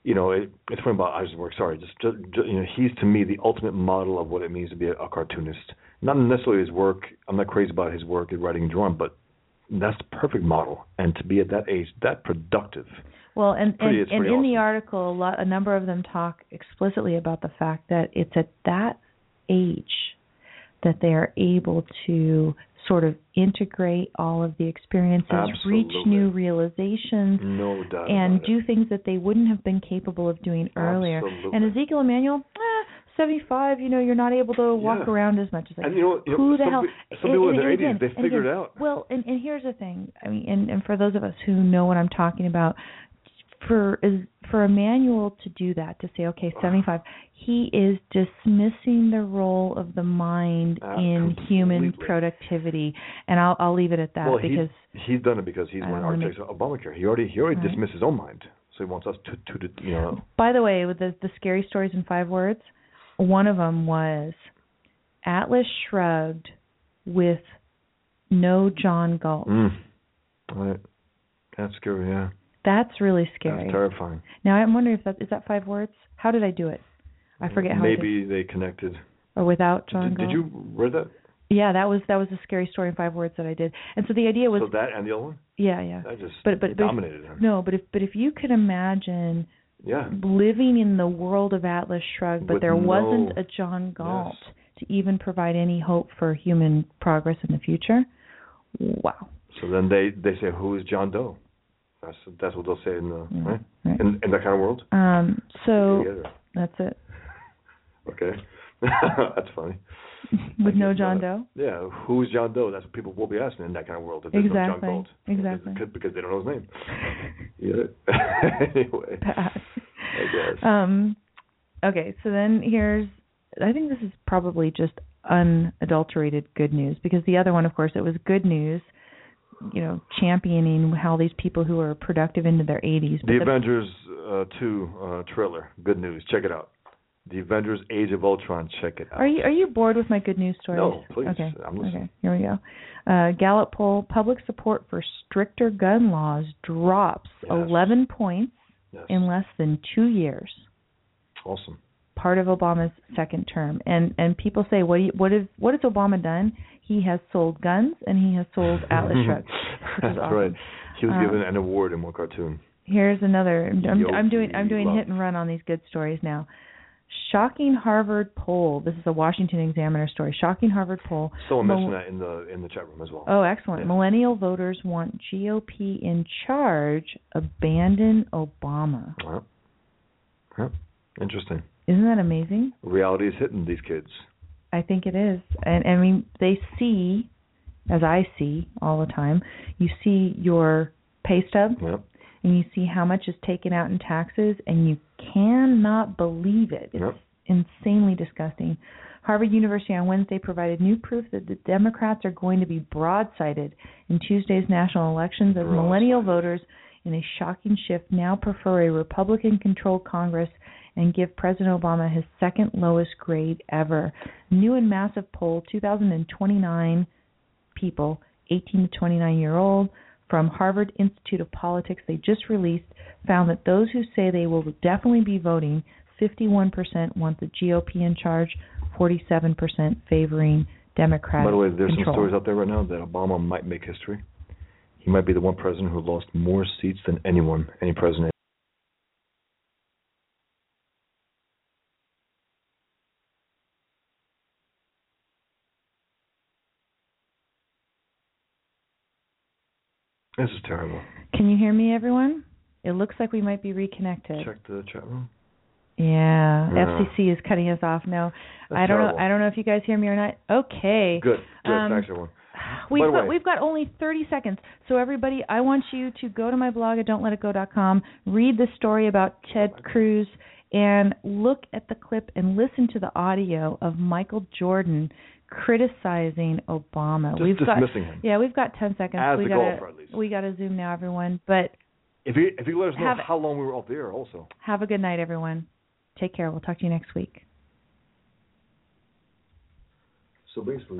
you know, it, it's funny about Eisenberg. Sorry, just, just, just you know, he's to me the ultimate model of what it means to be a, a cartoonist. Not necessarily his work. I'm not crazy about his work, his writing and drawing, but that's the perfect model. And to be at that age, that productive. Well, and Pretty- and, and in the article, a lot, a number of them talk explicitly about the fact that it's at that age that they are able to sort of integrate all of the experiences, reach new realizations, No doubt. and do things that they wouldn't have been capable of doing earlier. Absolutely. And Ezekiel Emanuel, eh, 75, you know, you're not able to walk Yeah. around as much as like And you know, you know who the some, hell? pe- some people in their and 80s, again- they figured again, it out. Well, and and here's the thing. I mean, and and for those of us who know what I'm talking about, for is for Emanuel to do that to say, okay, 75, he is dismissing the role of the mind Ah, in human completely. productivity, and I'll I'll leave it at that well, because he, he's done it because he's one of the architects of Obamacare. He already he already Right. dismissed his own mind, so he wants us to to, to you know. By the way, with the the scary stories in five words, one of them was Atlas shrugged with no John Galt. Mm. That's scary. Yeah. That's really scary. That's terrifying. Now I'm wondering if that is that five words. How did I do it? I forget how I. Maybe they connected. or without John Did, Galt. did you read that? Yeah, that was that was a scary story in five words that I did. And so the idea was so that and the other one yeah, yeah. that just But but, but dominated him. no, but if but if you could imagine Yeah. living in the world of Atlas Shrugged, but With there no- wasn't a John Galt to even provide any hope for human progress in the future. Wow. So then they they say, "Who is John Doe?" That's that's what they'll say in the Yeah, right? right. in in that kind of world. Um so that's it. Okay, that's funny. With no John not. Doe? Yeah, who is John Doe? That's what people will be asking in that kind of world. If there's no Exactly, John Galt. exactly. Because, because they don't know his name. yeah. anyway, Bad. I guess. Um okay, so then here's I think this is probably just unadulterated good news because the other one of course it was good news, you know, championing how these people who are productive into their 80s the the- Avengers uh, 2 uh, trailer. Good news. Check it out. The Avengers Age of Ultron. Check it out. Are you are you bored with my good news stories? No, please. Okay. I'm listening. Okay. Here we go. Uh, Gallup poll: Public support for stricter gun laws drops Yes. 11 points Yes. in less than two years. Awesome. Part of Obama's second term, and and people say, what do you, what is what has Obama done? He has sold guns and he has sold Atlas is That's awesome. right. He was Uh, given an award in one cartoon. Here's another. I'm, I'm, doing I'm doing hit and run on these good stories now. Shocking Harvard poll. This is a Washington Examiner story. Shocking Harvard poll. Someone Mil- mentioned that in the in the chat room as well. Oh, excellent. Yeah. Millennial voters want GOP in charge. Abandon Obama. Well, yeah. Interesting. Isn't that amazing? Reality is hitting these kids. I think it is. And I mean, they see, as I see all the time, you see your pay stub Yep. And you see how much is taken out in taxes, and you cannot believe it. It's Yep. insanely disgusting. Harvard University on Wednesday provided new proof that the Democrats are going to be broadsided in Tuesday's national elections as millennial voters, in a shocking shift, now prefer a Republican controlled Congress and give President Obama his second lowest grade ever. New and massive poll 2,029 people, 18 to 29 year old, from Harvard Institute of Politics they just released found that those who say they will definitely be voting, 51% want the GOP in charge, 47% favoring Democratic By the way, there's control. some stories out there right now that Obama might make history. He might be the one president who lost more seats than anyone, any president. This is terrible. Can you hear me, everyone? It looks like we might be reconnected. Check the chat room. Yeah. FCC is cutting us off now. That's I don't terrible. know. I don't know if you guys hear me or not. Okay. Good. Good. Um, Thanks, everyone. We've got way- we've got only 30 seconds. So everybody, I want you to go to my blog at don'tletitgo.com, read the story about Ted Cruz and look at the clip and listen to the audio of Michael Jordan criticizing Obama. Just we've got him. Yeah, we've got 10 seconds. As we the gotta golfer, at least. we got to zoom now everyone. But If you if you let us know Have- how long we were off the air, also. have a good night everyone. Take care. We'll talk to you next week. So basically,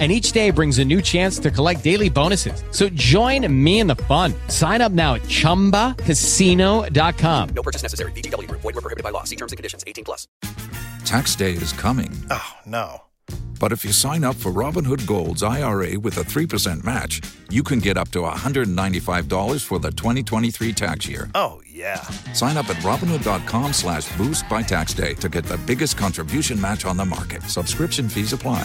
and each day brings a new chance to collect daily bonuses. So join me in the fun. Sign up now at ChumbaCasino.com. No purchase necessary. VGW. Void were prohibited by law. See terms and conditions. 18 plus. Tax day is coming. Oh, no. But if you sign up for Robinhood Gold's IRA with a 3% match, you can get up to $195 for the 2023 tax year. Oh, yeah. Sign up at Robinhood.com slash boost by tax day to get the biggest contribution match on the market. Subscription fees apply.